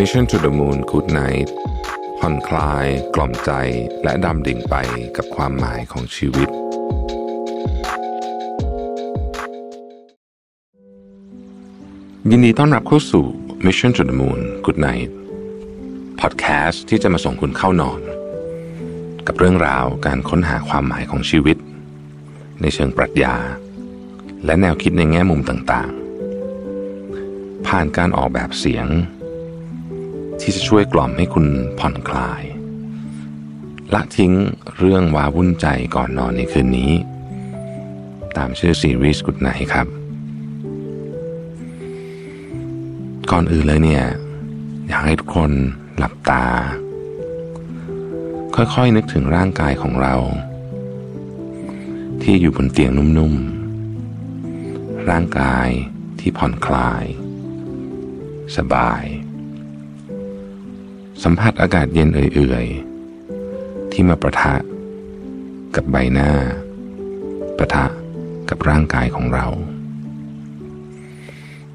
Mission to the Moon Good Night ผ่อนคลาย กล่อมใจและดำดิ่งไปกับความหมายของชีวิต ยินดีต้อนรับเข้าสู่ Mission to the Moon Good Night พอดแคสต์ที่จะมาส่งคุณเข้านอน กับเรื่องราวการค้นหาความหมายของชีวิต ในเชิงปรัชญา และแนวคิดในแง่มุมต่างๆ ผ่านการออกแบบเสียง ที่จะช่วยกล่อมให้คุณผ่อนคลาย ละทิ้งเรื่องว้าวุ่นใจก่อนนอนในคืนนี้ ตามชื่อซีรีส์กุดไหนครับ ก่อนอื่นเลยเนี่ย อยากให้ทุกคนหลับตา ค่อยๆนึกถึงร่างกายของเรา ที่อยู่บนเตียงนุ่มๆ ร่างกายที่ผ่อนคลาย สบาย สัมผัสอากาศเย็นเอื่อยๆ ที่มาประทะ กับใบหน้า ประทะกับร่างกายของเรา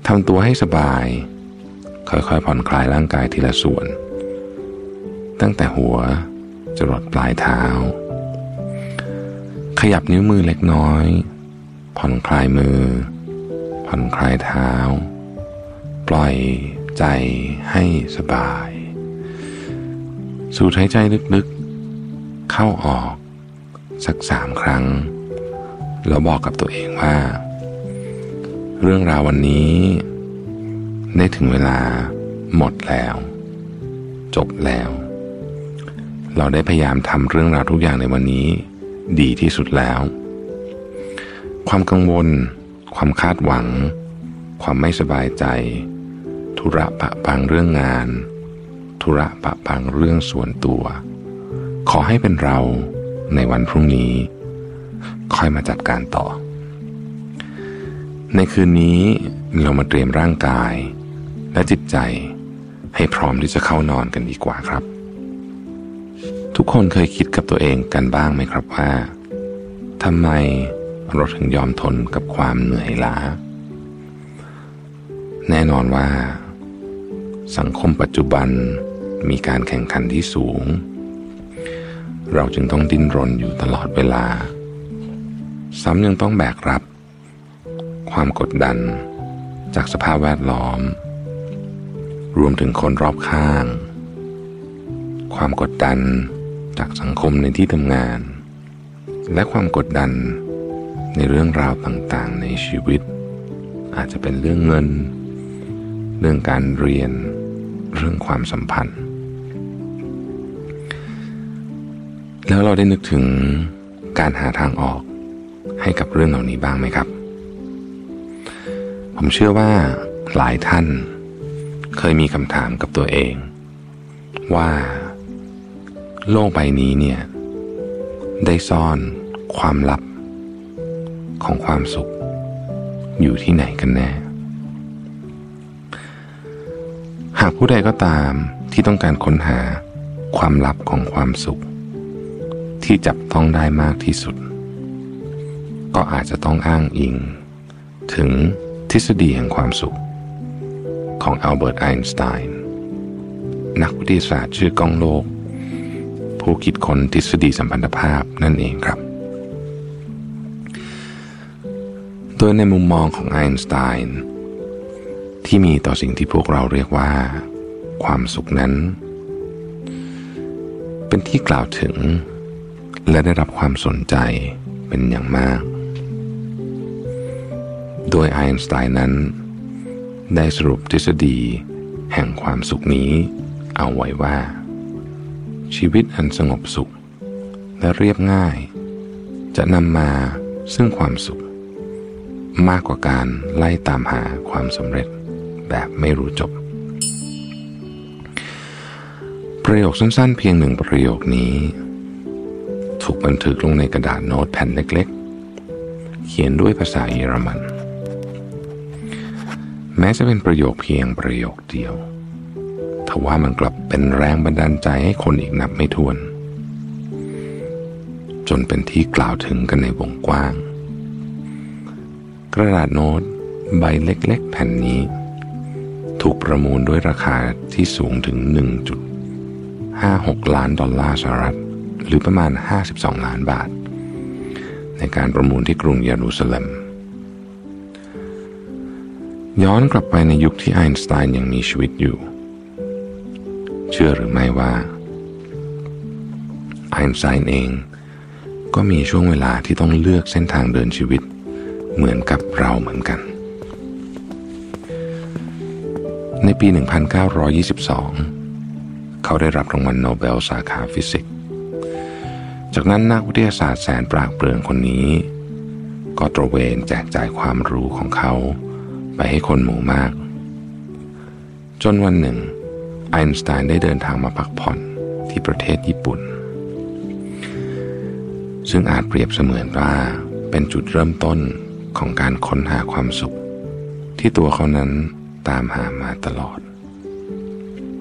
ทำตัวให้สบาย ค่อยๆ ผ่อนคลายร่างกายทีละส่วน ตั้งแต่หัวจรดปลายเท้า ขยับนิ้วมือเล็กน้อย ผ่อนคลายมือ ผ่อนคลายเท้า ปล่อยใจให้สบาย สูดหายใจลึกๆ เข้าออก สักสามครั้ง แล้วบอกกับตัวเองว่า เรื่องราววันนี้ ได้ถึงเวลาหมดแล้ว จบแล้ว เราได้พยายามทำเรื่องราวทุกอย่างในวันนี้ ดีที่สุดแล้ว ความกังวล ความคาดหวัง ความไม่สบายใจ ธุระปะปังเรื่องงาน ธุระปะปังเรื่องส่วนตัว ขอให้เป็นเราในวันพรุ่งนี้ ค่อยมาจัดการต่อ ในคืนนี้เรามาเตรียมร่างกาย และจิตใจให้พร้อมที่จะเข้านอนกันดีกว่าครับ ทุกคนเคยคิดกับตัวเองกันบ้างไหมครับว่าทำไมเราถึงยอมทนกับความเหนื่อยล้า แน่นอนว่า สังคมปัจจุบัน มีการแข่งขันที่สูง เราจึงต้องดิ้นรนอยู่ตลอดเวลา ซ้ำยังต้องแบกรับ ความกดดันจากสภาพแวดล้อม รวมถึงคนรอบข้าง ความกดดันจากสังคมในที่ทำงาน และความกดดันในเรื่องราวต่างๆ ในชีวิต อาจจะเป็นเรื่องเงิน เรื่องการเรียน เรื่องความสัมพันธ์ แล้วเราได้นึกถึงการหาทางออกให้กับเรื่องเหล่านี้บ้างไหมครับ ผมเชื่อว่าหลายท่านเคยมีคำถามกับตัวเอง ว่า โลกใบนี้เนี่ย ได้ซ่อนความลับ ของความสุข อยู่ที่ไหนกันแน่ หากผู้ใดก็ตามที่ต้องการค้นหาความลับของความสุข ที่จับต้องได้มากที่สุด ก็อาจจะต้องอ้างอิง ถึงทฤษฎีแห่งความสุข ของอัลเบิร์ตไอน์สไตน์นักวิทยาศาสตร์ชื่อก้องโลก ผู้คิดค้นทฤษฎีสัมพันธภาพนั่นเองครับ โดยในมุมมองของไอน์สไตน์ที่มีต่อสิ่งที่พวกเราเรียกว่า ความสุขนั้น เป็นที่กล่าวถึง และได้รับความสนใจเป็นอย่างมาก โดยไอน์สไตน์นั้น ได้สรุปทฤษฎีแห่งความสุขนี้เอาไว้ว่า ชีวิตอันสงบสุข และเรียบง่าย จะนำมาซึ่งความสุข มากกว่าการไล่ตามหาความสำเร็จแบบไม่รู้จบ ประโยคสั้นๆเพียงหนึ่งประโยคนี้ ถูกบันทึกลงในกระดาษโน้ตแผ่นเล็กๆ เขียนด้วยภาษาเยอรมัน แม้จะเป็นประโยคเพียงประโยคเดียวทว่ามันกลับเป็นแรงบันดาลใจให้คนอีกนับไม่ถ้วน จนเป็นที่กล่าวถึงกันในวงกว้าง กระดาษโน้ตใบเล็กๆ แผ่นนี้ ถูกประมูลด้วยราคาที่สูงถึง 1.56 ล้านดอลลาร์สหรัฐ หรือประมาณ 52 ล้านบาท ในการประมูลที่กรุงเยรูซาเล็ม ย้อนกลับไปในยุคที่ไอน์สไตน์ยังมีชีวิตอยู่ เชื่อหรือไม่ว่าไอน์สไตน์เองก็มีช่วงเวลาที่ต้องเลือกเส้นทางเดินชีวิตเหมือนกับเราเหมือนกัน ในปี 1922 เขาได้รับรางวัลโนเบลสาขาฟิสิกส์ จากนั้นนักวิทยาศาสตร์แสนปราดเปรื่องคนนี้ ก็ตระเวนแจกจ่ายความรู้ของเขา ไปให้คนหมู่มาก จนวันหนึ่งไอน์สไตน์ได้เดินทางมาพักผ่อนที่ประเทศญี่ปุ่น ซึ่งอาจเปรียบเสมือนว่าเป็นจุดเริ่มต้นของการค้นหาความสุข ที่ตัวเขานั้นตามหามาตลอด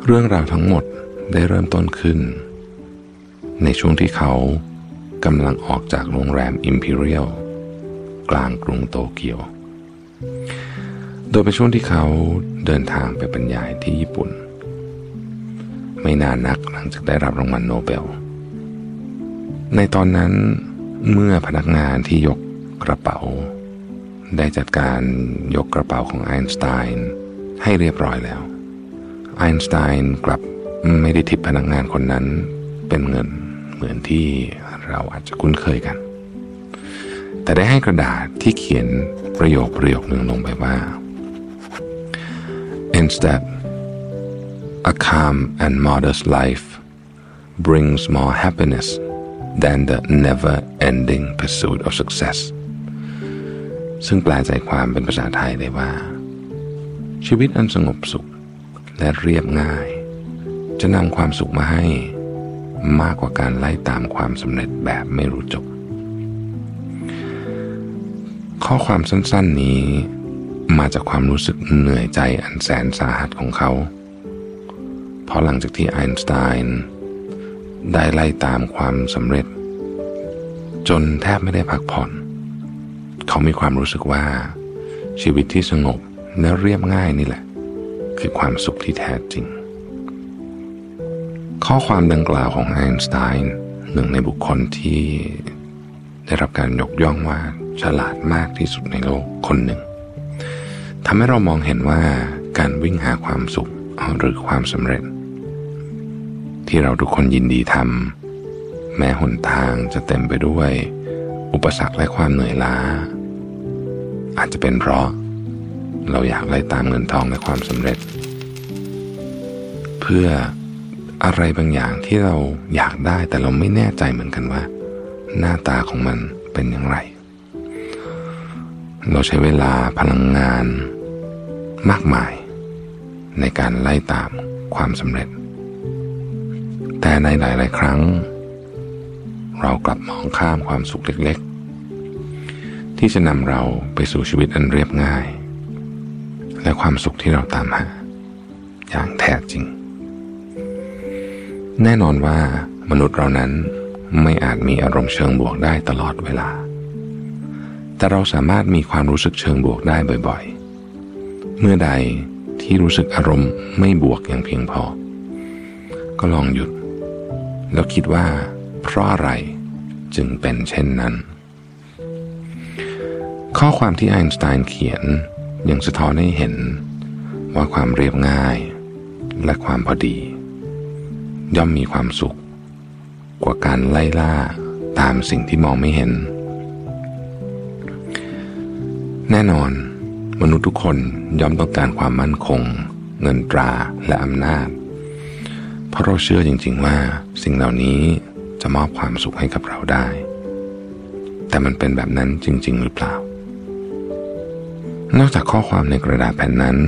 เรื่องราวทั้งหมดได้เริ่มต้นขึ้น ในช่วงที่เขากำลังออกจากโรงแรม Imperial กลางกรุงโตเกียว โดยเป็นช่วงที่เขาเดินทางไปบรรยายที่ญี่ปุ่น ไม่นานนักหลังจากได้รับรางวัลโนเบล ในตอนนั้นเมื่อพนักงานที่ยกกระเป๋า ได้จัดการยกกระเป๋าของไอน์สไตน์ให้เรียบร้อยแล้ว ไอน์สไตน์กลับไม่ได้ทิปพนักงานคนนั้นเป็นเงิน เหมือนที่เราอาจจะคุ้นเคยกัน แต่ได้ให้กระดาษที่เขียนประโยคประโยคหนึ่งลงไปว่า Instead a calm and modest life brings more happiness than the never-ending pursuit of success ซึ่งแปลใจความเป็นภาษาไทยได้ว่า ชีวิตอันสงบสุขและเรียบง่าย จะนำความสุขมาให้ มากกว่าการไล่ตามความสำเร็จแบบไม่รู้จบ ข้อความสั้นๆนี้มาจากความรู้สึกเหนื่อยใจอันแสนสาหัสของเขา เพราะหลังจากที่ไอน์สไตน์ได้ไล่ตามความสำเร็จ จนแทบไม่ได้พักผ่อน เขามีความรู้สึกว่า ชีวิตที่สงบและเรียบง่ายนี่แหละ คือความสุขที่แท้จริง ข้อความดังกล่าวของไอน์สไตน์หนึ่งในบุคคลที่ได้รับการยกย่องว่าฉลาดมากที่สุดในโลกคนหนึ่งทำให้เรามองเห็นว่าการวิ่งหาความสุขหรือความสำเร็จ ที่เราทุกคนยินดีทำแม้หนทางจะเต็มไปด้วย อุปสรรคและความเหนื่อยล้า อาจจะเป็นเพราะ เราอยากไล่ตามเงินทองและความสำเร็จ เพื่อ อะไรบางอย่างที่เราอยากได้แต่เราไม่แน่ใจเหมือนกันว่า หน้าตาของมันเป็นอย่างไร เราใช้เวลาพลังงานมากมาย ในการไล่ตามความสำเร็จ แต่ในหลาย ๆ ครั้ง เรากลับมองข้ามความสุขเล็ก ๆ ที่จะนำเราไปสู่ชีวิตอันเรียบง่าย และความสุขที่เราตามหาอย่างแท้จริง แน่นอนว่ามนุษย์เรานั้นไม่อาจมีอารมณ์เชิงบวกได้ตลอดเวลา แต่เราสามารถมีความรู้สึกเชิงบวกได้บ่อยๆ เมื่อใดที่รู้สึกอารมณ์ไม่บวกอย่างเพียงพอ ก็ลองหยุด แล้วคิดว่า เพราะอะไรจึงเป็นเช่นนั้น ข้อความที่ไอน์สไตน์เขียนยังสะท้อนให้เห็นว่าความเรียบง่ายและความพอดี ย่อมมีความสุข กว่าการไล่ล่าตามสิ่งที่มองไม่เห็น แน่นอน มนุษย์ทุกคนย่อมต้องการความมั่นคง เงินตราและอำนาจ เพราะเราเชื่อจริง ๆ ว่าสิ่งเหล่านี้จะมอบความสุขให้กับเราได้ แต่มันเป็นแบบนั้นจริง ๆ หรือเปล่า นอกจากข้อความในกระดาษแผ่นนั้น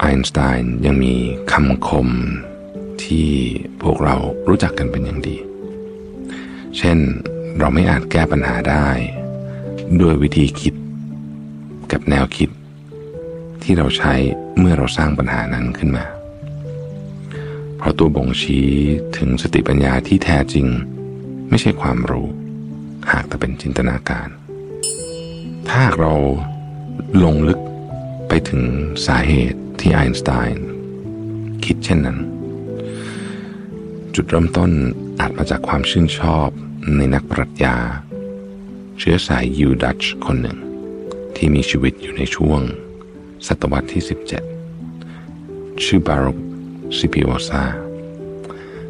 ไอน์สไตน์ยังมีคำคม ที่พวกเรารู้จักกันเป็นอย่างดี เช่นเราไม่อาจแก้ปัญหาได้ ด้วยวิธีคิดกับแนวคิด ที่เราใช้เมื่อเราสร้างปัญหานั้นขึ้นมา เพราะตัวบ่งชี้ถึงสติปัญญาที่แท้จริง ไม่ใช่ความรู้ หากแต่เป็นจินตนาการ ถ้าหากเราลงลึกไปถึงสาเหตุที่ไอน์สไตน์คิดเช่นนั้น จุดเริ่มต้นอาจมาจากความชื่นชอบในนักปรัชญา เชื้อสายยูดัชคนหนึ่ง ที่มีชีวิตอยู่ในช่วง ศตวรรษที่ 17 ชื่อบารกซิปิโอซา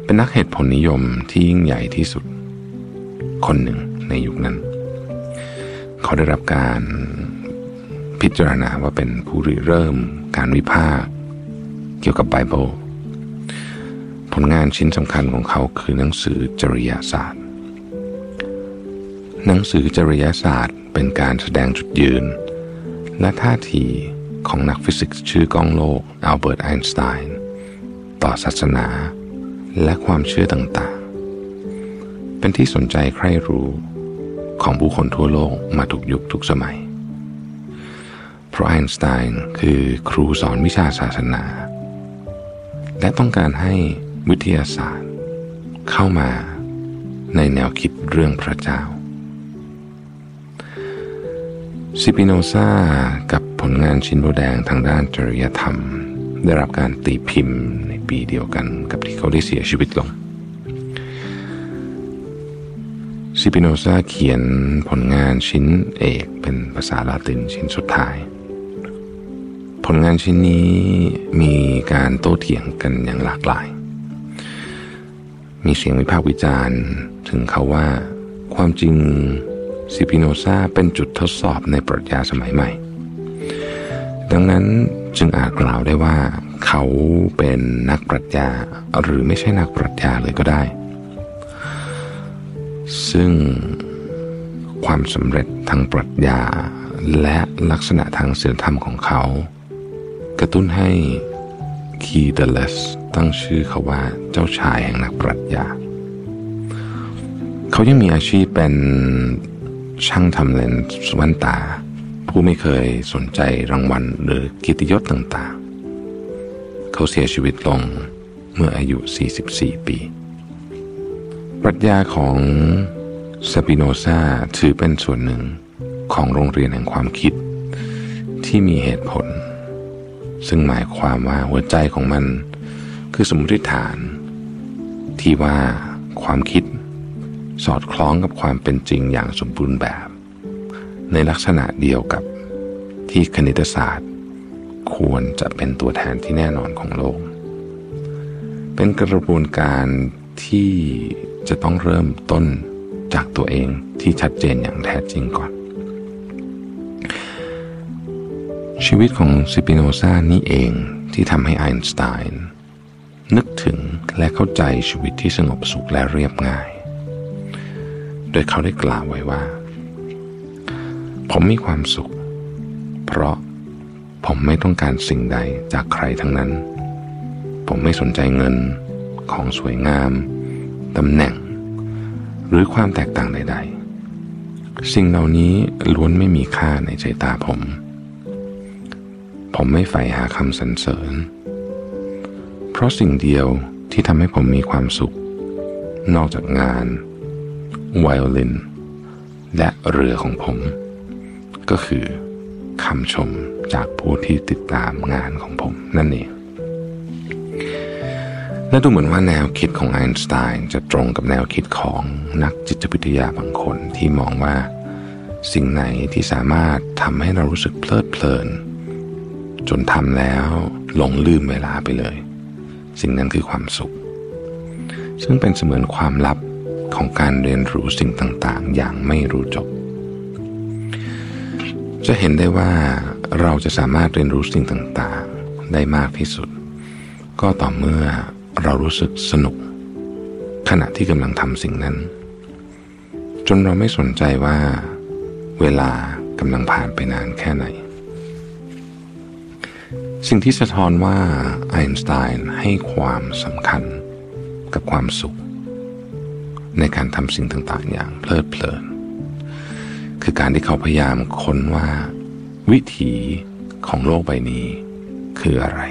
เป็นนักเหตุผลนิยมที่ยิ่งใหญ่ที่สุด คนหนึ่งในยุคนั้น เขาได้รับการพิจารณาว่าเป็นผู้ริเริ่มการวิพากษ์เกี่ยวกับไบเบิล ผลงานชิ้นสำคัญของเขาคือหนังสือจริยศาสตร์ หนังสือจริยศาสตร์เป็นการแสดงจุดยืน และท่าทีของนักฟิสิกส์ชื่อก้องโลกอัลเบิร์ตไอน์สไตน์ต่อศาสนา และความเชื่อต่างๆ เป็นที่สนใจใคร่รู้ของผู้คนทั่วโลกมาทุกยุคทุกสมัย เพราะไอน์สไตน์คือครูสอนวิชาศาสนา และต้องการให้ วิทยาศาสตร์ เข้ามาในแนวคิดเรื่องพระเจ้า ซิปิโนซากับผลงานชิ้นโบแดงทางด้านจริยธรรม ได้รับการตีพิมพ์ในปีเดียวกันกับที่เขาได้เสียชีวิตลง ซิปิโนซาเขียนผลงานชิ้นเอกเป็นภาษาลาตินชิ้นสุดท้ายผลงานชิ้นนี้มีการโต้เถียงกันอย่างหลากหลาย มีเสียงวิพากษ์วิจารณ์ ถึงเขาว่า ความจริงซิปิโนซาเป็นจุดทดสอบในปรัชญาสมัยใหม่ ดังนั้นจึงอาจกล่าวได้ว่า เขาเป็นนักปรัชญาหรือไม่ใช่นักปรัชญาเลยก็ได้ ซึ่งความสำเร็จทางปรัชญาและลักษณะทางศีลธรรมของเขา กระตุ้นให้คีเดเลส ตั้งชื่อเขาว่าเจ้าชายแห่งนักปรัชญา เขายังมีอาชีพเป็นช่างทำเลนส์แว่นตา ผู้ไม่เคยสนใจรางวัลหรือกิตยศต่างๆ เขาเสียชีวิตลงเมื่ออายุ 44 ปี ปรัชญาของสปิโนซาถือเป็นส่วนหนึ่งของโรงเรียนแห่งความคิดที่มีเหตุผล ซึ่งหมายความว่าหัวใจของมัน คือสมมติฐาน ที่ว่าความคิดสอดคล้องกับความเป็นจริงอย่างสมบูรณ์แบบ ในลักษณะเดียวกับที่คณิตศาสตร์ ควรจะเป็นตัวแทนที่แน่นอนของโลก เป็นกระบวนการที่จะต้องเริ่มต้นจากตัวเองที่ชัดเจนอย่างแท้จริงก่อน ชีวิตของซิปิโนซานี่เองที่ทำให้ไอน์สไตน์ นึกถึงและเข้าใจชีวิตที่สงบสุขและเรียบง่าย โดยเขาได้กล่าวไว้ว่า ผมมีความสุข เพราะผมไม่ต้องการสิ่งใดจากใครทั้งนั้น ผมไม่สนใจเงินของสวยงามตำแหน่ง หรือความแตกต่างใด ๆ สิ่งเหล่านี้ล้วนไม่มีค่าในใจตาผม ผมไม่ใฝ่หาคำสรรเสริญ ราะสิ่งเดียวที่ทำให้ผมมีความสุข นอกจากงานไวโอลิน และเรือของผม ก็คือคำชมจากผู้ที่ติดตามงานของผมนั่นเองและดูเหมือนว่าแนวคิดของไอน์สไตน์จะตรงกับแนวคิดของนักจิตวิทยาบางคนที่มองว่าสิ่งไหนที่สามารถทำให้เรารู้สึกเพลิดเพลิน จนทำแล้วหลงลืมเวลาไปเลย สิ่งนั้นคือความสุข ซึ่งเป็นเสมือนความลับของการเรียนรู้สิ่งต่างๆ อย่างไม่รู้จบ จะเห็นได้ว่าเราจะสามารถเรียนรู้สิ่งต่างๆ ได้มากที่สุด ก็ต่อเมื่อเรารู้สึกสนุก ขณะที่กำลังทำสิ่งนั้น จนเราไม่สนใจว่า เวลากำลังผ่านไปนานแค่ไหน สิ่งที่สะท้อนว่าไอน์สไตน์ให้ความสำคัญกับความสุข ในการทำสิ่งต่างๆ อย่างเพลิดเพลิน คือการที่เขาพยายามค้นว่า วิถีของโลกใบนี้คืออะไร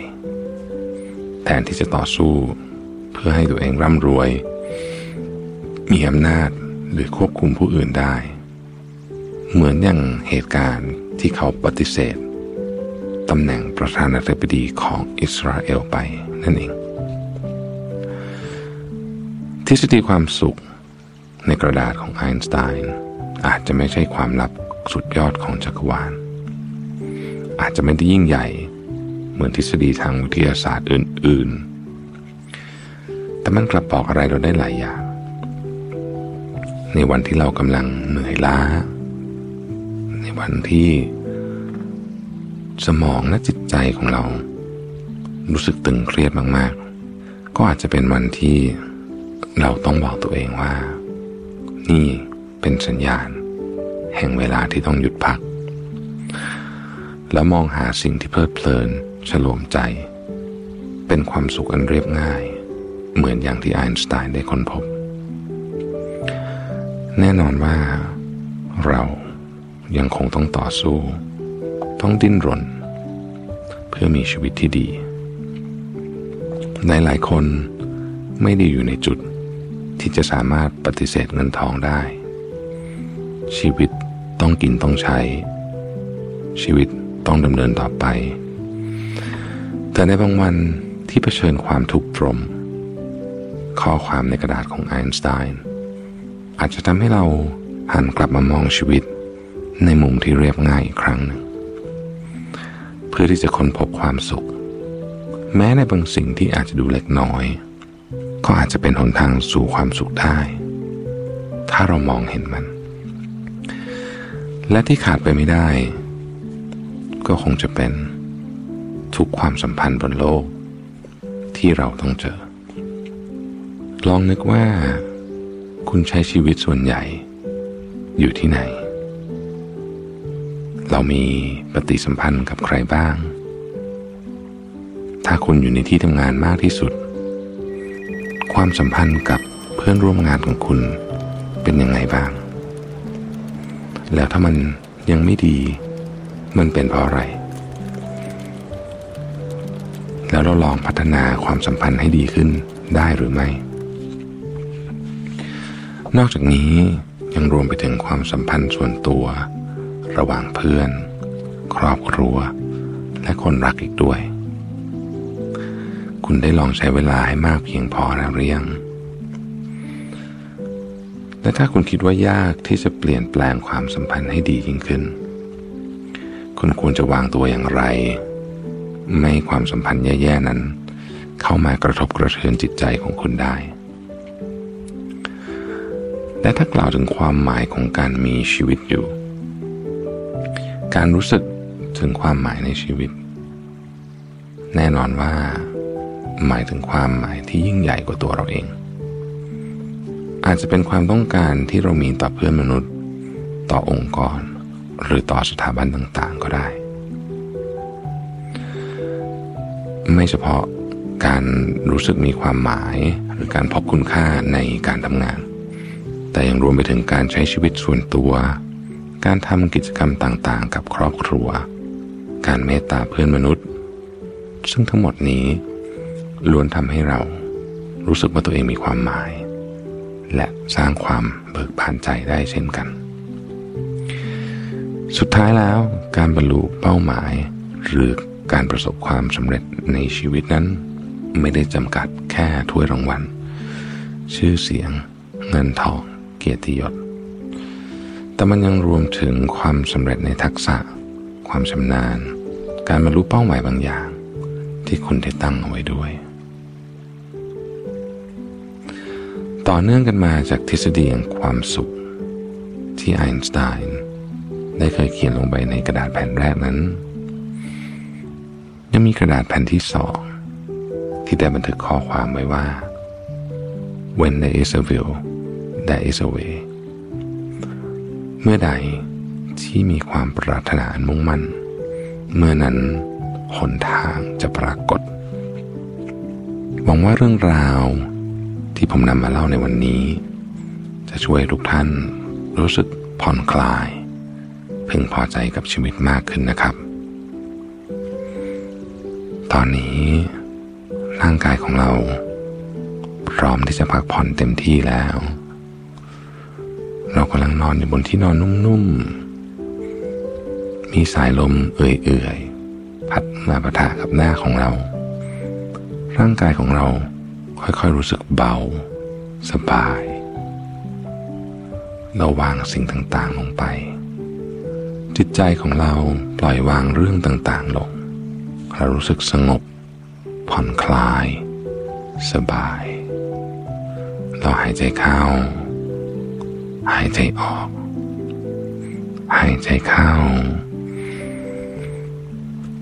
แทนที่จะต่อสู้เพื่อให้ตัวเองร่ำรวย มีอำนาจหรือควบคุมผู้อื่นได้ เหมือนอย่างเหตุการณ์ที่เขาปฏิเสธ ตำแหน่งประธานาธิบดีของอิสราเอลไปนั่นเอง ทฤษฎีความสุขในกระดาษของไอน์สไตน์อาจจะไม่ใช่ความลับสุดยอดของจักรวาล อาจจะไม่ได้ยิ่งใหญ่เหมือนทฤษฎีทางวิทยาศาสตร์อื่น ๆ แต่มันกลับบอกอะไรเราได้หลายอย่าง ในวันที่เรากำลังเหนื่อยล้า ในวันที่ สมองและจิตใจของเรา รู้สึกตึงเครียดมากๆ ก็อาจจะเป็นวันที่เราต้องบอกตัวเองว่า นี่เป็นสัญญาณ แห่งเวลาที่ต้องหยุดพัก แล้วมองหาสิ่งที่เพลิดเพลินฉลมใจ เป็นความสุขอันเรียบง่าย เหมือนอย่างที่ไอน์สไตน์ได้ค้นพบ แน่นอนว่าเรายังคงต้องต่อสู้ ต้องดิ้นรน เพื่อมีชีวิตที่ดีหลายหลายคนไม่ได้อยู่ในจุดที่จะสามารถปฏิเสธเงินทองได้ ชีวิตต้องกินต้องใช้ ชีวิตต้องดำเนินต่อไป แต่ในบางวันที่เผชิญความทุกข์ตรม ข้อความในกระดาษของไอน์สไตน์อาจจะทำให้เราหันกลับมามองชีวิตในมุมที่เรียบง่ายอีกครั้งหนึ่ง เพื่อที่จะค้นพบความสุข แม้ในบางสิ่งที่อาจจะดูเล็กน้อย ก็อาจจะเป็นหนทางสู่ความสุขได้ ถ้าเรามองเห็นมัน และที่ขาดไปไม่ได้ ก็คงจะเป็นทุกความสัมพันธ์บนโลก ที่เราต้องเจอ ลองนึกว่า คุณใช้ชีวิตส่วนใหญ่ อยู่ที่ไหน เรามีปฏิสัมพันธ์กับใครบ้าง ถ้าคุณอยู่ในที่ทำงานมากที่สุด ความสัมพันธ์กับเพื่อนร่วมงานของคุณเป็นยังไงบ้าง แล้วถ้ามันยังไม่ดี มันเป็นเพราะอะไร แล้วเราลองพัฒนาความสัมพันธ์ให้ดีขึ้นได้หรือไม่ นอกจากนี้ยังรวมไปถึงความสัมพันธ์ส่วนตัว ระหว่างเพื่อน ครอบครัว และคนรักอีกด้วย คุณได้ลองใช้เวลาให้มากเพียงพอแล้วหรือยังและถ้าคุณคิดว่ายากที่จะเปลี่ยนแปลงความสัมพันธ์ให้ดียิ่งขึ้น คุณควรจะวางตัวอย่างไร ไม่ให้ความสัมพันธ์แย่ๆนั้น เข้ามากระทบกระเทือนจิตใจของคุณได้ และถ้ากล่าวถึงความหมายของการมีชีวิตอยู่ การรู้สึกถึงความหมายในชีวิต แน่นอนว่า หมายถึงความหมายที่ยิ่งใหญ่กว่าตัวเราเอง อาจจะเป็นความต้องการที่เรามีต่อเพื่อนมนุษย์ ต่อองค์กร หรือต่อสถาบันต่างๆก็ได้ ไม่เฉพาะการรู้สึกมีความหมายหรือการพบคุณค่าในการทำงาน แต่ยังรวมไปถึงการใช้ชีวิตส่วนตัว การทำกิจกรรมต่างๆ กับครอบครัว การเมตตาเพื่อนมนุษย์ ซึ่งทั้งหมดนี้ล้วนทำให้เรารู้สึกว่าตัวเองมีความหมาย และสร้างความเบิกบานใจได้เช่นกัน สุดท้ายแล้วการบรรลุเป้าหมาย หรือการประสบความสำเร็จในชีวิตนั้น ไม่ได้จำกัดแค่ถ้วยรางวัล ชื่อเสียง เงินทอง เกียรติยศ แต่มันยังรวมถึงความสำเร็จในทักษะ ความชำนาญ การบรรลุเป้าหมายบางอย่าง ที่คุณได้ตั้งเอาไว้ด้วย ต่อเนื่องกันมาจากทฤษฎีแห่งความสุข ที่ไอน์สไตน์ได้เคยเขียนลงไปในกระดาษแผ่นแรกนั้น ยังมีกระดาษแผ่นที่สองที่ได้บันทึกข้อความไว้ว่า when there is a will there is a way เมื่อใดที่มีความปรารถนาอันมุ่งมั่น เมื่อนั้นหนทางจะปรากฏ หวังว่าเรื่องราวที่ผมนำมาเล่าในวันนี้ จะช่วยทุกท่านรู้สึกผ่อนคลาย พึงพอใจกับชีวิตมากขึ้นนะครับ ตอนนี้ร่างกายของเรา พร้อมที่จะพักผ่อนเต็มที่แล้ว เรากำลังนอนอยู่บนที่นอนนุ่มๆ มีสายลมเอื่อยๆ พัดมาประทะกับหน้าของเรา ร่างกายของเราค่อยๆรู้สึกเบา สบาย เราวางสิ่งต่างๆลงไป จิตใจของเราปล่อยวางเรื่องต่างๆลง เรารู้สึกสงบ ผ่อนคลาย สบาย เราหายใจเข้า หายใจออก หายใจเข้า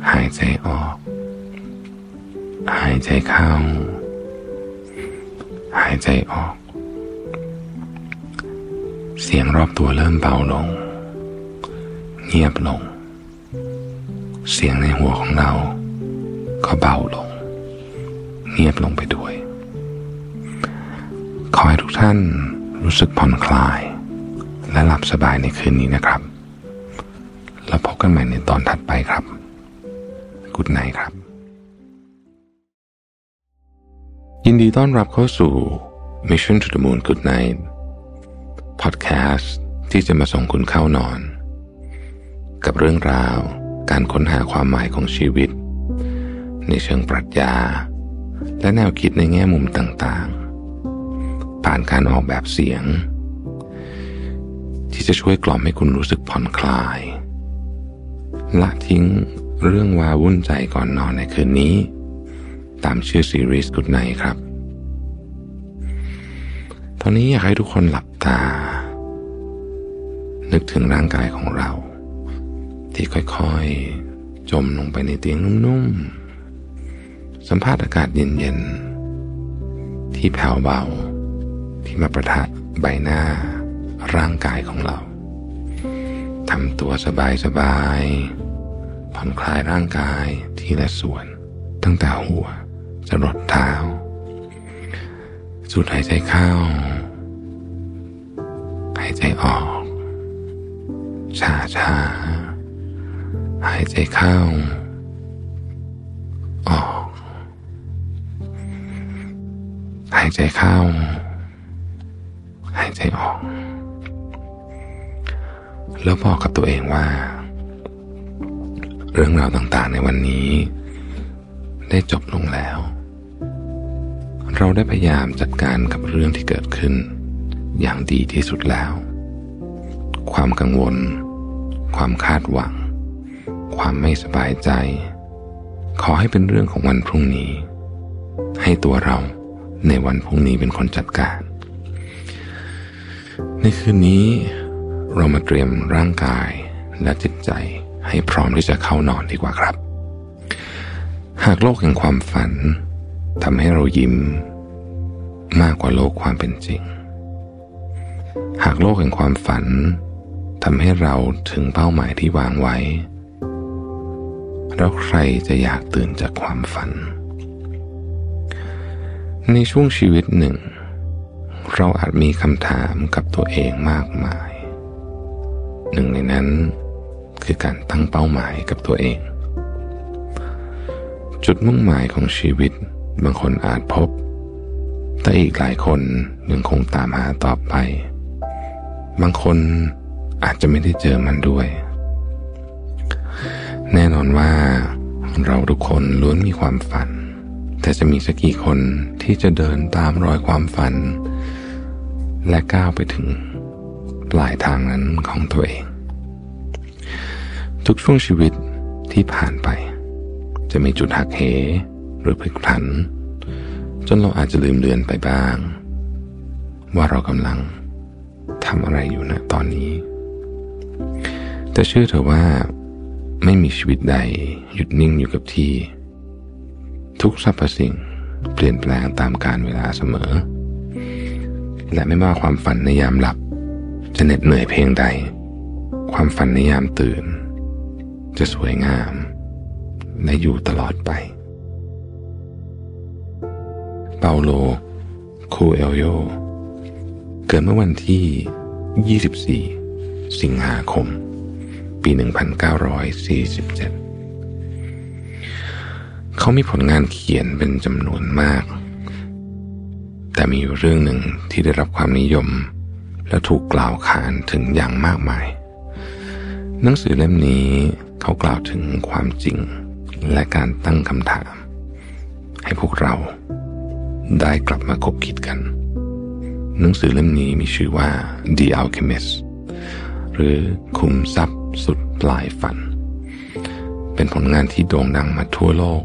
หายใจออก หายใจเข้า หายใจออก เสียงรอบตัวเริ่มเบาลง เงียบลง เสียงในหัวของเรา ก็เบาลง เงียบลงไปด้วย ขอให้ทุกท่าน รู้สึกผ่อนคลาย และหลับสบายในคืนนี้นะครับ แล้วพบกันใหม่ในตอนถัดไปครับกุดไนครับ ยินดีต้อนรับเข้าสู่ Mission to the Moon Good Night Podcast ที่จะมาส่งคุณเข้านอน กับเรื่องราวการค้นหาความหมายของชีวิต ในเชิงปรัชญา และแนวคิดในแง่มุมต่างๆ ผ่านการออกแบบเสียง ที่จะช่วยกล่อมให้คุณรู้สึกผ่อนคลาย ละทิ้งเรื่องวาวุ่นใจก่อนนอนในคืนนี้ ตามชื่อซีรีส์กุดไนครับ ตอนนี้อยากให้ทุกคนหลับตา นึกถึงร่างกายของเรา ที่ค่อยๆ จมลงไปในเตียงนุ่มๆสัมผัสอากาศเย็นๆ ที่แผ่วเบา ที่มาประทะใบหน้าร่างกายของเราทำตัวสบายๆผ่อนคลายร่างกายทีละส่วน ตั้งแต่หัวจะรดเท้า สูดหายใจเข้า หายใจออก ช้าชาหายใจเข้า ออก หายใจเข้า หายใจออก แล้วบอกกับตัวเองว่า เรื่องราวต่างๆในวันนี้ ได้จบลงแล้ว เราได้พยายามจัดการกับเรื่องที่เกิดขึ้น อย่างดีที่สุดแล้ว ความกังวล ความคาดหวัง ความไม่สบายใจ ขอให้เป็นเรื่องของวันพรุ่งนี้ ให้ตัวเราในวันพรุ่งนี้เป็นคนจัดการ ในคืนนี้เรามาเตรียมร่างกายและจิตใจให้พร้อมที่จะเข้านอนดีกว่าครับ หากโลกแห่งความฝันทำให้เรายิ้ม มากกว่าโลกความเป็นจริง หากโลกแห่งความฝันทำให้เราถึงเป้าหมายที่วางไว้ แล้วใครจะอยากตื่นจากความฝัน ในช่วงชีวิตหนึ่ง เราอาจมีคำถามกับตัวเองมากมาย หนึ่งในนั้นคือการตั้งเป้าหมายกับตัวเอง จุดมุ่งหมายของชีวิตบางคนอาจพบ แต่อีกหลายคนยังคงตามหาต่อไป บางคนอาจจะไม่ได้เจอมันด้วย แน่นอนว่าเราทุกคนล้วนมีความฝัน แต่จะมีสักกี่คนที่จะเดินตามรอยความฝัน และก้าวไปถึงปลายทางนั้นของตัวเอง ทุกช่วงชีวิตที่ผ่านไป จะมีจุดหักเหหรือพลิกผัน จนเราอาจจะลืมเลือนไปบ้าง ว่าเรากำลังทำอะไรอยู่ณตอนนี้แต่เชื่อเถอะว่าไม่มีชีวิตใดหยุดนิ่งอยู่กับที่ ทุกสรรพสิ่งเปลี่ยนแปลงตามกาลเวลาเสมอ และไม่ว่าความฝันในยามหลับ จะเหน็ดเหนื่อยเพียงใด ความฝันในยามตื่น จะสวยงาม และอยู่ตลอดไป เปาโล คูเอลโย เกิดเมื่อวันที่ 24 สิงหาคม ปี 1947 เขามีผลงานเขียนเป็นจำนวนมาก แต่มีอยู่เรื่องหนึ่งที่ได้รับความนิยม และถูกกล่าวขานถึงอย่างมากมาย หนังสือเล่มนี้เขากล่าวถึงความจริง และการตั้งคำถาม ให้พวกเราได้กลับมาคบคิดกัน หนังสือเล่มนี้มีชื่อว่า The Alchemist หรือคุมทรัพย์สุดปลายฝัน เป็นผลงานที่โด่งดังมาทั่วโลก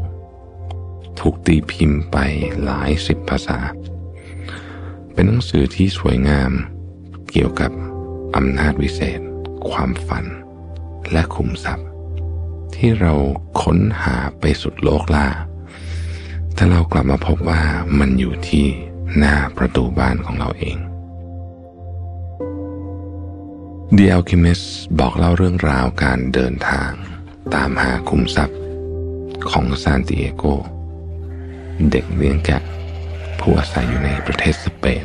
ถูกตีพิมพ์ไปหลายสิบภาษา เป็นหนังสือที่สวยงาม เกี่ยวกับอำนาจวิเศษ ความฝัน และคุมทรัพย์ ที่เราค้นหาไปสุดโลกล่า แต่เรากลับมาพบว่ามันอยู่ที่หน้าประตูบ้านของเราเอง The Alchemist บอกเล่าเรื่องราวการเดินทาง ตามหาคุมทรัพย์ของซานติเอโก เด็กเลี้ยงแกะ ผู้อาศัยอยู่ในประเทศสเปน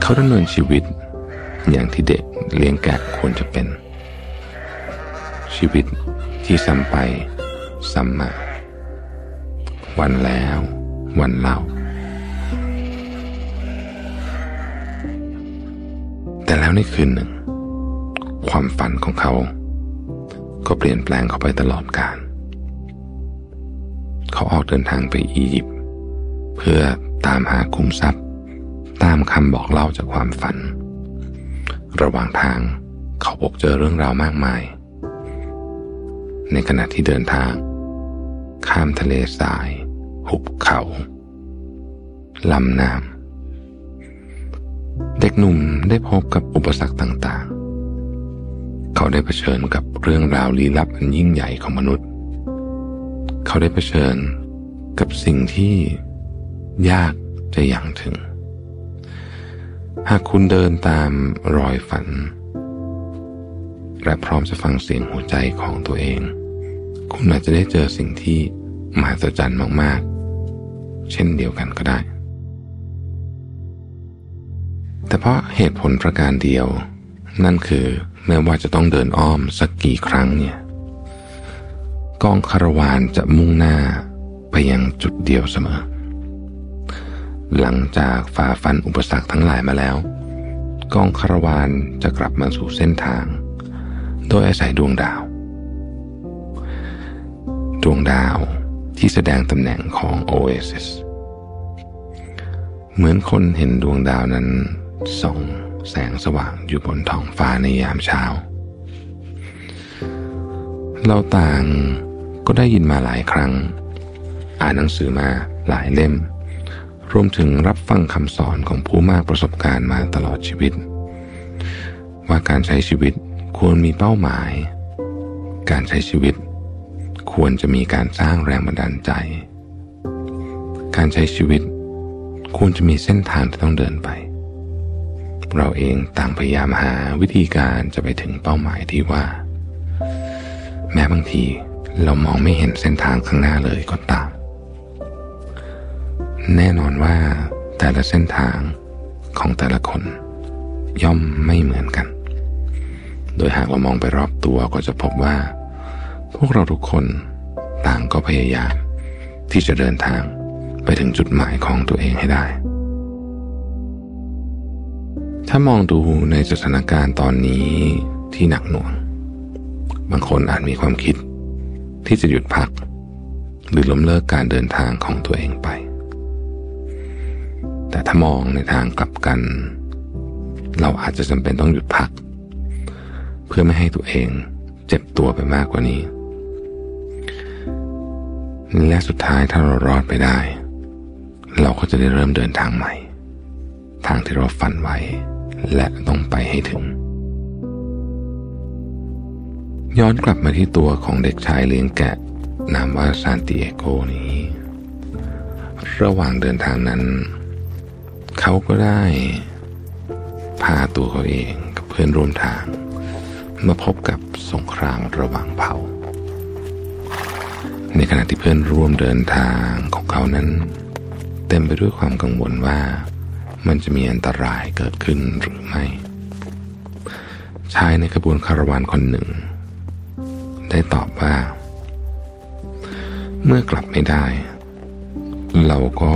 เขาดำเนินชีวิตอย่างที่เด็กเลี้ยงแกะควรจะเป็น ชีวิตที่ซ้ำไปซ้ำมา วันแล้ววันเล่า แต่แล้วในคืนหนึ่ง ความฝันของเขา ก็เปลี่ยนแปลงเขาไปตลอดกาลเขาออกเดินทางไปอียิปต์ เพื่อตามหาคุ้มทรัพย์ ตามคำบอกเล่าจากความฝัน ระหว่างทางเขาพบเจอเรื่องราวมากมาย ในขณะที่เดินทาง ข้ามทะเลทราย หุบเขาลำน้ำเด็กหนุ่มได้พบกับอุปสรรคต่างๆ เขาได้เผชิญกับเรื่องราวลี้ลับอันยิ่งใหญ่ของมนุษย์ เขาได้เผชิญกับสิ่งที่ ยากจะยังถึง หากคุณเดินตามรอยฝัน และพร้อมจะฟังเสียงหัวใจของตัวเอง คุณอาจจะได้เจอสิ่งที่มหัศจรรย์มากๆ เช่นเดียวกันก็ได้ แต่เพราะเหตุผลประการเดียว นั่นคือแม้ว่าจะต้องเดินอ้อมสักกี่ครั้งเนี่ยกองคารวานจะมุ่งหน้าไปยังจุดเดียวเสมอ หลังจากฝ่าฟันอุปสรรคทั้งหลายมาแล้ว กองคารวานจะกลับมาสู่เส้นทาง โดยอาศัยดวงดาว ดวงดาวที่แสดงตำแหน่งของ Oasis เหมือนคนเห็นดวงดาวนั้นส่องแสงสว่างอยู่บนท้องฟ้าในยามเช้า เราต่างก็ได้ยินมาหลายครั้ง อ่านหนังสือมาหลายเล่ม รวมถึงรับฟังคำสอนของผู้มากประสบการณ์มาตลอดชีวิต ว่าการใช้ชีวิตควรมีเป้าหมาย การใช้ชีวิต ควรจะมีการสร้างแรงบันดาลใจ การใช้ชีวิต ควรจะมีเส้นทางที่ต้องเดินไป เราเองต่างพยายามหาวิธีการจะไปถึงเป้าหมายที่ว่า แม้บางทีเรามองไม่เห็นเส้นทางข้างหน้าเลยก็ตาม แน่นอนว่าแต่ละเส้นทางของแต่ละคน ย่อมไม่เหมือนกัน โดยหากเรามองไปรอบตัวก็จะพบว่า พวกเราทุกคนต่างก็พยายาม ที่จะเดินทางไปถึงจุดหมายของตัวเองให้ได้ ถ้ามองดูในสถานการณ์ตอนนี้ที่หนักหน่วง บางคนอาจมีความคิด ที่จะหยุดพัก หรือล้มเลิกการเดินทางของตัวเองไป แต่ถ้ามองในทางกลับกัน เราอาจจะจำเป็นต้องหยุดพัก เพื่อไม่ให้ตัวเองเจ็บตัวไปมากกว่านี้ และสุดท้ายถ้าเรารอดไปได้ เราก็จะได้เริ่มเดินทางใหม่ ทางที่เราฝันไว้ และต้องไปให้ถึง ย้อนกลับมาที่ตัวของเด็กชายเลี้ยงแกะ นามว่าซานติเอโกนี้ ระหว่างเดินทางนั้น เขาก็ได้ พาตัวเขาเองกับเพื่อนร่วมทาง มาพบกับสงครามระหว่างเผ่า ในขณะที่เพื่อนร่วมเดินทางของเขานั้น เต็มไปด้วยความกังวลว่ามันจะมีอันตรายเกิดขึ้นหรือไม่ ชายในขบวนคาราวานคนหนึ่ง ได้ตอบว่า เมื่อกลับไม่ได้ เราก็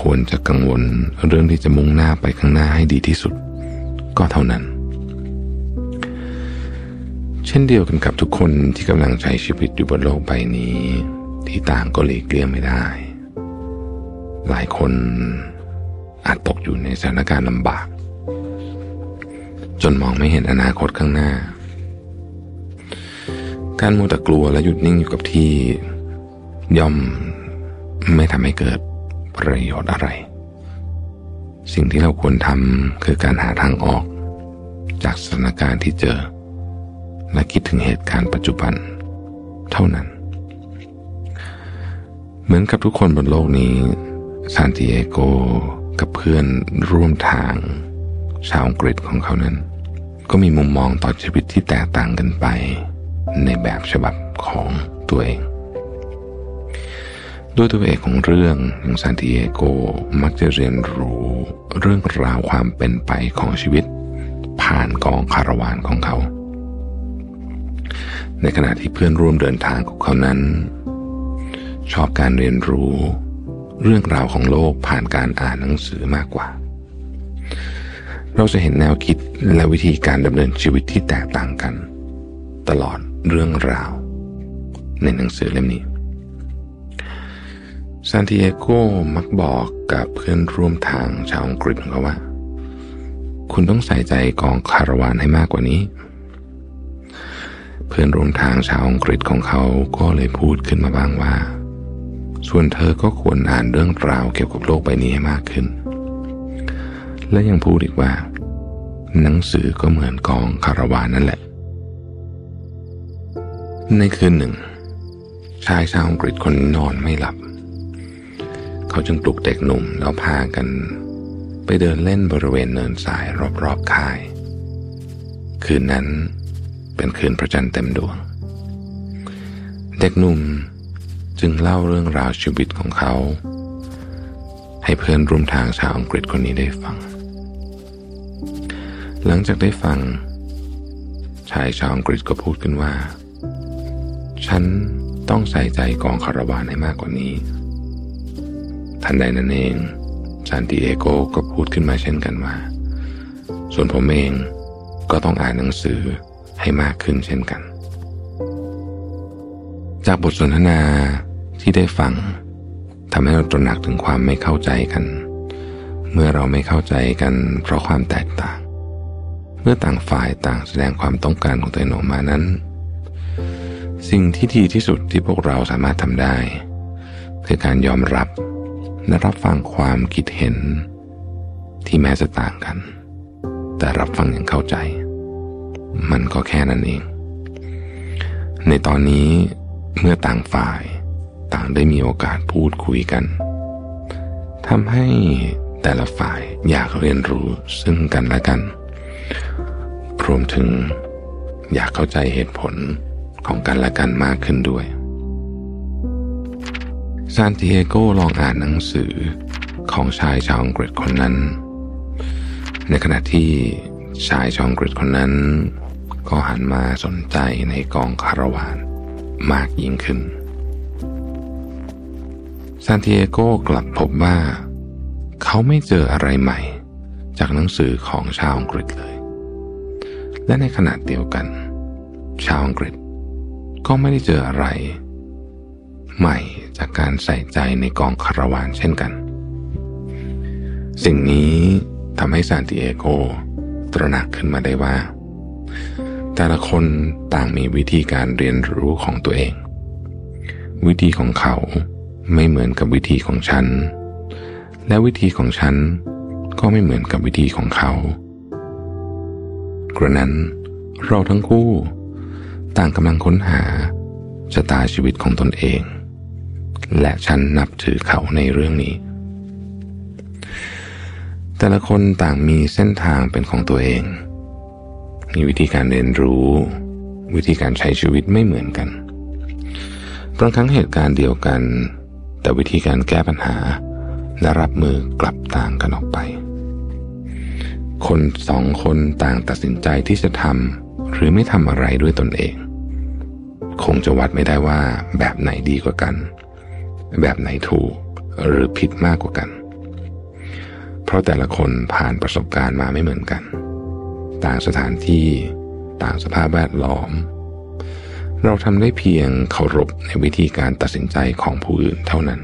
ควรจะกังวลเรื่องที่จะมุ่งหน้าไปข้างหน้าให้ดีที่สุด ก็เท่านั้น เช่นเดียวกันกับทุกคนที่กำลังใช้ชีวิตอยู่บนโลกใบนี้ ที่ต่างก็หลีกเลี่ยงไม่ได้ หลายคนอาจตกอยู่ในสถานการณ์ลำบาก จนมองไม่เห็นอนาคตข้างหน้า การมัวแต่กลัวและหยุดนิ่งอยู่กับที่ย่อมไม่ทำให้เกิด ประโยชน์อะไร สิ่งที่เราควรทำคือการหาทางออก จากสถานการณ์ที่เจอ และคิดถึงเหตุการณ์ปัจจุบัน เท่านั้น เหมือนกับทุกคนบนโลกนี้ซานติเอโกกับเพื่อนร่วมทาง ชาวอังกฤษของเขานั้น ก็มีมุมมองต่อชีวิตที่แตกต่างกันไป ในแบบฉบับของตัวเอง ด้วยตัวเอกของเรื่องอย่างซานติเอโกมักจะเรียนรู้เรื่องราวความเป็นไปของชีวิต ผ่านกองคาราวานของเขา ในขณะที่เพื่อนร่วมเดินทางของเขานั้น ชอบการเรียนรู้ เรื่องราวของโลกผ่านการอ่านหนังสือมากกว่า เราจะเห็นแนวคิดและวิธีการดำเนินชีวิตที่แตกต่างกัน ตลอดเรื่องราว ในหนังสือเล่มนี้ ซานติเอโกมักบอกกับเพื่อนร่วมทางชาวอังกฤษของเขาว่า คุณต้องใส่ใจกองคาราวานให้มากกว่านี้ เพื่อนร่วมทางชาวอังกฤษของเขาก็เลยพูดขึ้นมาบ้างว่า ส่วนเธอก็ควรอ่านเรื่องราวเกี่ยวกับโลกใบนี้ให้มากขึ้น และยังพูดอีกว่า หนังสือก็เหมือนกองคาราวานนั่นแหละ ในคืนหนึ่ง ชายชาวอังกฤษคนนอนไม่หลับ เขาจึงปลุกเด็กหนุ่มแล้วพากัน ไปเดินเล่นบริเวณเนินทรายรอบๆค่าย คืนนั้นเป็นคืนพระจันทร์เต็มดวง เด็กหนุ่มจึงเล่าเรื่องราวชีวิตของเขา ให้เพื่อนร่วมทางชาวอังกฤษคนนี้ได้ฟัง หลังจากได้ฟัง ชายชาวอังกฤษก็พูดขึ้นว่า ฉันต้องใส่ใจกองคาราวานให้มากกว่านี้ ทันใดนั้นเองซานติเอโกก็พูดขึ้นมาเช่นกันว่า ส่วนผมเองก็ต้องอ่านหนังสือให้มากขึ้นเช่นกัน จากบทสนทนาที่ได้ฟังทำให้เราตระหนักถึงความไม่เข้าใจกัน เมื่อเราไม่เข้าใจกันเพราะความแตกต่าง เมื่อต่างฝ่ายต่างแสดงความต้องการของตัวเองออกมานั้น สิ่งที่ดีที่สุดที่พวกเราสามารถทำได้ คือการยอมรับ และรับฟังความคิดเห็น ที่แม้จะต่างกัน แต่รับฟังอย่างเข้าใจ มันก็แค่นั้นเอง ในตอนนี้เมื่อต่างฝ่ายต่างได้มีโอกาสพูดคุยกันทำให้แต่ละฝ่ายอยากเรียนรู้ซึ่งกันและกันรวมถึงอยากเข้าใจเหตุผลของกันและกันมากขึ้นด้วย ซานติเอโกลองอ่านหนังสือของชายชาวอังกฤษคนนั้น ในขณะที่ชายชาวอังกฤษคนนั้น ก็หันมาสนใจในกองคาราวานมากยิ่งขึ้น ซานติเอโกกลับพบว่า เขาไม่เจออะไรใหม่ จากหนังสือของชาวอังกฤษเลย และในขณะเดียวกัน ชาวอังกฤษก็ไม่ได้เจออะไร ใหม่ จากการใส่ใจในกองคาราวานเช่นกัน สิ่งนี้ทำให้ซานติเอโกตระหนักขึ้นมาได้ว่า แต่ละคนต่างมีวิธีการเรียนรู้ของตัวเอง วิธีของเขาไม่เหมือนกับวิธีของฉัน และวิธีของฉันก็ไม่เหมือนกับวิธีของเขากระนั้นเราทั้งคู่ ต่างกำลังค้นหาชะตาชีวิตของตนเอง และฉันนับถือเขาในเรื่องนี้ แต่ละคนต่างมีเส้นทางเป็นของตัวเอง มีวิธีการเรียนรู้ วิธีการใช้ชีวิตไม่เหมือนกันบางครั้งเหตุการณ์เดียวกัน แต่วิธีการแก้ปัญหา และรับมือกลับต่างกันออกไป คนสองคนต่างตัดสินใจที่จะทำหรือไม่ทำอะไรด้วยตนเอง คงจะวัดไม่ได้ว่าแบบไหนดีกว่ากัน แบบไหนถูกหรือผิดมากกว่ากัน เพราะแต่ละคนผ่านประสบการณ์มาไม่เหมือนกัน ต่างสถานที่ต่างสภาพแวดล้อม เราทำได้เพียงเคารพในวิธีการตัดสินใจของผู้อื่นเท่านั้น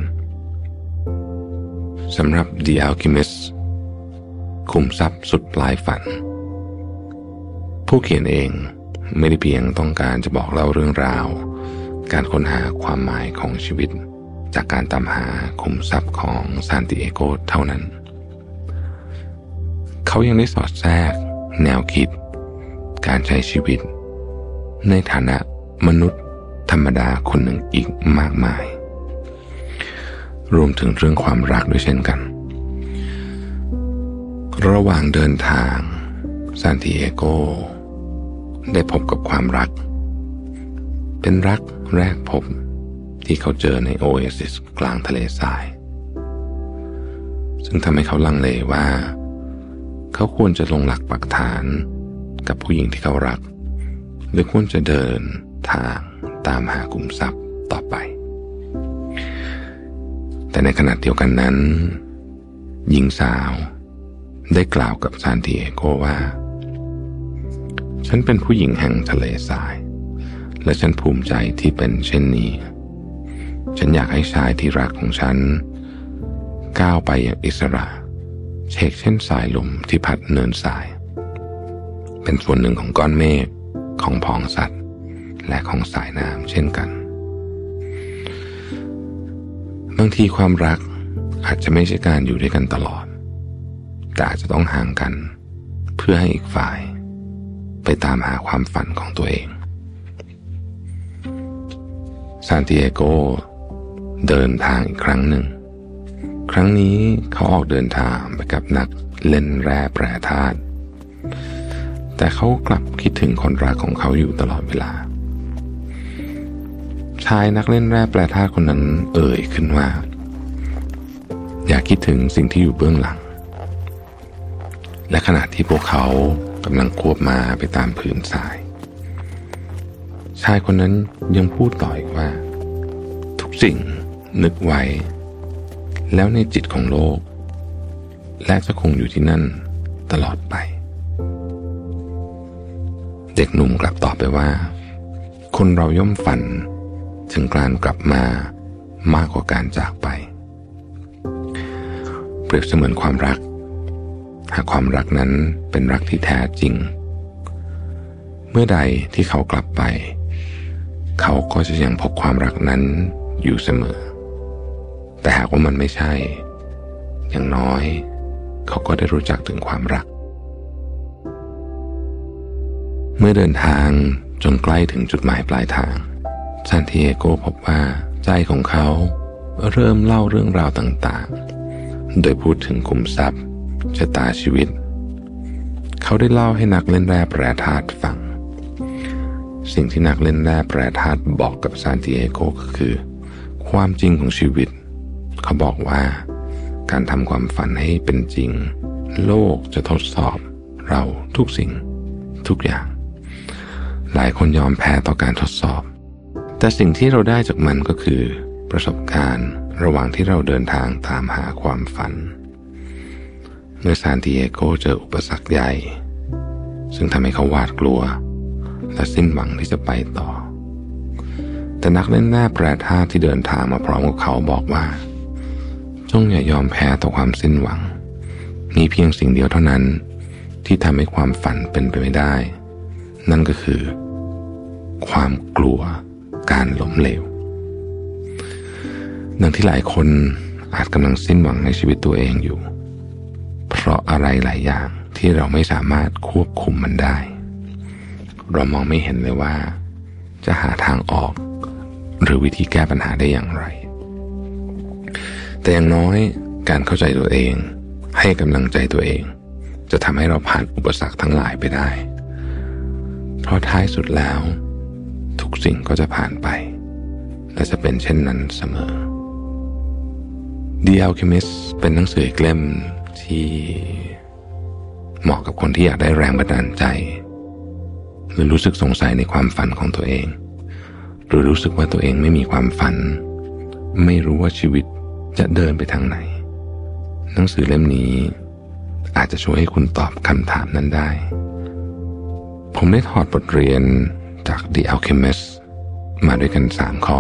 สำหรับ The Alchemist คุมทรัพย์สุดปลายฝัน ผู้เขียนเองไม่ได้เพียงต้องการจะบอกเล่าเรื่องราว การค้นหาความหมายของชีวิต จากการตามหาคุมทรัพย์ของซานติเอโกเท่านั้น เขายังได้สอดแทรก แนวคิด การใช้ชีวิต ในฐานะมนุษย์ธรรมดาคนหนึ่งอีกมากมาย รวมถึงเรื่องความรักด้วยเช่นกัน ระหว่างเดินทางซานติเอโกได้พบกับความรัก เป็นรักแรกพบ ที่เขาเจอในโอเอซิสกลางทะเลทราย ซึ่งทำให้เขาลังเลว่า เขาควรจะลงหลักปักฐานกับผู้หญิงที่เขารัก หรือควรจะเดินทางตามหากลุ่มทรัพย์ต่อไป แต่ในขณะเดียวกันนั้น หญิงสาวได้กล่าวกับซานติเอโกว่า ฉันเป็นผู้หญิงแห่งทะเลทราย และฉันภูมิใจที่เป็นเช่นนี้ ฉันอยากให้ชายที่รักของฉัน ก้าวไปอย่างอิสระเชกเช่นสายลมที่พัดเนินสาย เป็นส่วนหนึ่งของก้อนเมฆของพองสัตว์ และของสายน้ำเช่นกัน บางทีความรักอาจจะไม่ใช่การอยู่ด้วยกันตลอด แต่อาจจะต้องห่างกัน เพื่อให้อีกฝ่าย ไปตามหาความฝันของตัวเองซานติเอโก เดินทางอีกครั้งหนึ่ง ครั้งนี้เขาออกเดินทางไปกับนักเล่นแร่แปรธาตุแต่เขากลับคิดถึงคนรักของเขาอยู่ตลอดเวลา ชายนักเล่นแร่แปรธาตุคนนั้นเอ่ยขึ้นว่า อย่าคิดถึงสิ่งที่อยู่เบื้องหลัง และขณะที่พวกเขากำลังควบมาไปตามผืนทราย ชายคนนั้นยังพูดต่ออีกว่า ทุกสิ่ง นึกไว้ แล้วในจิตของโลก และจะคงอยู่ที่นั่นตลอดไป เด็กหนุ่มกลับตอบไปว่า คนเราย่อมฝันถึงการกลับมามากกว่าการจากไป เปรียบเสมือนความรัก หากความรักนั้นเป็นรักที่แท้จริง เมื่อใดที่เขากลับไป เขาก็จะยังพบความรักนั้นอยู่เสมอ แต่หากว่ามันไม่ใช่ อย่างน้อย เขาก็ได้รู้จักถึงความรัก เมื่อเดินทางจนใกล้ถึงจุดหมายปลายทางซานติเอโกพบว่าใจของเขาเริ่มเล่าเรื่องราวต่างๆ โดยพูดถึงคุมทรัพย์ชะตาชีวิต เขาได้เล่าให้นักเล่นแร่แปรธาตุฟัง สิ่งที่นักเล่นแร่แปรธาตุบอกกับซานติเอโกก็คือ ความจริงของชีวิต เขาบอกว่าการทำความฝันให้เป็นจริง โลกจะทดสอบเราทุกสิ่งทุกอย่าง หลายคนยอมแพ้ต่อการทดสอบ แต่สิ่งที่เราได้จากมันก็คือ ประสบการณ์ระหว่างที่เราเดินทางตามหาความฝัน เมื่อซานติเอโกเจออุปสรรคใหญ่ ซึ่งทำให้เขาหวาดกลัว และสิ้นหวังที่จะไปต่อ แต่นักเล่นแร่แปรธาตุที่เดินทางมาพร้อมกับเขาบอกว่า จงอย่ายอมแพ้ต่อความสิ้นหวัง มีเพียงสิ่งเดียวเท่านั้น ที่ทำให้ความฝันเป็นไปไม่ได้ นั่นก็คือ ความกลัวการล้มเหลวดังที่หลายคนอาจกำลังสิ้นหวังในชีวิตตัวเองอยู่ เพราะอะไรหลายอย่างที่เราไม่สามารถควบคุมมันได้ เรามองไม่เห็นเลยว่า จะหาทางออก หรือวิธีแก้ปัญหาได้อย่างไร แต่อย่างน้อยการเข้าใจตัวเอง ให้กำลังใจตัวเอง จะทำให้เราผ่านอุปสรรคทั้งหลายไปได้ เพราะท้ายสุดแล้ว ทุกสิ่งก็จะผ่านไป และจะเป็นเช่นนั้นเสมอ The Alchemist เป็นหนังสือกเล่มที่เหมาะกับคนที่อยากได้แรงบันดาลใจ หรือรู้สึกสงสัยในความฝันของตัวเอง หรือรู้สึกว่าตัวเองไม่มีความฝัน ไม่รู้ว่าชีวิต จะเดินไปทางไหน หนังสือเล่มนี้ อาจจะช่วยให้คุณตอบคำถามนั้นได้ ผมได้ถอดบทเรียนจาก The Alchemist มาด้วยกันสามข้อ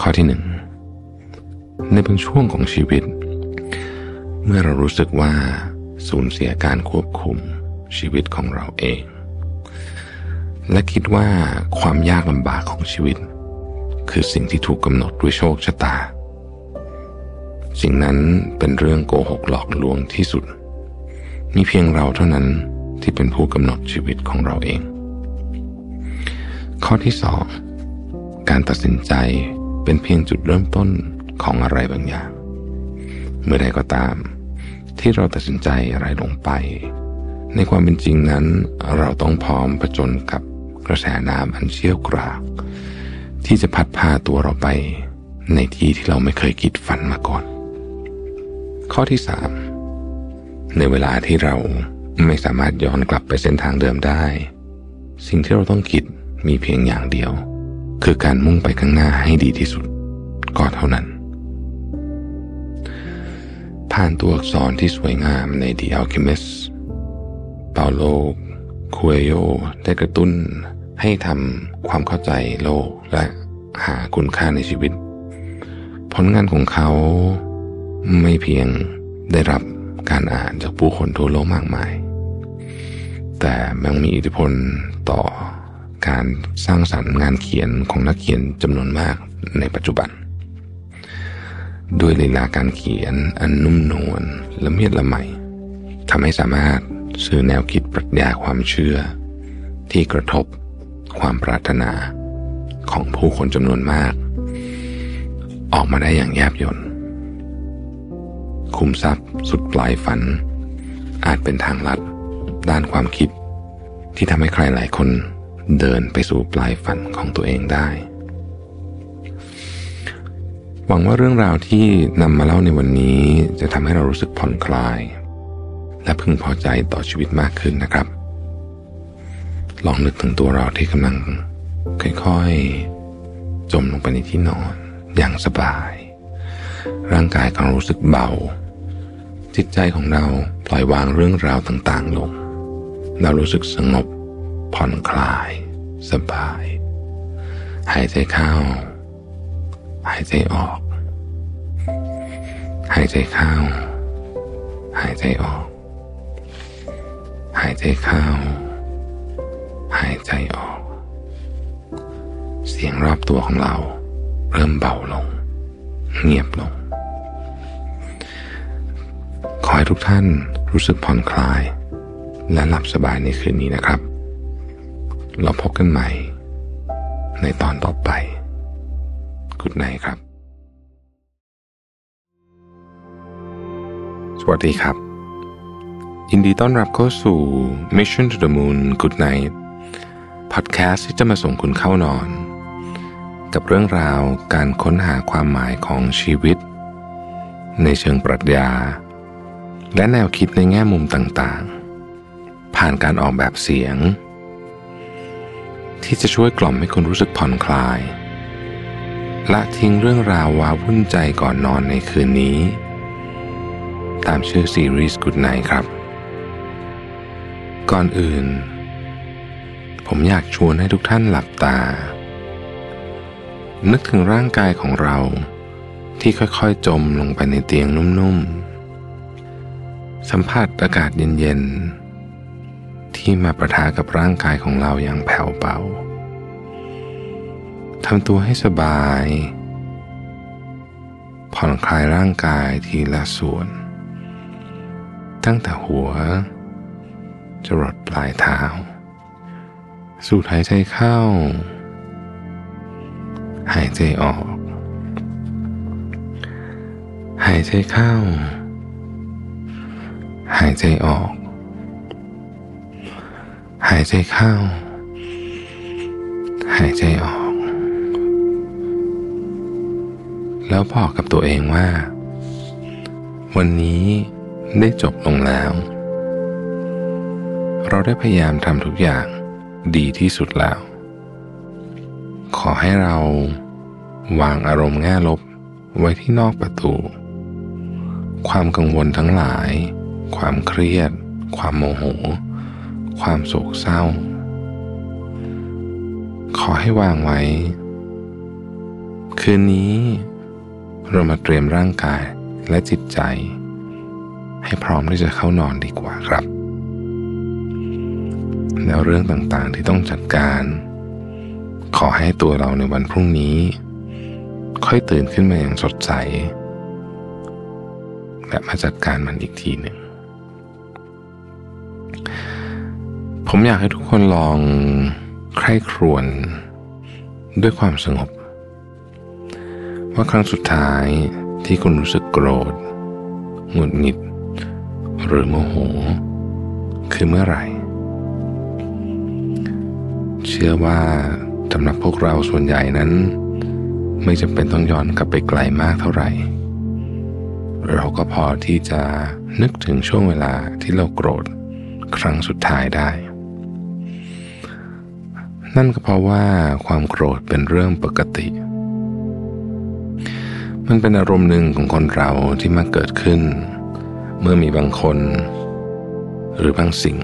ข้อที่หนึ่งในบางช่วงของชีวิต เมื่อเรารู้สึกว่าสูญเสียการควบคุมชีวิตของเราเอง และคิดว่าความยากลำบากของชีวิต คือสิ่งที่ถูกกำหนดด้วยโชคชะตา สิ่งนั้นเป็นเรื่องโกหกหลอกลวงที่สุด มีเพียงเราเท่านั้นที่เป็นผู้กำหนดชีวิตของเราเอง ข้อที่สองการตัดสินใจเป็นเพียงจุดเริ่มต้นของอะไรบางอย่าง เมื่อใดก็ตาม ที่เราตัดสินใจอะไรลงไป ในความเป็นจริงนั้น เราต้องพร้อมผจญกับกระแสน้ำอันเชี่ยวกราก ที่จะพัดพาตัวเราไปในที่ที่เราไม่เคยคิดฝันมาก่อน ข้อที่สามในเวลาที่เราไม่สามารถย้อนกลับไปเส้นทางเดิมได้ สิ่งที่เราต้องคิดมีเพียงอย่างเดียว คือการมุ่งไปข้างหน้าให้ดีที่สุด ก็เท่านั้น ผ่านตัวอักษรที่สวยงามใน The Alchemist เปาโลคูเอโยได้กระตุ้นให้ทำความเข้าใจโลก และหาคุณค่าในชีวิต ผลงานของเขาไม่เพียงได้รับการอ่านจากผู้คนทั่วโลกมากมาย แต่มันมีอิทธิพลต่อการสร้างสรรค์งานเขียนของนักเขียนจำนวนมากในปัจจุบัน ด้วยลีลาการเขียนอันนุ่มนวลละเมียดละไมทำให้สามารถสื่อแนวคิดปรัชญาความเชื่อ ที่กระทบความปรารถนา ของผู้คนจำนวนมาก ออกมาได้อย่างแยบยลคุมทรัพย์สุดปลายฝัน อาจเป็นทางลัดด้านความคิด ที่ทำให้ใครหลายคนเดินไปสู่ปลายฝันของตัวเองได้ หวังว่าเรื่องราวที่นำมาเล่าในวันนี้จะทำให้เรารู้สึกผ่อนคลาย และพึงพอใจต่อชีวิตมากขึ้นนะครับ ลองนึกถึงตัวเราที่กำลัง ค่อยๆ จมลงไปในที่นอนอย่างสบาย ร่างกายของรู้สึกเบา จิตใจของเราปล่อยวางเรื่องราวต่างๆลง เรารู้สึกสงบ ผ่อนคลาย สบาย หายใจเข้า หายใจออก หายใจเข้า หายใจออก หายใจเข้า หายใจออก เสียงรอบตัวของเรา เริ่มเบาลง เงียบลง ขอให้ทุกท่านรู้สึกผ่อนคลาย และหลับสบายในคืนนี้นะครับ เราพบกันใหม่ ในตอนต่อไปกุดไนครับ สวัสดีครับ ยินดีต้อนรับเข้าสู่ Mission to the Moon Good Night พอดแคสต์ที่จะมาส่งคุณเข้านอน กับเรื่องราวการค้นหาความหมายของชีวิต ในเชิงปรัชญา และแนวคิดในแง่มุมต่างๆ ผ่านการออกแบบเสียง ที่จะช่วยกล่อมให้คุณรู้สึกผ่อนคลาย ละทิ้งเรื่องราวว้าวุ่นใจก่อนนอนในคืนนี้ ตามชื่อซีรีส์ Good Night ครับ ก่อนอื่น ผมอยากชวนให้ทุกท่านหลับตา นึกถึงร่างกายของเรา ที่ค่อยๆจมลงไปในเตียงนุ่มๆ สัมผัสอากาศเย็นๆ ที่มาประทะกับร่างกายของเราอย่างแผ่วเบาทำตัวให้สบาย ผ่อนคลายร่างกายทีละส่วน ตั้งแต่หัวจรดปลายเท้า สูดหายใจเข้า หายใจออก หายใจเข้า หายใจออก หายใจเข้า หายใจออก แล้วบอกกับตัวเองว่า วันนี้ได้จบลงแล้ว เราได้พยายามทำทุกอย่างดีที่สุดแล้ว ขอให้เราวางอารมณ์แง่ลบไว้ที่นอกประตู ความกังวลทั้งหลาย ความเครียด ความโมโห ความโศกเศร้า ขอให้วางไว้ คืนนี้เรามาเตรียมร่างกายและจิตใจ ให้พร้อมที่จะเข้านอนดีกว่าครับ แล้วเรื่องต่างๆที่ต้องจัดการ ขอให้ตัวเราในวันพรุ่งนี้ ค่อยตื่นขึ้นมาอย่างสดใส และมาจัดการมันอีกทีหนึ่ง ผมอยากให้ทุกคนลองใคร่ครวญด้วยความสงบ ว่าครั้งสุดท้ายที่คุณรู้สึกโกรธหงุดหงิด หรือโมโห คือเมื่อไหร่ เชื่อว่า สำหรับพวกเราส่วนใหญ่นั้น ไม่จำเป็นต้องย้อนกลับไปไกลมากเท่าไหร่ เราก็พอที่จะนึกถึงช่วงเวลาที่เราโกรธครั้งสุดท้ายได้ นั่นก็เพราะว่าความโกรธเป็นเรื่องปกติ มันเป็นอารมณ์หนึ่งของคนเราที่มาเกิดขึ้น เมื่อมีบางคน หรือบางสิ่ง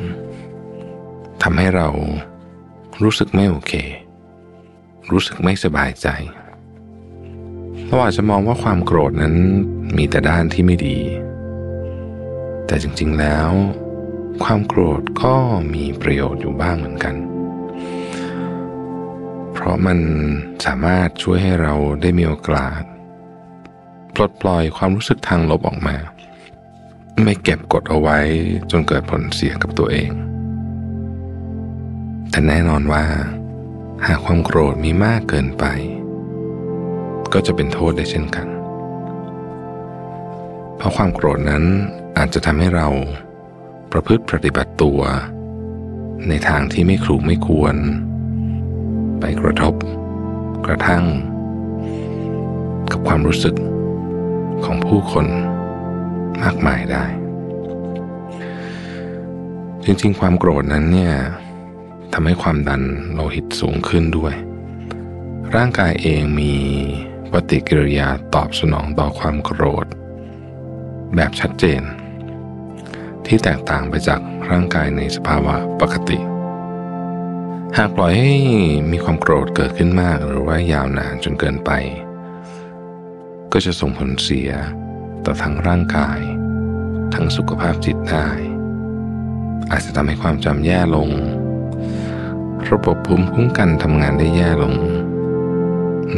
ทำให้เรารู้สึกไม่โอเค รู้สึกไม่สบายใจ เราอาจจะมองว่าความโกรธนั้นมีแต่ด้านที่ไม่ดี แต่จริงๆแล้ว ความโกรธก็มีประโยชน์อยู่บ้างเหมือนกัน เพราะมันสามารถช่วยให้เราได้มีโอกาสปลดปล่อยความรู้สึกทางลบออกมา ไม่เก็บกดเอาไว้จนเกิดผลเสียกับตัวเอง แต่แน่นอนว่า หากความโกรธมีมากเกินไป ก็จะเป็นโทษได้เช่นกัน เพราะความโกรธนั้นอาจจะทำให้เราประพฤติปฏิบัติตัว ในทางที่ไม่ครูไม่ควร ไปกระทบ กระทั่ง กับความรู้สึกของผู้คนมากมายได้ จริงๆ ความโกรธนั้นเนี่ย ทำให้ความดันโลหิตสูงขึ้นด้วย ร่างกายเองมีปฏิกิริยาตอบสนองต่อความโกรธ แบบชัดเจน ที่แตกต่างไปจากร่างกายในสภาวะปกติ หากปล่อยให้มีความโกรธเกิดขึ้นมากหรือว่ายาวนานจนเกินไป ก็จะส่งผลเสียต่อทั้งร่างกาย ทั้งสุขภาพจิตได้ อาจจะทำให้ความจำแย่ลง ระบบภูมิคุ้มกันทำงานได้แย่ลง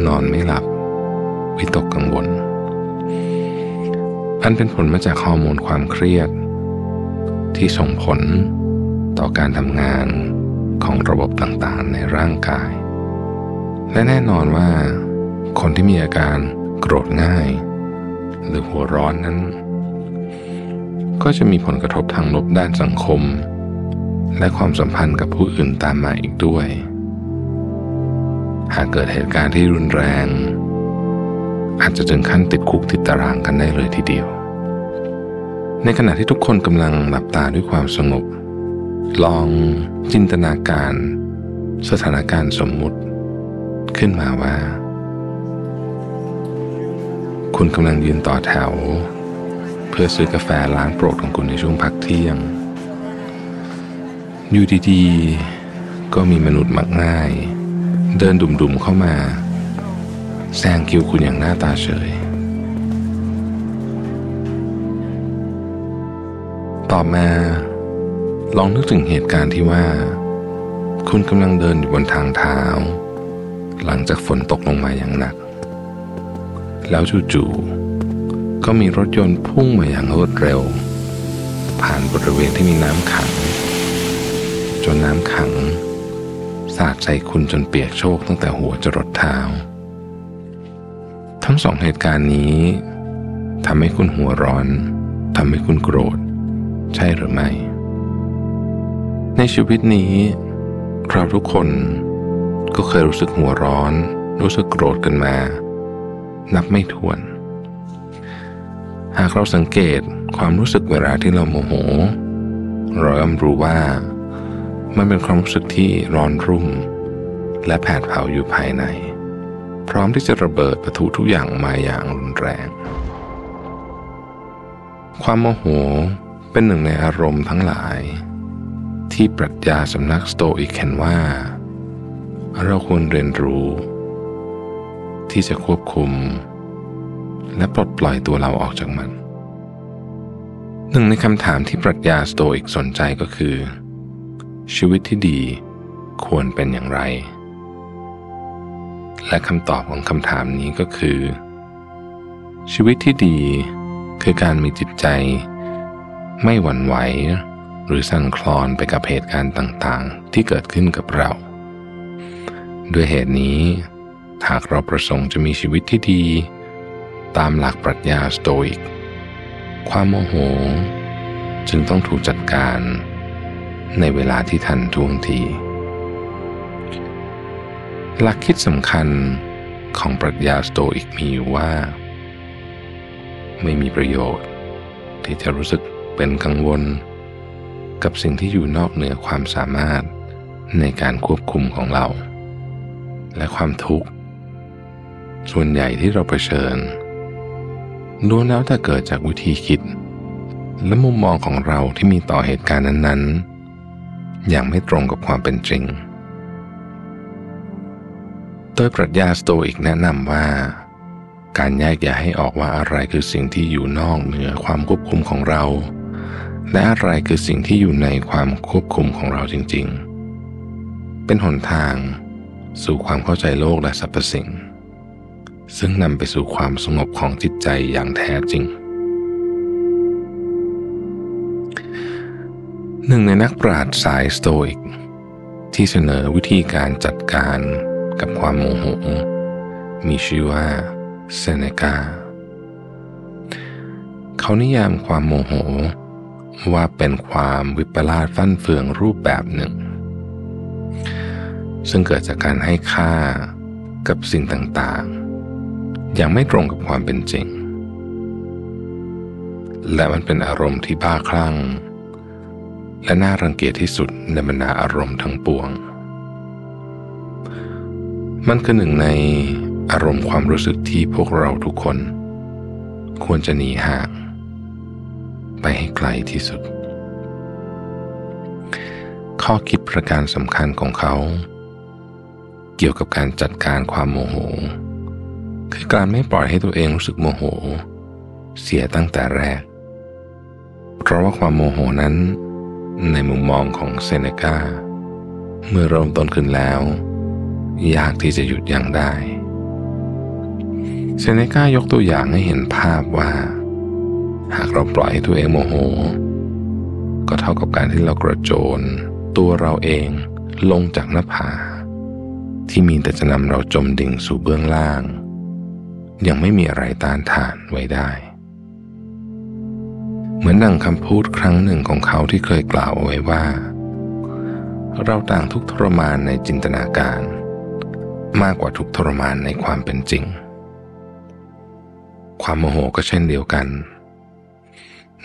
นอนไม่หลับ วิตกกังวล อันเป็นผลมาจากฮอร์โมนความเครียด ที่ส่งผลต่อการทำงานของระบบต่างๆ ในร่างกาย และแน่นอนว่า คนที่มีอาการโกรธง่าย หรือหัวร้อนนั้น ก็จะมีผลกระทบทางลบด้านสังคม และความสัมพันธ์กับผู้อื่นตามมาอีกด้วย หากเกิดเหตุการณ์ที่รุนแรง อาจจะถึงขั้นติดคุกติดตารางกันได้เลยทีเดียว ในขณะที่ทุกคนกำลังหลับตาด้วยความสงบ ลองจินตนาการ สถานการณ์สมมุติ ขึ้นมาว่า คุณกำลังยืนต่อแถว เพื่อซื้อกาแฟร้านโปรดของคุณในช่วงพักเที่ยง อยู่ดีๆ ก็มีมนุษย์มักง่าย เดินดุ่มๆเข้ามาแซงคิวคุณอย่างหน้าตาเฉย ต่อมา ลองนึกถึงเหตุการณ์ที่ว่า คุณกำลังเดินอยู่บนทางเท้า หลังจากฝนตกลงมาอย่างหนัก แล้วจู่ๆก็มีรถยนต์พุ่งมาอย่างรวดเร็ว ผ่านบริเวณที่มีน้ำขัง จนน้ำขัง สาดใส่คุณจนเปียกโชกตั้งแต่หัวจรดเท้า ทั้งสองเหตุการณ์นี้ทำให้คุณหัวร้อนทำให้คุณโกรธ ใช่หรือไม่ ในชีวิตนี้เราทุกคนก็เคยรู้สึกหัวร้อน รู้สึกโกรธกันมา นับไม่ถ้วน หากเราสังเกตความรู้สึกเวลาที่เราโมโห เราย่อมรู้ว่า มันเป็นความรู้สึกที่ร้อนรุ่ม และแผดเผาอยู่ภายใน พร้อมที่จะระเบิดปะทุทุกอย่างมาอย่างรุนแรง ความโมโหเป็นหนึ่งในอารมณ์ทั้งหลาย ที่ปรัชญาสำนักสโตอิกเห็นว่า เราควรเรียนรู้ ที่จะควบคุม และปลดปล่อยตัวเราออกจากมัน หนึ่งในคำถามที่ปรัชญาสโตอิกสนใจก็คือ ชีวิตที่ดีควรเป็นอย่างไร และคำตอบของคำถามนี้ก็คือ ชีวิตที่ดีคือการมีจิตใจ ไม่หวั่นไหว หรือสั่นคลอนไปกับเหตุการณ์ต่างๆ ที่เกิดขึ้นกับเรา ด้วยเหตุนี้ หากเราประสงค์จะมีชีวิตที่ดี ตามหลักปรัชญาสโตอิก ความโมโห จึงต้องถูกจัดการ ในเวลาที่ทันท่วงที หลักคิดสำคัญของปรัชญาสโตอิกมีอยู่ว่า ไม่มีประโยชน์ ที่จะรู้สึกเป็นกังวล กับสิ่งที่อยู่นอกเหนือความสามารถในการควบคุมของเรา และความทุกข์ ส่วนใหญ่ที่เราเผชิญล้วนแล้วแต่เกิดจากวิธีคิด และมุมมองของเราที่มีต่อเหตุการณ์นั้นๆ อย่างไม่ตรงกับความเป็นจริง โดยปรัชญาสโตอิกแนะนำว่า การแยกแยะให้ออกว่าอะไรคือสิ่งที่อยู่นอกเหนือความควบคุมของเรา และอะไรคือสิ่งที่อยู่ในความควบคุมของเราจริง ๆ เป็นหนทาง สู่ความเข้าใจโลกและสรรพสิ่ง ซึ่งนำไปสู่ความสงบของจิตใจอย่างแท้จริง หนึ่งในนักปราชญ์สายสโตอิก ที่เสนอวิธีการจัดการกับความโมโห มีชื่อว่าเซเนกา เขานิยามความโมโหว่าเป็นความวิปลาสฟั่นเฟืองรูปแบบหนึ่ง ซึ่งเกิดจากการให้ค่ากับสิ่งต่างๆ อย่างไม่ตรงกับความเป็นจริง และมันเป็นอารมณ์ที่บ้าคลั่ง และน่ารังเกียจที่สุดในบรรดาอารมณ์ทั้งปวง มันคือหนึ่งในอารมณ์ความรู้สึกที่พวกเราทุกคน ควรจะหนีห่าง ไปให้ไกลที่สุด ข้อคิดประการสำคัญของเขา เกี่ยวกับการจัดการความโมโห คือการไม่ปล่อยให้ตัวเองรู้สึกโมโห เสียตั้งแต่แรก เพราะว่าความโมโหนั้น ในมุมมองของเซเนกาเมื่อเริ่มต้นขึ้นแล้ว ยากที่จะหยุดยั้งได้เซเนกายกตัวอย่างให้เห็นภาพว่า หากเราปล่อยให้ตัวเองโมโห ก็เท่ากับการที่เรากระโจน ตัวเราเองลงจากหน้าผา ที่มีแต่จะนำเราจมดิ่งสู่เบื้องล่าง ยังไม่มีอะไรต้านทานไว้ได้ เหมือนดังคำพูดครั้งหนึ่งของเขาที่เคยกล่าวเอาไว้ว่า เราต่างทุกทรมานในจินตนาการ มากกว่าทุกทรมานในความเป็นจริง ความโมโหก็เช่นเดียวกัน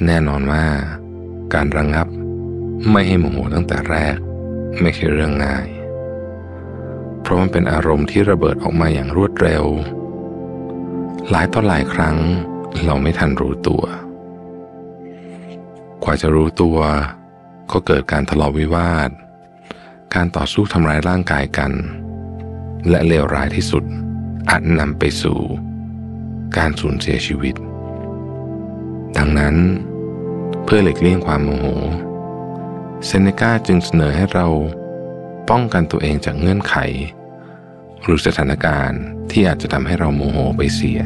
แน่นอนว่า การระงงับไม่ให้โมโหตั้งแต่แรก ไม่ใช่เรื่องง่าย เพราะมันเป็นอารมณ์ที่ระเบิดออกมาอย่างรวดเร็ว หลายต่อหลายครั้งเราไม่ทันรู้ตัว กว่าจะรู้ตัว ก็เกิดการทะเลาะวิวาท การต่อสู้ทำร้ายร่างกายกัน และเลวร้ายที่สุดอาจนำไปสู่ การสูญเสียชีวิต ดังนั้น เพื่อหลีกเลี่ยงความโมโห เซเนกาจึงเสนอให้เราป้องกันตัวเองจากเงื่อนไข หรือสถานการณ์ที่อาจจะทำให้เราโมโหไปเสีย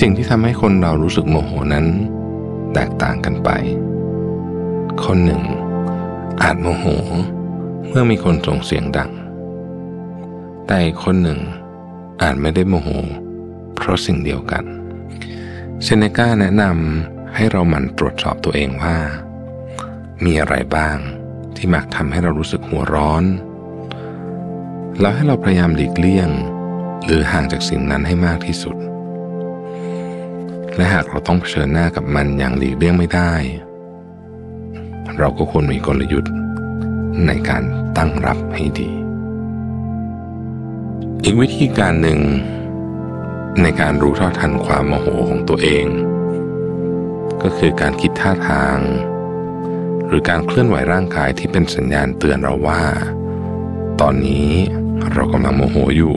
สิ่งที่ทำให้คนเรารู้สึกโมโหนั้น แตกต่างกันไป คนหนึ่ง อาจโมโหเมื่อมีคนส่งเสียงดัง แต่คนหนึ่ง อาจไม่ได้โมโห เพราะสิ่งเดียวกันเซเนกาแนะนำให้เราหมั่นตรวจสอบตัวเองว่า มีอะไรบ้างที่มักทำให้เรารู้สึกหัวร้อน แล้วให้เราพยายามหลีกเลี่ยง หรือห่างจากสิ่งนั้นให้มากที่สุด และหากเราต้องเผชิญหน้ากับมันอย่างหลีกเลี่ยงไม่ได้ เราก็ควรมีกลยุทธ์ในการตั้งรับให้ดี อีกวิธีการหนึ่ง ในการรู้เท่าทันความโมโหของตัวเอง ก็คือการคิดท่าทาง หรือการเคลื่อนไหวร่างกายที่เป็นสัญญาณเตือนเราว่า ตอนนี้เรากำลังโมโหอยู่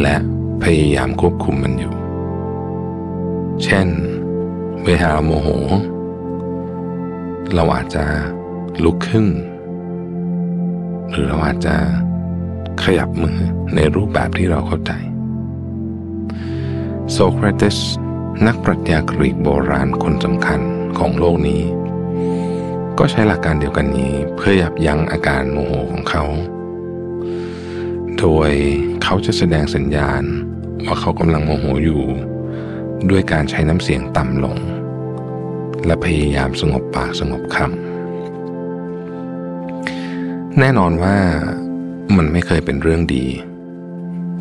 และพยายามควบคุมมันอยู่ เช่น เวลาเราโมโห เราอาจจะลุกขึ้น หรือเราอาจจะขยับมือในรูปแบบที่เราเข้าใจโซเครติสนักปรัชญากรีกโบราณคนสำคัญของโลกนี้ ก็ใช้หลักการเดียวกันนี้เพื่อยับยั้งอาการโมโหของเขา โดยเขาจะแสดงสัญญาณว่าเขากำลังโมโหอยู่ ด้วยการใช้น้ำเสียงต่ำลง และพยายามสงบปากสงบคำแน่นอนว่ามันไม่เคยเป็นเรื่องดี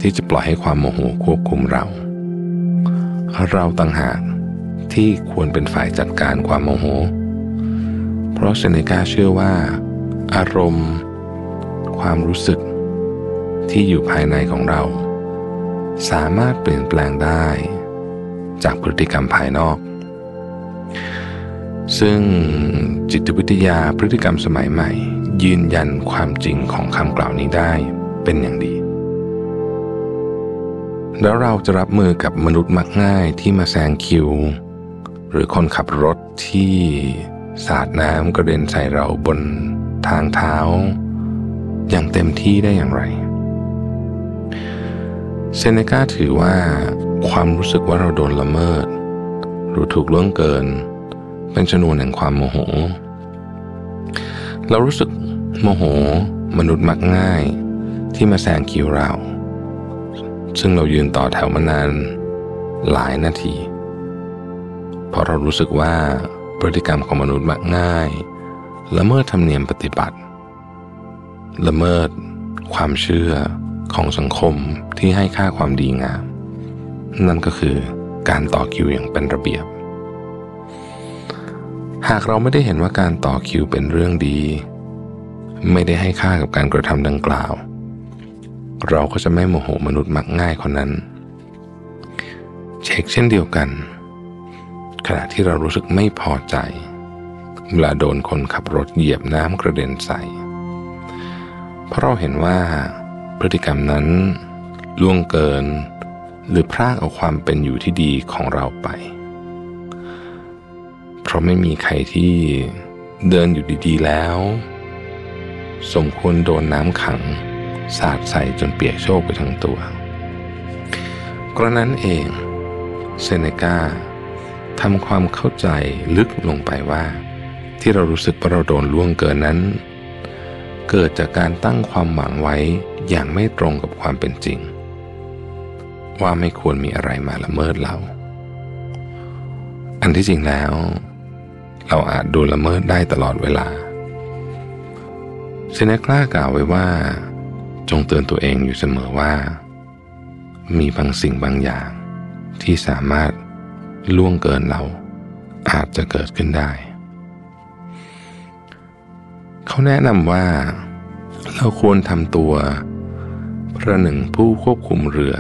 ที่จะปล่อยให้ความโมโหควบคุมเรา เราต่างหากที่ควรเป็นฝ่ายจัดการความโมโห เพราะเซเนกาเชื่อว่า อารมณ์ ความรู้สึก ที่อยู่ภายในของเรา สามารถเปลี่ยนแปลงได้ จากพฤติกรรมภายนอก ซึ่งจิตวิทยาพฤติกรรมสมัยใหม่ ยืนยันความจริงของคำกล่าวนี้ได้เป็นอย่างดี แล้วเราจะรับมือกับมนุษย์มักง่ายที่มาแซงคิว หรือคนขับรถที่สาดน้ำกระเด็นใส่เราบนทางเท้า อย่างเต็มที่ได้อย่างไรเซเนกาถือว่า ความรู้สึกว่าเราโดนละเมิด หรือถูกล่วงเกิน เป็นชนวนแห่งความโมโห เรารู้สึกโมโห มนุษย์มักง่าย ที่มาแซงคิวเรา ซึ่งเรายืนต่อแถวมานานหลายนาที เพราะเรารู้สึกว่าพฤติกรรมของมนุษย์มักง่ายละเมิดธรรมเนียมปฏิบัติ ละเมิดความเชื่อของสังคมที่ให้ค่าความดีงาม นั่นก็คือการต่อคิวอย่างเป็นระเบียบ หากเราไม่ได้เห็นว่าการต่อคิวเป็นเรื่องดี ไม่ได้ให้ค่ากับการกระทำดังกล่าว เราก็จะไม่โมโหมนุษย์มักง่ายคนนั้น เช็คเช่นเดียวกัน ขณะที่เรารู้สึกไม่พอใจเวลาโดนคนขับรถเหยียบน้ำกระเด็นใส่ เพราะเราเห็นว่าพฤติกรรมนั้นล่วงเกิน หรือพรากเอาความเป็นอยู่ที่ดีของเราไป เพราะไม่มีใครที่เดินอยู่ดีๆแล้ว สมควรโดนน้ำขัง สาดใส่จนเปียกโชกไปทั้งตัว กระนั้นเองเซเนกาทำความเข้าใจลึกลงไปว่า ที่เรารู้สึกว่าเราโดนล่วงเกินนั้น เกิดจากการตั้งความหวังไว้อย่างไม่ตรงกับความเป็นจริง ว่าไม่ควรมีอะไรมาละเมิดเรา อันที่จริงแล้ว เราอาจโดนละเมิดได้ตลอดเวลาเซเนกล้ากล่าวไว้ว่า จงเตือนตัวเองอยู่เสมอว่า มีบางสิ่งบางอย่าง ที่สามารถล่วงเกินเรา อาจจะเกิดขึ้นได้ เขาแนะนำว่า เราควรทำตัว ประหนึ่งผู้ควบคุมเรือ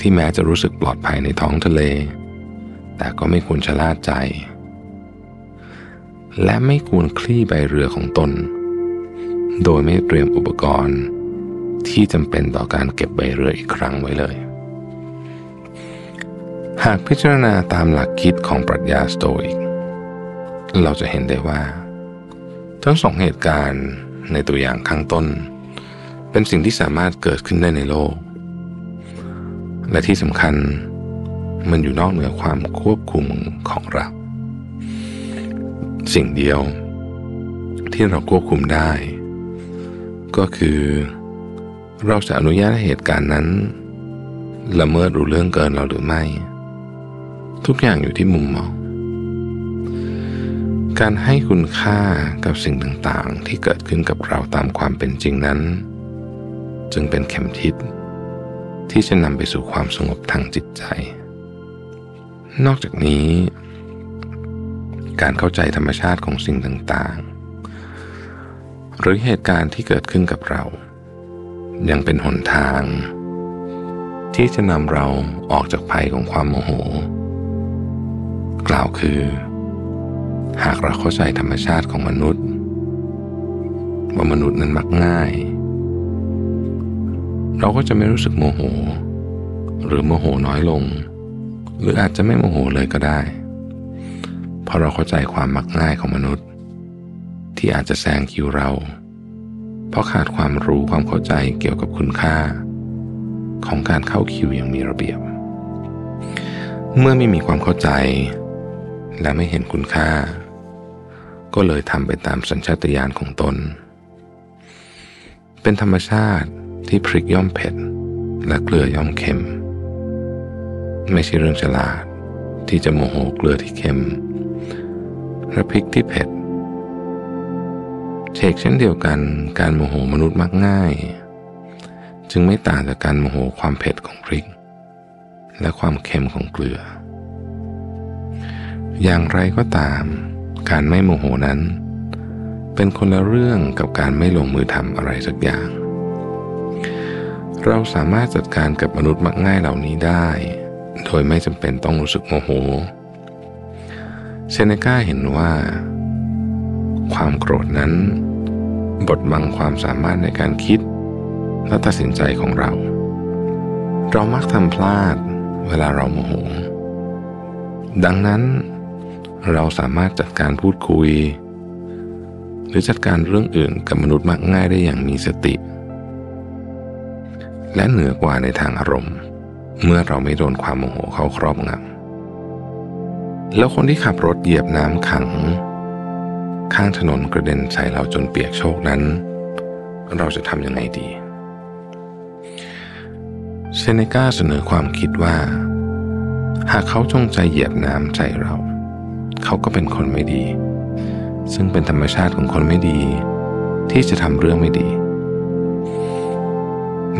ที่แม้จะรู้สึกปลอดภัยในท้องทะเล แต่ก็ไม่ควรชะล่าใจ และไม่ควรคลี่ใบเรือของตน โดยไม่เตรียมอุปกรณ์ที่จำเป็นต่อการเก็บใบเรืออีกครั้งไว้เลย หากพิจารณาตามหลักคิดของปรัชญาสโตอิก เราจะเห็นได้ว่า ทั้งสองเหตุการณ์ในตัวอย่างข้างต้น เป็นสิ่งที่สามารถเกิดขึ้นได้ในโลก และที่สำคัญมันอยู่นอกเหนือความควบคุมของเรา สิ่งเดียวที่เราควบคุมได้ ก็คือเราจะอนุญาตให้เหตุการณ์นั้น ละเมิดรู้เรื่องเกินเราหรือไม่ ทุกอย่างอยู่ที่มุมมอง การให้คุณค่ากับสิ่งต่างๆ ที่เกิดขึ้นกับเราตามความเป็นจริงนั้น จึงเป็นเข็มทิศ ที่จะนำไปสู่ความสงบทางจิตใจ นอกจากนี้ การเข้าใจธรรมชาติของสิ่งต่างๆ หรือเหตุการณ์ที่เกิดขึ้นกับเรา ยังเป็นหนทาง ที่จะนำเราออกจากภัยของความโมโห กล่าวคือ หากเราเข้าใจธรรมชาติของมนุษย์ ว่ามนุษย์นั้นมักง่าย เราก็จะไม่รู้สึกโมโห หรือโมโหน้อยลง หรืออาจจะไม่โมโหเลยก็ได้เพราะเราเข้าใจความมักง่ายของมนุษย์ ที่อาจจะแซงคิวเรา เพราะขาดความรู้ความเข้าใจเกี่ยวกับคุณค่า ของการเข้าคิวอย่างมีระเบียบ เมื่อไม่มีความเข้าใจ และไม่เห็นคุณค่า ก็เลยทำไปตามสัญชาตญาณของตน เป็นธรรมชาติ ที่พริกย่อมเผ็ด และเกลือย่อมเค็ม ไม่ใช่เรื่องฉลาดที่จะโมโหเกลือที่เค็มและพริกที่เผ็ดเชกเช่นเดียวกันการโมโหมนุษย์มักง่าย จึงไม่ต่างจากการโมโหความเผ็ดของพริก และความเค็มของเกลือ อย่างไรก็ตาม การไม่โมโหนั้น เป็นคนละเรื่องกับการไม่ลงมือทำอะไรสักอย่าง เราสามารถจัดการกับมนุษย์มักง่ายเหล่านี้ได้ โดยไม่จำเป็นต้องรู้สึกโมโห เซเนกาเห็นว่า ความโกรธนั้น บดบังความสามารถในการคิด และตัดสินใจของเรา เรามักทำพลาดเวลาเราโมโห ดังนั้นเราสามารถจัดการพูดคุย หรือจัดการเรื่องอื่นกับมนุษย์มักง่ายได้อย่างมีสติ และเหนือกว่าในทางอารมณ์ เมื่อเราไม่โดนความโมโหเขาครอบงำแล้วคนที่ขับรถเหยียบน้ำขัง ข้างถนนกระเด็นใส่เราจนเปียกโชกนั้น เราจะทำยังไงดี เซเนกาเสนอความคิดว่า หากเขาจงใจเหยียบน้ำใส่เรา เขาก็เป็นคนไม่ดี ซึ่งเป็นธรรมชาติของคนไม่ดี ที่จะทำเรื่องไม่ดี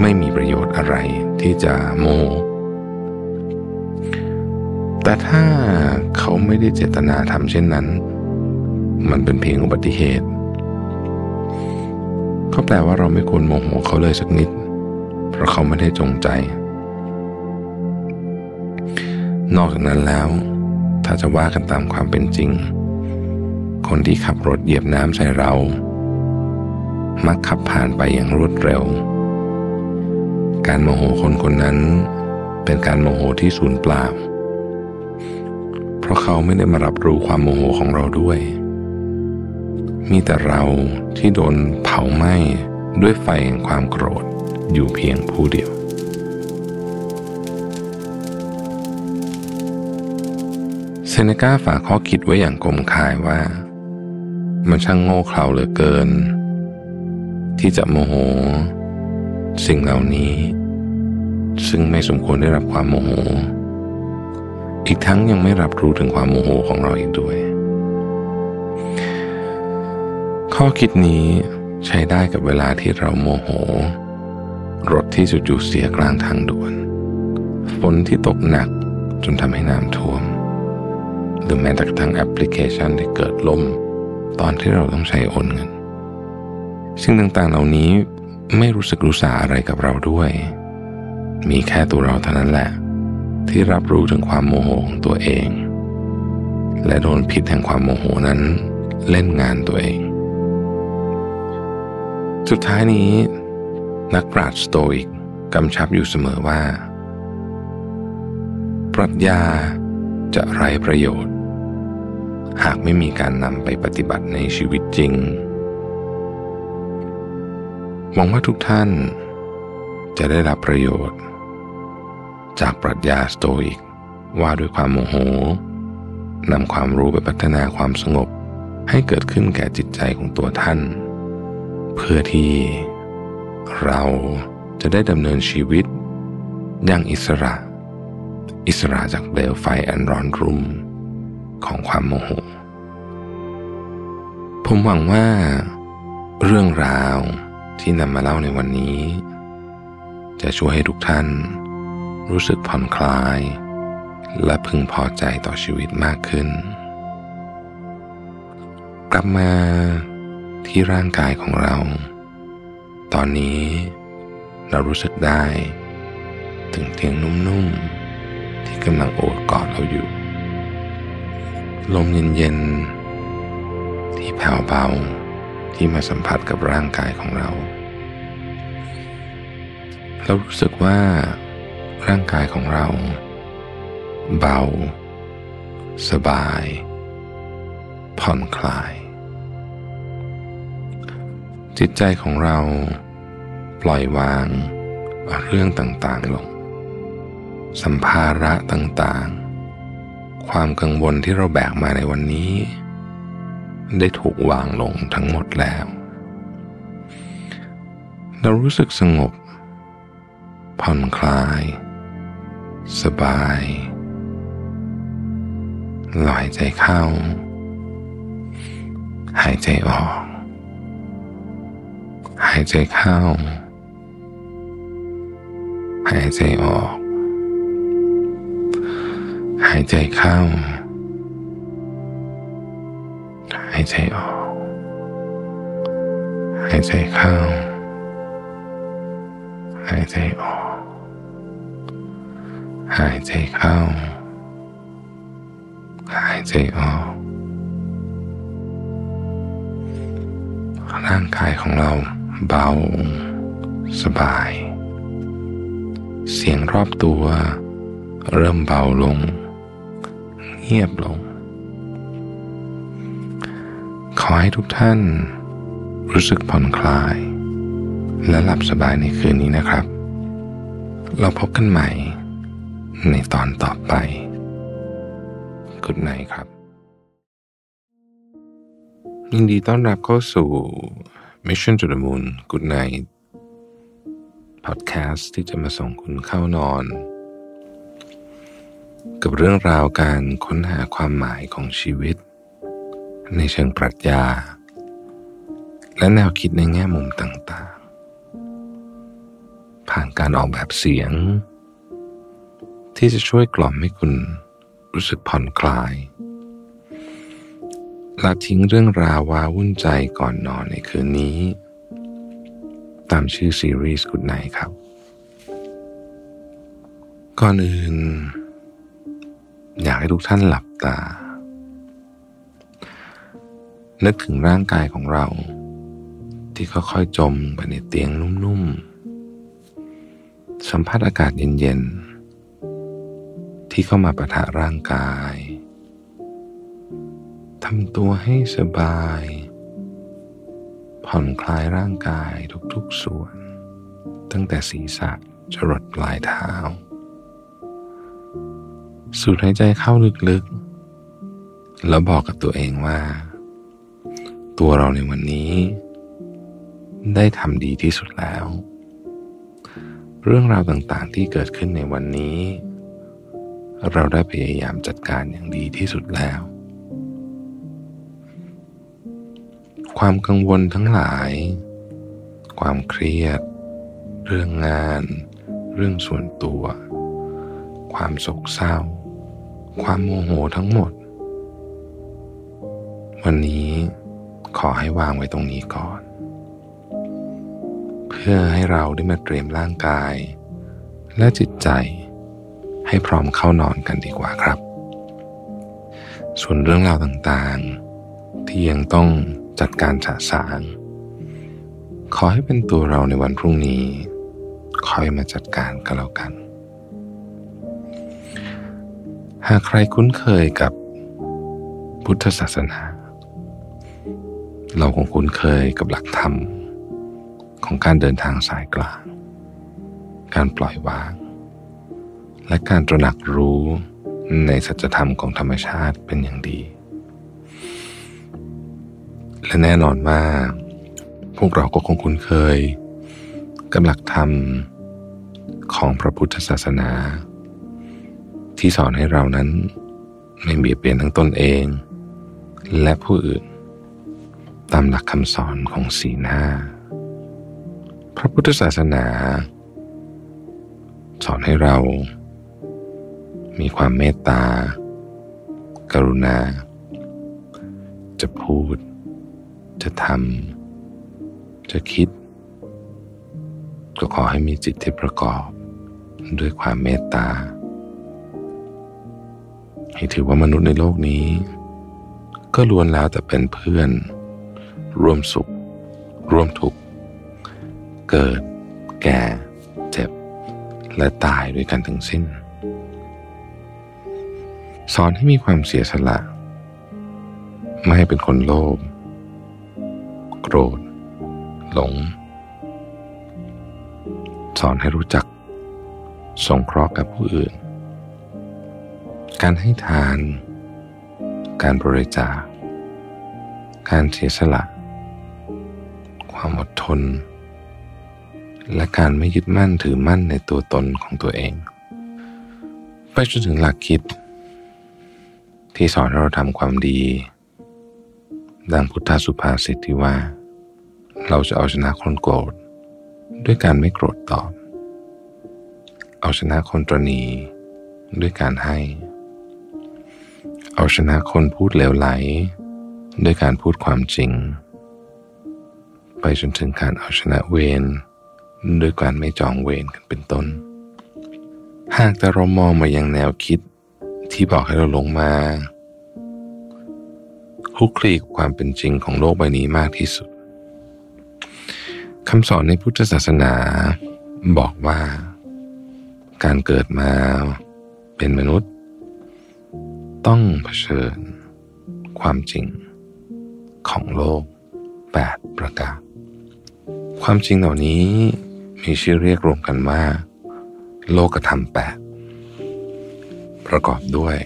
ไม่มีประโยชน์อะไรที่จะโมโห แต่ถ้าเขาไม่ได้เจตนาทำเช่นนั้น มันเป็นเพียงอุบัติเหตุ ก็แปลว่าเราไม่ควรโมโหเขาเลยสักนิด เพราะเขาไม่ได้จงใจ นอกจากนั้นแล้ว ถ้าจะว่ากันตามความเป็นจริง คนที่ขับรถเหยียบน้ำใส่เรา มักขับผ่านไปอย่างรวดเร็ว การโมโหคนคนนั้น เป็นการโมโหที่สูญเปล่า เพราะเขาไม่ได้มารับรู้ความโมโหของเราด้วย มีแต่เราที่โดนเผาไหม้ด้วยไฟแห่งความโกรธอยู่เพียงผู้เดียวเซเนกาฝากข้อคิดไว้อย่างกลมคายว่า มันช่างโง่เขลาเหลือเกิน ที่จะโมโห สิ่งเหล่านี้ ซึ่งไม่สมควรได้รับความโมโห อีกทั้งยังไม่รับรู้ถึงความโมโหของเราอีกด้วย ข้อคิดนี้ใช้ได้กับเวลาที่เราโมโห รถที่จู่ๆเสียกลางทางด่วน ฝนที่ตกหนักจนทำให้น้ำท่วม หรือแม้แต่กระทั่งแอปพลิเคชันที่เกิดล่ม ตอนที่เราต้องใช้โอนเงินสิ่งต่างๆเหล่านี้ ไม่รู้สึกรู้สาอะไรกับเราด้วย มีแค่ตัวเราเท่านั้นแหละ ที่รับรู้ถึงความโมโหของตัวเอง และโดนพิษแห่งความโมโหนั้นเล่นงานตัวเอง สุดท้ายนี้ นักปราชญ์สโตอิกกำชับอยู่เสมอว่า ปรัชญาจะไร้ประโยชน์ หากไม่มีการนำไปปฏิบัติในชีวิตจริง หวังว่าทุกท่านจะได้รับประโยชน์ จากปรัชญาสโตอิกว่าด้วยความโมโหนำความรู้ไปพัฒนาความสงบให้เกิดขึ้นแก่จิตใจของตัวท่าน เพื่อที่เราจะได้ดำเนินชีวิต อย่างอิสระ อิสระจากเปลวไฟอันร้อนรุ่มของความโมโห ผมหวังว่า เรื่องราว ที่นำมาเล่าในวันนี้ จะช่วยให้ทุกท่าน รู้สึกผ่อนคลาย และพึงพอใจต่อชีวิตมากขึ้น กลับมาที่ร่างกายของเรา ตอนนี้เรารู้สึกได้ ถึงเตียงนุ่มๆ ที่กำลังโอบกอดเราอยู่ ลมเย็นๆ ที่แผ่วเบา ที่มาสัมผัสกับร่างกายของเรา เรารู้สึกว่าร่างกายของเรา เบา สบาย ผ่อนคลาย จิตใจของเราปล่อยวางเรื่องต่างๆลง สัมภาระต่างๆ ความกังวลที่เราแบกมาในวันนี้ ได้ถูกวางลงทั้งหมดแล้ว เรารู้สึกสงบ ผ่อนคลาย สบายลอยใจเข้า หายใจออก หายใจเข้า หายใจออก หายใจเข้า หายใจออก หายใจเข้า หายใจออก หายใจเข้า หายใจออก ร่างกายของเราเบา สบาย เสียงรอบตัวเริ่มเบาลง เงียบลง ขอให้ทุกท่าน รู้สึกผ่อนคลาย และหลับสบายในคืนนี้นะครับ เราพบกันใหม่ ในตอนต่อไปกุดไนครับ ยินดีต้อนรับเข้าสู่ Mission to the Moon Good Night พอดแคสต์ที่จะมาส่งคุณเข้านอน กับเรื่องราวการค้นหาความหมายของชีวิต ในเชิงปรัชญา และแนวคิดในแง่มุมต่างๆ ผ่านการออกแบบเสียง ที่จะช่วยกล่อมให้คุณรู้สึกผ่อนคลายละทิ้งเรื่องราววาวุ่นใจก่อนนอนในคืนนี้ ตามชื่อซีรีส์กุดไนครับ ก่อนอื่น อยากให้ทุกท่านหลับตา นึกถึงร่างกายของเรา ที่ค่อยๆจมไปในเตียงนุ่มๆ สัมผัสอากาศเย็นๆ ที่เข้ามาประทะร่างกายทำตัวให้สบาย ผ่อนคลายร่างกายทุกๆส่วน ตั้งแต่ศีรษะจรดปลายเท้า สูดหายใจเข้าลึกๆ แล้วบอกกับตัวเองว่า ตัวเราในวันนี้ ได้ทำดีที่สุดแล้ว เรื่องราวต่างๆที่เกิดขึ้นในวันนี้ เราได้พยายามจัดการอย่างดีที่สุดแล้ว ความกังวลทั้งหลาย ความเครียด เรื่องงาน เรื่องส่วนตัว ความโศกเศร้า ความโมโหทั้งหมด วันนี้ ขอให้วางไว้ตรงนี้ก่อน เพื่อให้เราได้มาเตรียมร่างกาย และจิตใจ ให้พร้อมเข้านอนกันดีกว่าครับ ส่วนเรื่องราวต่างๆ ที่ยังต้องจัดการสะสาง ขอให้เป็นตัวเราในวันพรุ่งนี้ คอยมาจัดการกันแล้วกัน หากใครคุ้นเคยกับพุทธศาสนา เราคงคุ้นเคยกับหลักธรรม ของการเดินทางสายกลาง การปล่อยวาง และการตระหนักรู้ในสัจธรรมของธรรมชาติเป็นอย่างดี และแน่นอนว่า พวกเราก็คงคุ้นเคยกับหลักธรรมของพระพุทธศาสนา ที่สอนให้เรานั้นไม่เบียดเบียนทั้งตนเอง และผู้อื่น ตามหลักคำสอนของสีหน้า พระพุทธศาสนา สอนให้เรา มีความเมตตา กรุณา จะพูด จะทำ จะคิด ก็ขอให้มีจิตที่ประกอบ ด้วยความเมตตา ให้ถือว่ามนุษย์ในโลกนี้ ก็ล้วนแล้วแต่เป็นเพื่อน ร่วมสุข ร่วมทุกข์ เกิด แก่ เจ็บ และตายด้วยกันทั้งสิ้น สอนให้มีความเสียสละ ไม่ให้เป็นคนโลภ โกรธ หลง สอนให้รู้จัก สงเคราะห์กับผู้อื่น การให้ทาน การบริจาคการเสียสละ ความอดทน และการไม่ยึดมั่นถือมั่นในตัวตนของตัวเอง ไปจนถึงหลักคิด ที่สอนให้เราทำความดี ดังพุทธสุภาษิตที่ว่า เราจะเอาชนะคนโกรธ ด้วยการไม่โกรธตอบ เอาชนะคนตรณีด้วยการให้ เอาชนะคนพูดเลวไหล ด้วยการพูดความจริง ไปจนถึงการเอาชนะเวรด้วยการไม่จองเวรกันเป็นต้น หากแต่เรามองมายังแนวคิดที่บอกให้เราลงมาคุกคลีกับความเป็นจริงของโลกใบนี้มากที่สุดคำสอนในพุทธศาสนาบอกว่า การเกิดมาเป็นมนุษย์ ต้องเผชิญความจริงของโลกแปดประการ ความจริงเหล่านี้มีชื่อเรียกรวมกันว่า โลกธรรมแปดประกอบด้วย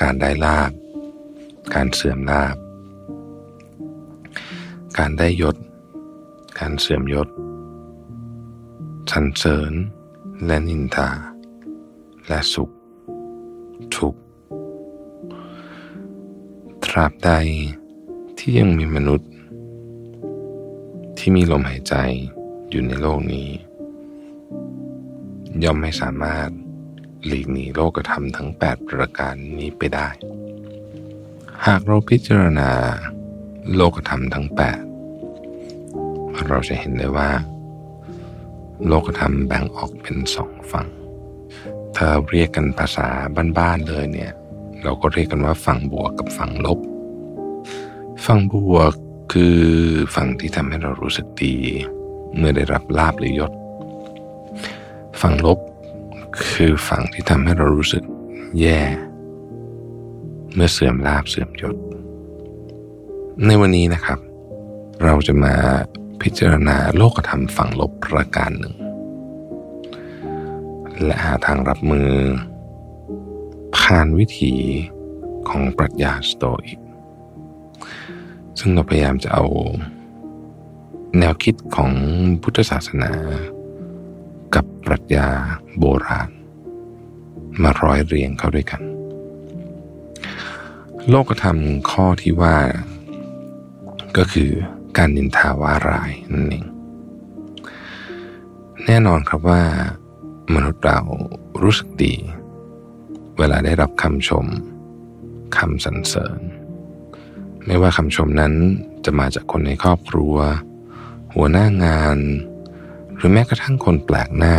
การได้ลาบ การเสื่อมลาบ การได้ยศ การเสื่อมยศสรรเสริญ และนินทา และสุข ทุกข์ตราบใดที่ยังมีมนุษย์ ที่มีลมหายใจอยู่ในโลกนี้ ย่อมไม่สามารถหลีกหนีโลกธรรมทั้ง 8 ประการนี้ไปได้ หากเราพิจารณาโลกธรรมทั้ง 8 เราจะเห็นได้ว่า โลกธรรมแบ่งออกเป็นสองฝั่ง ถ้าเรียกกันภาษาบ้านๆเลยเนี่ย เราก็เรียกกันว่าฝั่งบวกกับฝั่งลบ ฝั่งบวก คือฝั่งที่ทำให้เรารู้สึกดี เมื่อได้รับลาบหรือยศ ฝั่งลบคือฝั่งที่ทำให้เรารู้สึกแย่ เมื่อเสื่อมลาบเสื่อมยศ ในวันนี้นะครับ เราจะมาพิจารณาโลกธรรมฝั่งลบประการหนึ่ง และหาทางรับมือ ผ่านวิถีของปรัชญาสโตอิก ซึ่งเราพยายามจะเอาแนวคิดของพุทธศาสนา กับปรัชญาโบราณ มาร้อยเรียงเข้าด้วยกัน โลกธรรมข้อที่ว่า ก็คือการนินทาว่าร้ายนั่นเองแน่นอนครับว่ามนุษย์เรารู้สึกดี เวลาได้รับคำชมคำสรรเสริญ ไม่ว่าคำชมนั้นจะมาจากคนในครอบครัว หัวหน้างาน หรือแม้กระทั่งคนแปลกหน้า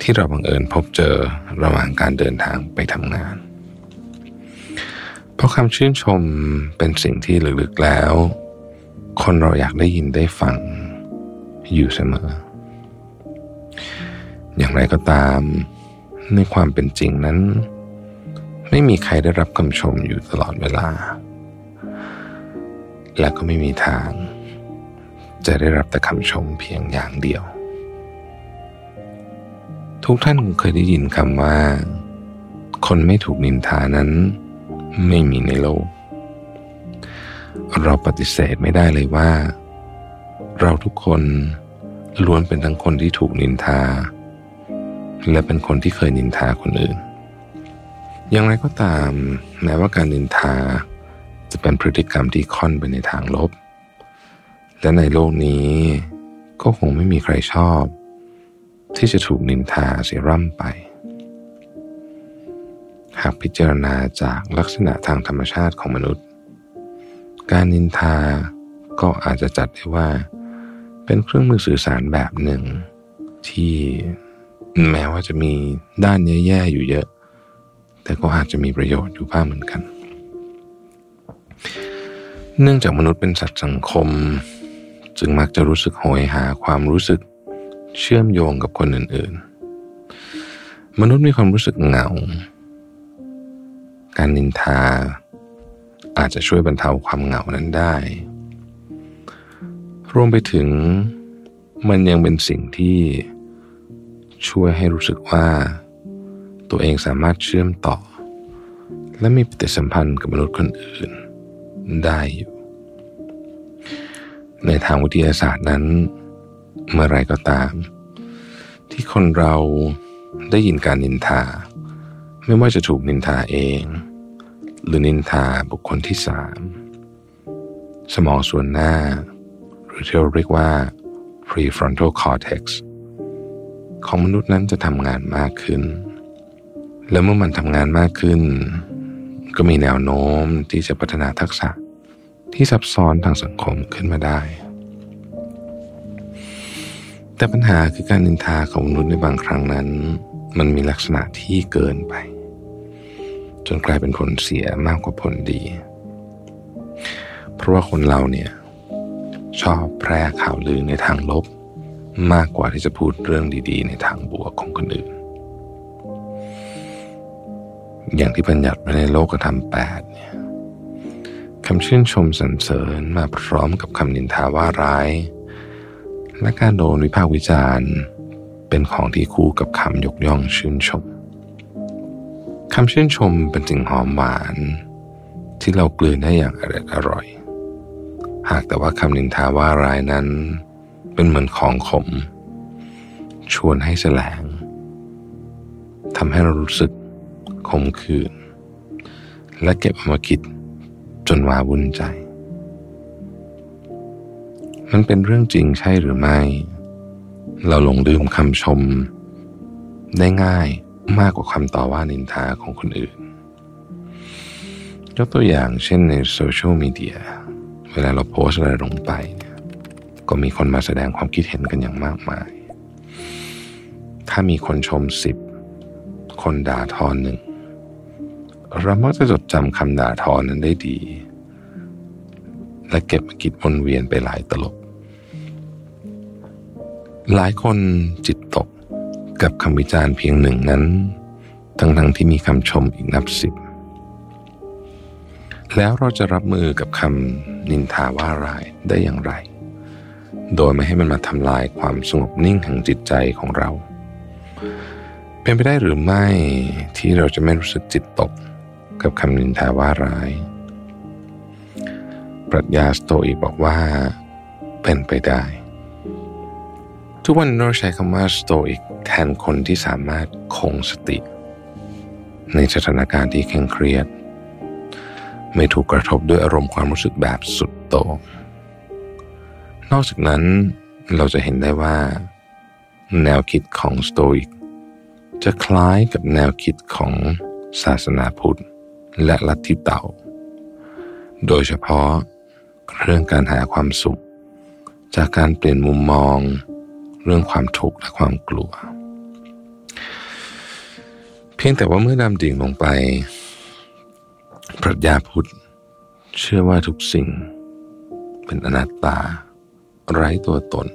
ที่เราบังเอิญพบเจอระหว่างการเดินทางไปทำงาน เพราะคำชื่นชมเป็นสิ่งที่ลึกๆแล้ว คนเราอยากได้ยินได้ฟังอยู่เสมอ อย่างไรก็ตามในความเป็นจริงนั้น ไม่มีใครได้รับคำชมอยู่ตลอดเวลา และก็ไม่มีทาง จะได้รับแต่คำชมเพียงอย่างเดียว ทุกท่านคงเคยได้ยินคำว่า คนไม่ถูกนินทานั้นไม่มีในโลก เราปฏิเสธไม่ได้เลยว่า เราทุกคนล้วนเป็นทั้งคนที่ถูกนินทา และเป็นคนที่เคยนินทาคนอื่น อย่างไรก็ตามแม้ว่าการนินทา จะเป็นพฤติกรรมที่ค่อนไปในทางลบ และในโลกนี้ก็คงไม่มีใครชอบ ที่จะถูกนินทาเสียร่ำไป หากพิจารณาจากลักษณะทางธรรมชาติของมนุษย์ การนินทาก็อาจจะจัดได้ว่า เป็นเครื่องมือสื่อสารแบบหนึ่ง ที่แม้ว่าจะมีด้านแย่ๆอยู่เยอะ แต่ก็อาจจะมีประโยชน์อยู่บ้างเหมือนกัน เนื่องจากมนุษย์เป็นสัตว์สังคม จึงมักจะรู้สึกโหยหาความรู้สึกเชื่อมโยงกับคนอื่นๆ มนุษย์มีความรู้สึกเหงา การนินทา อาจจะช่วยบรรเทาความเหงานั้นได้ รวมไปถึงมันยังเป็นสิ่งที่ช่วยให้รู้สึกว่า ตัวเองสามารถเชื่อมต่อ และมีปฏิสัมพันธ์กับมนุษย์คนอื่น ได้อยู่ ในทางวิทยาศาสตร์นั้น เมื่อไรก็ตาม ที่คนเราได้ยินการนินทา ไม่ว่าจะถูกนินทาเอง หรือนินทาบุคคลที่สามสมองส่วนหน้า หรือที่เราเรียกว่า prefrontal cortex ของมนุษย์นั้นจะทำงานมากขึ้น และเมื่อมันทำงานมากขึ้น ก็มีแนวโน้มที่จะพัฒนาทักษะที่ซับซ้อนทางสังคมขึ้นมาได้ แต่ปัญหาคือการนินทาของมนุษย์ในบางครั้งนั้น มันมีลักษณะที่เกินไป จนกลายเป็นผลเสียมากกว่าผลดี เพราะว่าคนเราเนี่ยชอบแพร่ข่าวลือในทางลบ มากกว่าที่จะพูดเรื่องดีๆ ในทางบวกของคนอื่น อย่างที่บัญญัติไว้ในโลกธรรมแปดเนี่ยคำชื่นชมสรรเสริญมาพร้อมกับคำนินทาว่าร้าย และการโดนวิพากษ์วิจารณ์เป็นของที่คู่กับคำยกย่องชื่นชมคำชื่นชมเป็นสิ่งหอมหวาน ที่เรากลืนได้อย่างอร่อยอร่อย หากแต่ว่าคำนินทาว่าร้ายนั้น เป็นเหมือนของขม ชวนให้แสลงทำให้เรารู้สึก ข่มขืน และเก็บเอามาคิดจนวาวุ่นใจ มันเป็นเรื่องจริงใช่หรือไม่ เราหลงลืมคำชม ได้ง่ายมากกว่าคำต่อว่านินทาของคนอื่น ยกตัวอย่างเช่นในโซเชียลมีเดีย เวลาเราโพสอะไรลงไปเนี่ยก็มีคนมาแสดงความคิดเห็นกันอย่างมากมาย ถ้ามีคนชมสิบ คนด่าทอนหนึ่ง เรามักจะจดจำคำด่าทอนั้นได้ดี และเก็บมาคิดวนเวียนไปหลายตลบ หลายคนจิตตกกับคำวิจารณ์เพียงหนึ่งนั้น ทั้งทั้งที่มีคำชมอีกนับสิบ แล้วเราจะรับมือกับคำนินทาว่าร้ายได้อย่างไร โดยไม่ให้มันมาทำลายความสงบนิ่งแห่งจิตใจของเรา เป็นไปได้หรือไม่ที่เราจะไม่รู้สึกจิตตก กับคำนินทาว่าร้าย ปรัชญาสโตอิกบอกว่า เป็นไปได้ ทุกวันเราใช้คำว่าสโตอิกแทนคนที่สามารถคงสติ ในสถานการณ์ที่เคร่งเครียด ไม่ถูกกระทบด้วยอารมณ์ความรู้สึกแบบสุดโต่งนอกจากนั้นเราจะเห็นได้ว่า แนวคิดของสโตอิกจะคล้ายกับแนวคิดของศาสนาพุทธ และลัทธิเต่า โดยเฉพาะเรื่องการหาความสุข จากการเปลี่ยนมุมมอง เรื่องความทุกข์และความกลัว เพียงแต่ว่าเมื่อดำดิ่งลงไป ปรัชญาพุทธ เชื่อว่าทุกสิ่ง เป็นอนัตตา ไร้ตัวตน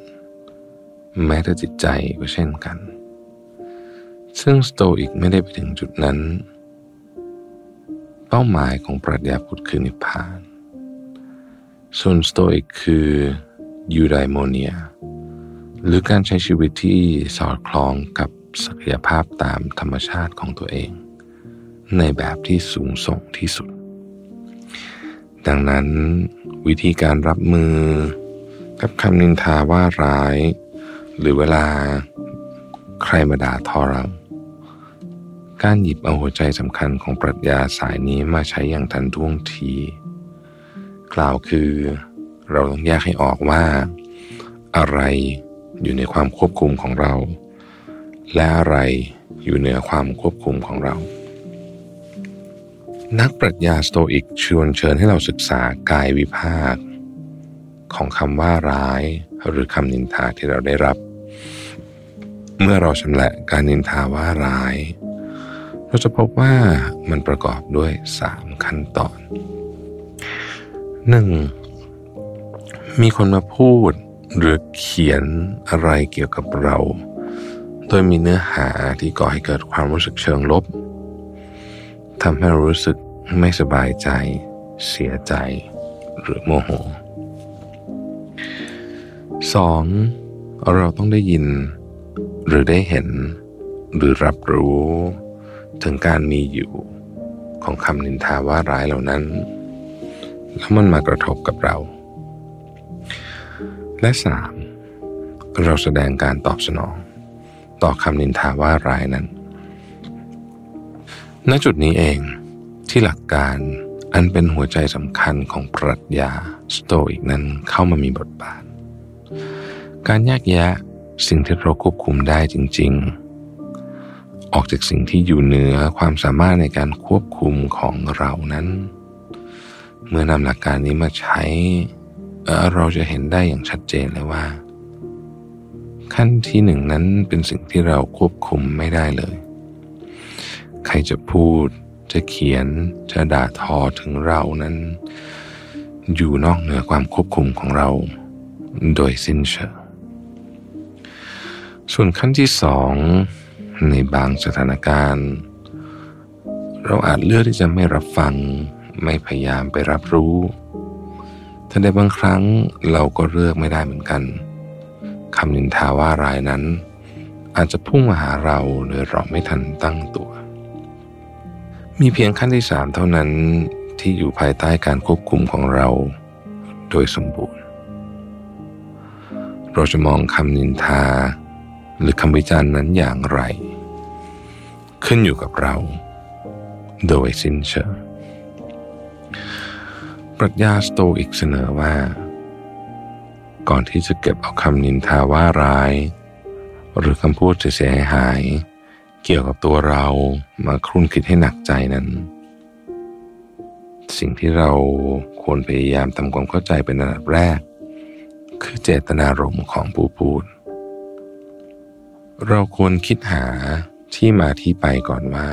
แม้แต่จิตใจก็เช่นกัน ซึ่งสโตอิกไม่ได้ไปถึงจุดนั้น เป้าหมายของปรัชญาพุทธคือนิพพาน ส่วนสโตอิกคือยูไดโมเนีย หรือการใช้ชีวิตที่สอดคล้องกับศักยภาพตามธรรมชาติของตัวเอง ในแบบที่สูงส่งที่สุด ดังนั้นวิธีการรับมือ กับคำนินทาว่าร้าย หรือเวลาใครมาด่าทอเรา การหยิบเอาหัวใจสำคัญของปรัชญาสายนี้มาใช้อย่างทันท่วงที กล่าวคือเราต้องแยกให้ออกว่า อะไรอยู่ในความควบคุมของเรา และอะไรอยู่เหนือความควบคุมของเรา นักปรัชญาสโตอิกชวนเชิญให้เราศึกษากายวิภาค ของคำว่าร้ายหรือคำนินทาที่เราได้รับ เมื่อเราชำละการนินทาว่าร้าย เราจะพบว่ามันประกอบด้วยสามขั้นตอนหนึ่งมีคนมาพูดหรือเขียนอะไรเกี่ยวกับเราโดดยมีเนื้อหาที่ก่อให้เกิดความรู้สึกเชิงลบทำให้เรารู้สึกไม่สบายใจ เสียใจ หรือโมโห 2. เราต้องได้ยิน หรือได้เห็น หรือรับรู้ ถึงการมีอยู่ของคำนินทาว่าร้ายเหล่านั้น แล้วมันมากระทบกับเรา และสามเราแสดงการตอบสนอง ต่อคำนินทาว่าร้ายนั้น ณจุดนี้เองที่หลักการอันเป็นหัวใจสำคัญของปรัชญาสโตอิกนั้นเข้ามามีบทบาท การแยกแยะสิ่งที่เราควบคุมได้จริง ๆ ออกจากสิ่งที่อยู่เหนือความสามารถในการควบคุมของเรานั้น เมื่อนำหลักการนี้มาใช้ เราจะเห็นได้อย่างชัดเจนเลยว่า ขั้นที่หนึ่งนั้นเป็นสิ่งที่เราควบคุมไม่ได้เลย ใครจะพูดจะเขียนจะด่าทอถึงเรานั้น อยู่นอกเหนือความควบคุมของเรา โดยสิ้นเชิงส่วนขั้นที่สอง ในบางสถานการณ์ เราอาจเลือกที่จะไม่รับฟัง ไม่พยายามไปรับรู้แต่ในบางครั้งเราก็เลือกไม่ได้เหมือนกันคำนินทาว่ารายนั้น อาจจะพุ่งมาหาเราโดยเราไม่ทันตั้งตัว มีเพียงขั้นที่สามเท่านั้นที่อยู่ภายใต้การควบคุมของเรา โดยสมบูรณ์ เราจะมองคำนินทา หรือคำวิจารณ์นั้นอย่างไร ขึ้นอยู่กับเรา โดยสิ้นเชิงปรัชญาสโตอิกเสนอว่า ก่อนที่จะเก็บเอาคำนินทาว่าร้าย หรือคำพูดเสียหาย เกี่ยวกับตัวเรามาครุ่นคิดให้หนักใจนั้น สิ่งที่เราควรพยายามทำความเข้าใจเป็นอันดับแรก คือเจตนารมณ์ของผู้พูด เราควรคิดหาที่มาที่ไปก่อนว่า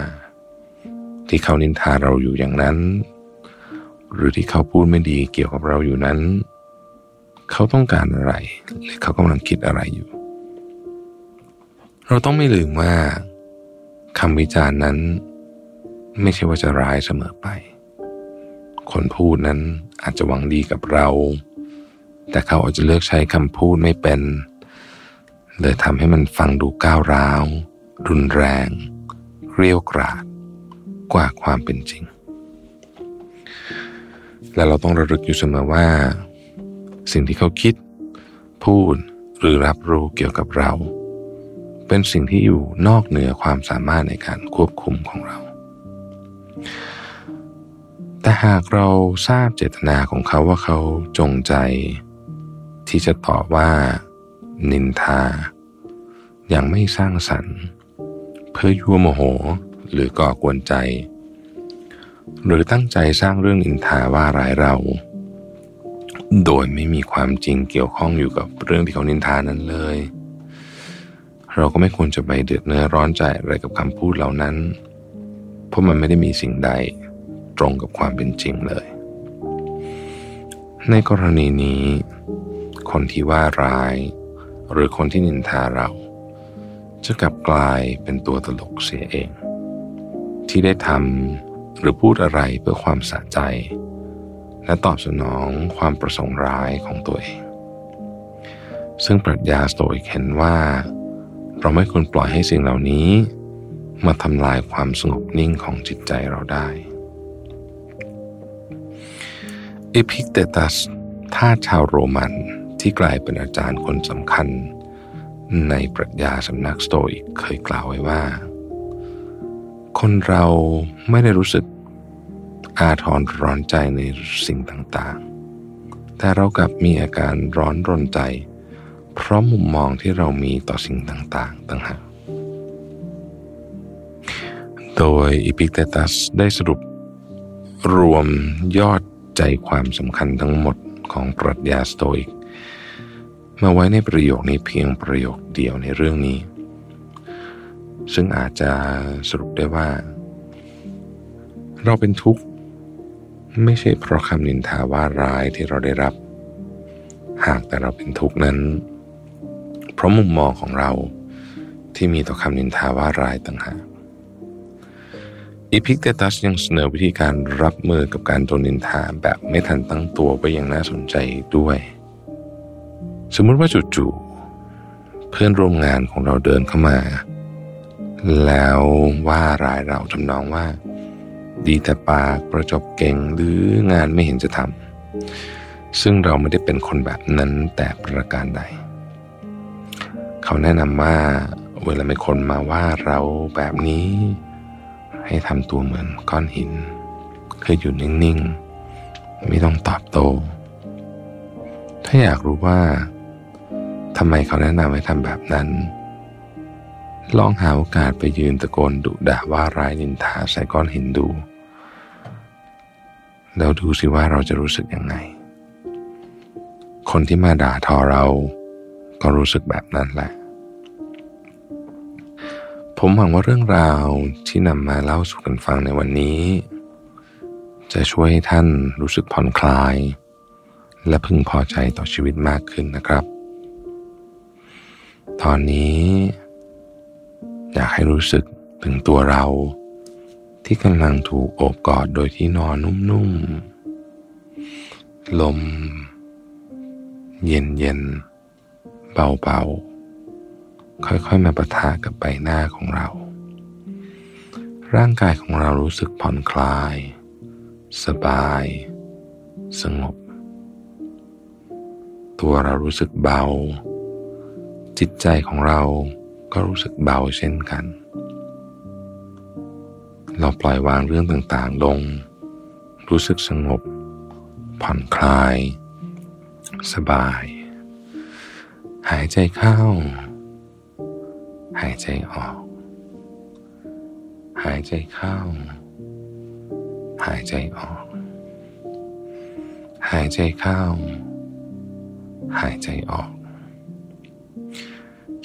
ที่เขานินทาเราอยู่อย่างนั้น หรือที่เขาพูดไม่ดีเกี่ยวกับเราอยู่นั้น เขาต้องการอะไรหรือเขากำลังคิดอะไรอยู่ เราต้องไม่ลืมว่าคำวิจารณ์นั้น ไม่ใช่ว่าจะร้ายเสมอไป คนพูดนั้นอาจจะหวังดีกับเรา แต่เขาอาจจะเลือกใช้คำพูดไม่เป็น เลยทำให้มันฟังดูก้าวร้าว รุนแรง เกรียวกราด กว่าความเป็นจริง และเราต้องระลึกอยู่เสมอว่า สิ่งที่เขาคิด พูดหรือรับรู้เกี่ยวกับเรา เป็นสิ่งที่อยู่นอกเหนือความสามารถในการควบคุมของเรา แต่หากเราทราบเจตนาของเขาว่าเขาจงใจ ที่จะตอบว่านินทา อย่างไม่สร้างสรรค์ เพื่อยั่วโมโหหรือก่อกวนใจ หรือตั้งใจสร้างเรื่องอินทาว่าร้ายเรา โดยไม่มีความจริงเกี่ยวข้องอยู่กับเรื่องที่เขานินทานั้นเลย เราก็ไม่ควรจะไปเดือดเนื้อร้อนใจอะไรกับคำพูดเหล่านั้น เพราะมันไม่ได้มีสิ่งใดตรงกับความเป็นจริงเลย ในกรณีนี้ คนที่ว่าร้าย หรือคนที่นินทาเรา จะกลับกลายเป็นตัวตลกเสียเอง ที่ได้ทำหรือพูดอะไรเพื่อความสะใจ และตอบสนองความประสงค์ร้ายของตัวเอง ซึ่งปรัชญาสโตอิกเห็นว่า เราไม่ควรปล่อยให้สิ่งเหล่านี้ มาทำลายความสงบนิ่งของจิตใจเราได้เอพิกเตตัสทาสชาวโรมันที่กลายเป็นอาจารย์คนสำคัญ ในปรัชญาสำนักสโตอิกเคยกล่าวไว้ว่า คนเราไม่ได้รู้สึกอาทรร้อนใจในสิ่งต่างๆ แต่เรากลับมีอาการร้อนรนใจ เพราะมุมมองที่เรามีต่อสิ่งต่างๆต่างหากโดยอิปิเตตัสได้สรุปรวมยอดใจความสำคัญทั้งหมดของปรัชญาสโตอิก มาไว้ในประโยคนี้เพียงประโยคเดียวในเรื่องนี้ ซึ่งอาจจะสรุปได้ว่า เราเป็นทุกข์ ไม่ใช่เพราะคำนินทาว่าร้ายที่เราได้รับ หากแต่เราเป็นทุกข์นั้น เพราะมุมมองของเราที่มีต่อคำนินทาว่าร้ายต่างหากอีพิกเตตัสยังเสนอวิธีการรับมือกับการโดนนินทาแบบไม่ทันตั้งตัวไว้อย่างน่าสนใจด้วย สมมติว่าจู่ๆเพื่อนร่วมงานของเราเดินเข้ามา แล้วว่าร้ายเราทำนองว่า ดีแต่ปากประจบเก่งหรืองานไม่เห็นจะทำซึ่งเราไม่ได้เป็นคนแบบนั้นแต่ประการใด เขาแนะนำว่าเวลามีคนมาว่าเราแบบนี้ ให้ทำตัวเหมือนก้อนหินคืออยู่นิ่งๆ ไม่ต้องตอบโต้ถ้าอยากรู้ว่า ทำไมเขาแนะนำให้ทำแบบนั้น ลองหาโอกาสไปยืนตะโกนดุด่าว่าร้ายนินทาใส่ก้อนหินดู แล้วดูสิว่าเราจะรู้สึกยังไง คนที่มาด่าทอเราก็รู้สึกแบบนั้นแหละ ผมหวังว่าเรื่องราวที่นำมาเล่าสู่กันฟังในวันนี้ จะช่วยให้ท่านรู้สึกผ่อนคลาย และพึงพอใจต่อชีวิตมากขึ้นนะครับ ตอนนี้ อยากให้รู้สึกถึงตัวเรา ที่กำลังถูกโอบกอดโดยที่นอนนุ่มๆ ลม เย็นๆ เบาๆ ค่อยๆ มาประทะกับใบหน้าของเรา ร่างกายของเรารู้สึกผ่อนคลาย สบาย สงบ ตัวเรารู้สึกเบา จิตใจของเราก็รู้สึกเบาเช่นกัน เราปล่อยวางเรื่องต่างๆลง รู้สึกสงบ ผ่อนคลาย สบาย หายใจเข้า หายใจออก หายใจเข้า หายใจออก หายใจเข้า หายใจออก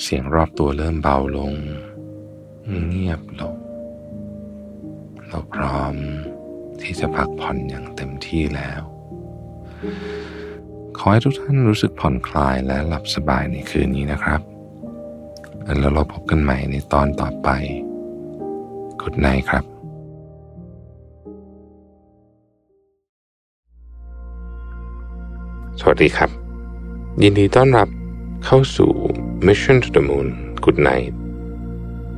เสียงรอบตัวเริ่มเบาลง เงียบลง เราพร้อมที่จะพักผ่อนอย่างเต็มที่แล้ว ขอให้ทุกท่านรู้สึกผ่อนคลายและหลับสบายในคืนนี้นะครับ แล้วเราพบกันใหม่ในตอนต่อไปกุดไนครับสวัสดีครับ ยินดีต้อนรับเข้าสู่ Mission to the Moon Good Night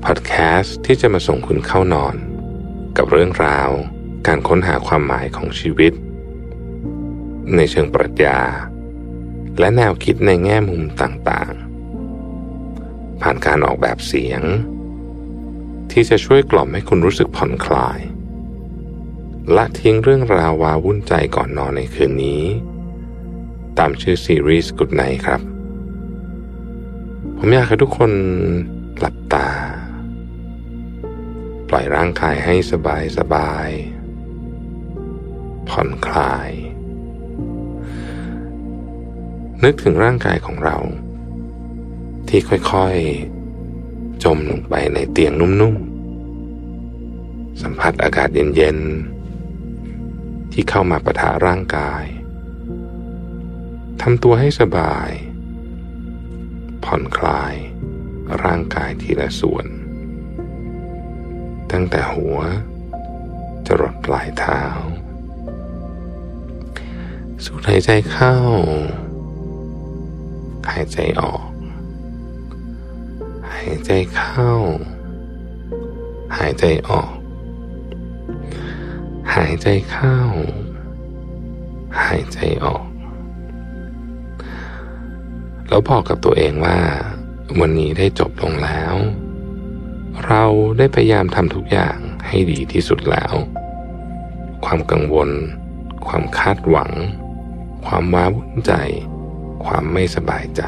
Podcast ที่จะมาส่งคุณเข้านอน กับเรื่องราว การค้นหาความหมายของชีวิต ในเชิงปรัชญา และแนวคิดในแง่มุมต่างๆ ผ่านการออกแบบเสียง ที่จะช่วยกล่อมให้คุณรู้สึกผ่อนคลาย ละทิ้งเรื่องราววาวุ่นใจก่อนนอนในคืนนี้ ตามชื่อซีรีส์กุดไนครับ ผมอยากให้ทุกคนหลับตา ปล่อยร่างกายให้สบายสบาย ผ่อนคลาย นึกถึงร่างกายของเรา ที่ค่อยๆ จมลงไปในเตียงนุ่มๆ สัมผัสอากาศเย็นๆ ที่เข้ามาประทะร่างกายทำตัวให้สบาย ผ่อนคลาย ร่างกายทีละส่วน ตั้งแต่หัวจรดปลายเท้า สูดหายใจเข้า หายใจออก หายใจเข้า หายใจออก หายใจเข้า หายใจออก แล้วบอกกับตัวเองว่า วันนี้ได้จบลงแล้ว เราได้พยายามทำทุกอย่างให้ดีที่สุดแล้ว ความกังวล ความคาดหวัง ความว้าวุ่นใจ ความไม่สบายใจ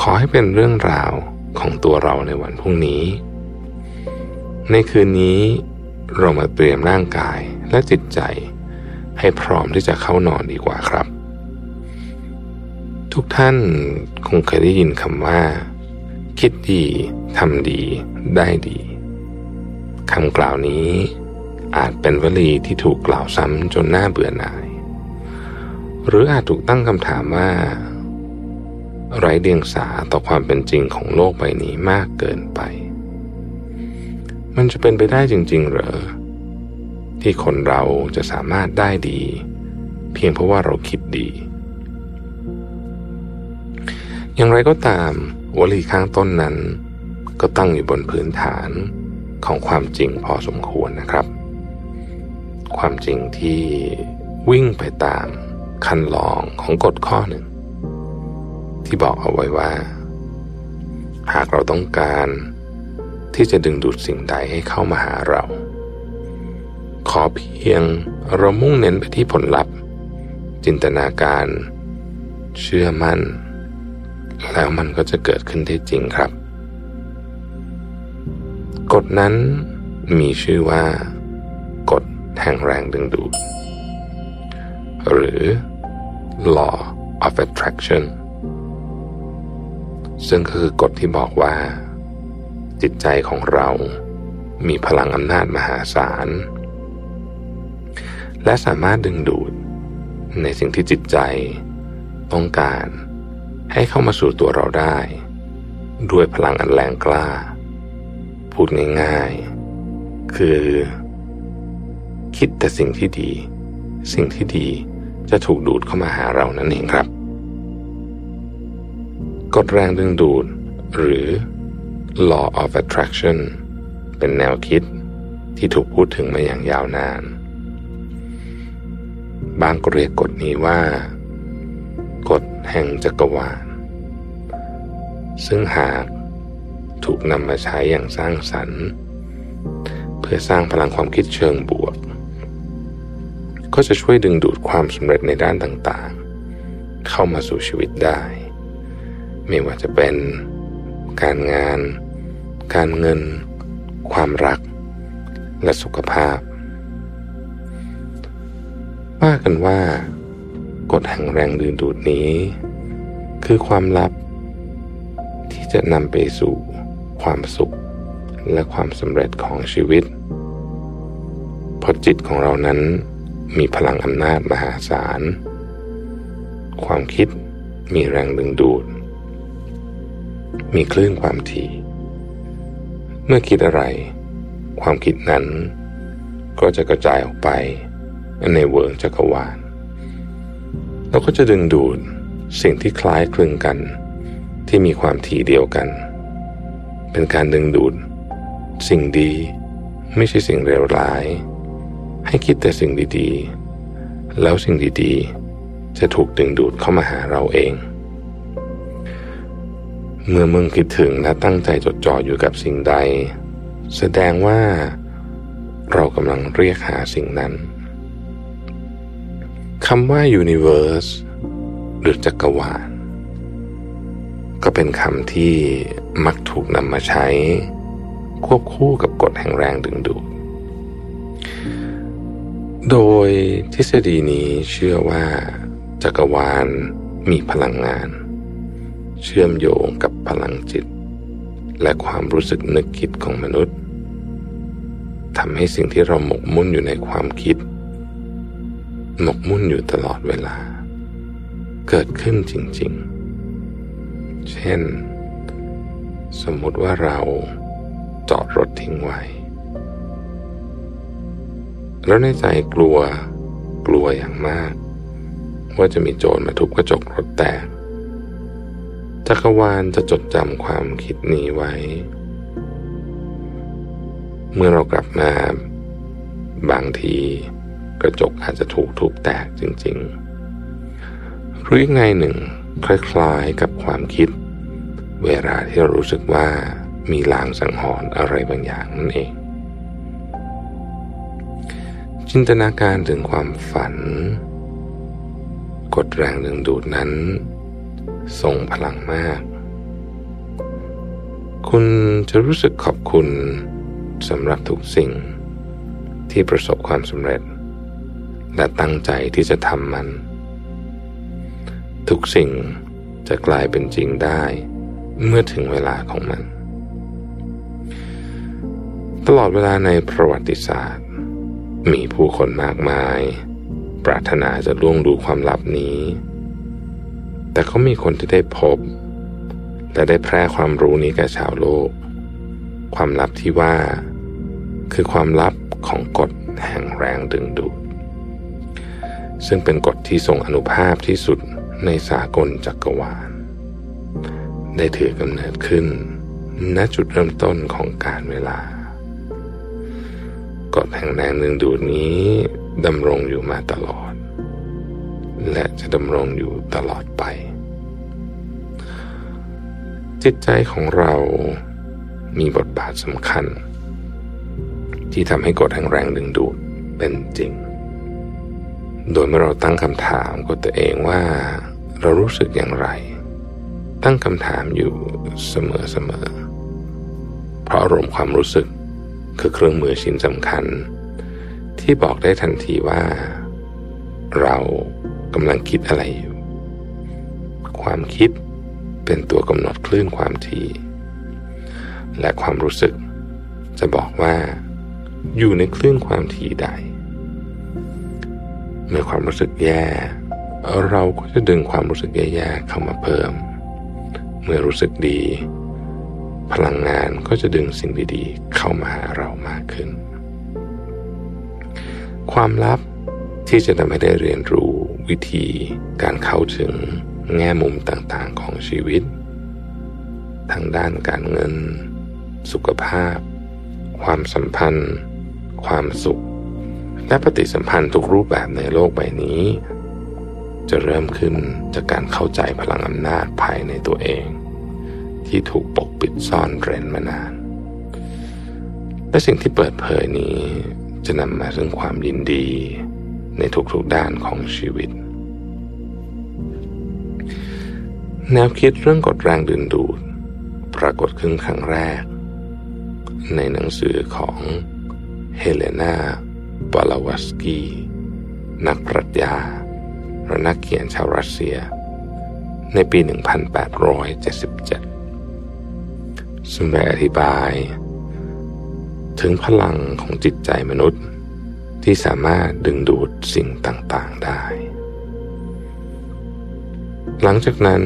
ขอให้เป็นเรื่องราวของตัวเราในวันพรุ่งนี้ ในคืนนี้เรามาเตรียมร่างกายและจิตใจ ให้พร้อมที่จะเข้านอนดีกว่าครับ ทุกท่านคงเคยได้ยินคำว่า คิดดีทำดีได้ดีคำกล่าวนี้อาจเป็นวลีที่ถูกกล่าวซ้ำจนน่าเบื่อหน่าย หรืออาจถูกตั้งคำถามว่า ไร้เดียงสาต่อความเป็นจริงของโลกใบนี้มากเกินไป มันจะเป็นไปได้จริง ๆ เหรอ ที่คนเราจะสามารถได้ดี เพียงเพราะว่าเราคิดดี อย่างไรก็ตาม วลีข้างต้นนั้น ก็ตั้งอยู่บนพื้นฐานของความจริงพอสมควรนะครับ ความจริงที่วิ่งไปตามคันลองของกฎข้อหนึ่ง ที่บอกเอาไว้ว่า หากเราต้องการที่จะดึงดูดสิ่งใดให้เข้ามาหาเรา ขอเพียงเรามุ่งเน้นไปที่ผลลัพธ์ จินตนาการ เชื่อมั่น แล้วมันก็จะเกิดขึ้นได้จริงครับ กฎนั้นมีชื่อว่า กฎแห่งแรงดึงดูด หรือ law of attraction ซึ่งก็คือกฎที่บอกว่า จิตใจของเรามีพลังอำนาจมหาศาล และสามารถดึงดูดในสิ่งที่จิตใจต้องการ ให้เข้ามาสู่ตัวเราได้ ด้วยพลังอันแรงกล้า พูดง่ายๆ คือ คิดแต่สิ่งที่ดี สิ่งที่ดีจะถูกดูดเข้ามาหาเรานั่นเองครับ กฎแรงดึงดูด หรือ law of attraction เป็นแนวคิดที่ถูกพูดถึงมาอย่างยาวนาน บางก็เรียกกฎนี้ว่า แห่งจักรวาล ซึ่งหากถูกนำมาใช้อย่างสร้างสรรค์ เพื่อสร้างพลังความคิดเชิงบวก ก็จะช่วยดึงดูดความสำเร็จในด้านต่างๆ เข้ามาสู่ชีวิตได้ ไม่ว่าจะเป็น การงาน การเงิน ความรัก และสุขภาพว่ากันว่า กฎแห่งแรงดึงดูดนี้ คือความลับ ที่จะนำไปสู่ความสุขและความสำเร็จของชีวิตเพอจิตของเรานั้นมีพลังอำนาจมหาศาล ความคิดมีแรงดึงดูด มีคลื่นความถี่ เมื่อคิดอะไร ความคิดนั้นก็จะกระจายออกไปในเวิร์จักรวาล แล้วก็จะดึงดูดสิ่งที่คล้ายคลึงกัน ที่มีความถี่เดียวกัน เป็นการดึงดูด สิ่งดีไม่ใช่สิ่งเลวร้าย ให้คิดแต่สิ่งดีๆ แล้วสิ่งดีๆ จะถูกดึงดูดเข้ามาหาเราเอง เมื่อมึงคิดถึงและตั้งใจจดจ่ออยู่กับสิ่งใด แสดงว่าเรากำลังเรียกหาสิ่งนั้น คำว่า universe หรือจักรวาล ก็เป็นคำที่มักถูกนำมาใช้ ควบคู่กับกฎแห่งแรงดึงดูด โดยทฤษฎีนี้เชื่อว่า จักรวาลมีพลังงาน เชื่อมโยงกับพลังจิต และความรู้สึกนึกคิดของมนุษย์ทำให้สิ่งที่เราหมกมุ่นอยู่ในความคิด หมกมุ่นอยู่ตลอดเวลา เกิดขึ้นจริง ๆ เช่น สมมติว่าเราจอดรถทิ้งไว้ แล้วในใจกลัวกลัวอย่างมาก ว่าจะมีโจรมาทุบกระจกรถแตกจักรวาลจะจดจำความคิดนี้ไว้ เมื่อเรากลับมา บางที กระจกอาจจะถูกทุบแตกจริงๆ หรืออีกไงหนึ่ง คล้ายๆกับความคิด เวลาที่เรารู้สึกว่ามีลางสังหรณ์อะไรบางอย่างนั่นเอง จินตนาการถึงความฝัน กดแรงดึงดูดนั้นทรงพลังมาก คุณจะรู้สึกขอบคุณสำหรับทุกสิ่งที่ประสบความสำเร็จ และตั้งใจที่จะทำมัน ทุกสิ่งจะกลายเป็นจริงได้ เมื่อถึงเวลาของมัน ตลอดเวลาในประวัติศาสตร์ มีผู้คนมากมาย ปรารถนาจะล่วงดูความลับนี้ แต่เขามีคนที่ได้พบ และได้แพร่ความรู้นี้แก่ชาวโลก ความลับที่ว่า คือความลับของกฎแห่งแรงดึงดูด ซึ่งเป็นกฎที่ทรงอนุภาพที่สุดในสากลจักรวาล ได้ถือกำเนิดขึ้น ณจุดเริ่มต้นของการเวลากฎแห่งแรงดึงดูดนี้ดำรงอยู่มาตลอด และจะดำรงอยู่ตลอดไป จิตใจของเรามีบทบาทสำคัญ ที่ทำให้กฎแห่งแรงดึงดูดเป็นจริง โดยเมื่อเราตั้งคำถามกับตัวเองว่า เรารู้สึกอย่างไร ตั้งคำถามอยู่เสมอๆเพราะอารมณ์ความรู้สึกคือเครื่องมือชิ้นสำคัญ ที่บอกได้ทันทีว่า เรากำลังคิดอะไรอยู่ ความคิดเป็นตัวกำหนดคลื่นความถี่และความรู้สึกจะบอกว่า อยู่ในคลื่นความถี่ใด เมื่อความรู้สึกแย่ เราก็จะดึงความรู้สึกแย่ๆเข้ามาเพิ่ม เมื่อรู้สึกดี พลังงานก็จะดึงสิ่งดีๆ เข้ามาหาเรามากขึ้น ความลับที่จะทำให้ได้เรียนรู้วิธีการเข้าถึงแง่มุมต่างๆของชีวิต ทางด้านการเงิน สุขภาพ ความสัมพันธ์ ความสุข และปฏิสัมพันธ์ทุกรูปแบบในโลกใบนี้ จะเริ่มขึ้นจากการเข้าใจพลังอำนาจภายในตัวเอง ที่ถูกปกปิดซ่อนเร้นมานาน และสิ่งที่เปิดเผยนี้จะนำมาซึ่งความยินดีในทุกๆด้านของชีวิต แนวคิดเรื่องกฎแรงดึงดูด ปรากฏขึ้นครั้งแรก ในหนังสือของเฮเลนา บาลาวัสกี นักปรัชญาและนักเขียนชาวรัสเซีย ในปี 1877 ซึ่งได้อธิบาย ถึงพลังของจิตใจมนุษย์ ที่สามารถดึงดูดสิ่งต่าง ๆ ได้ หลังจากนั้น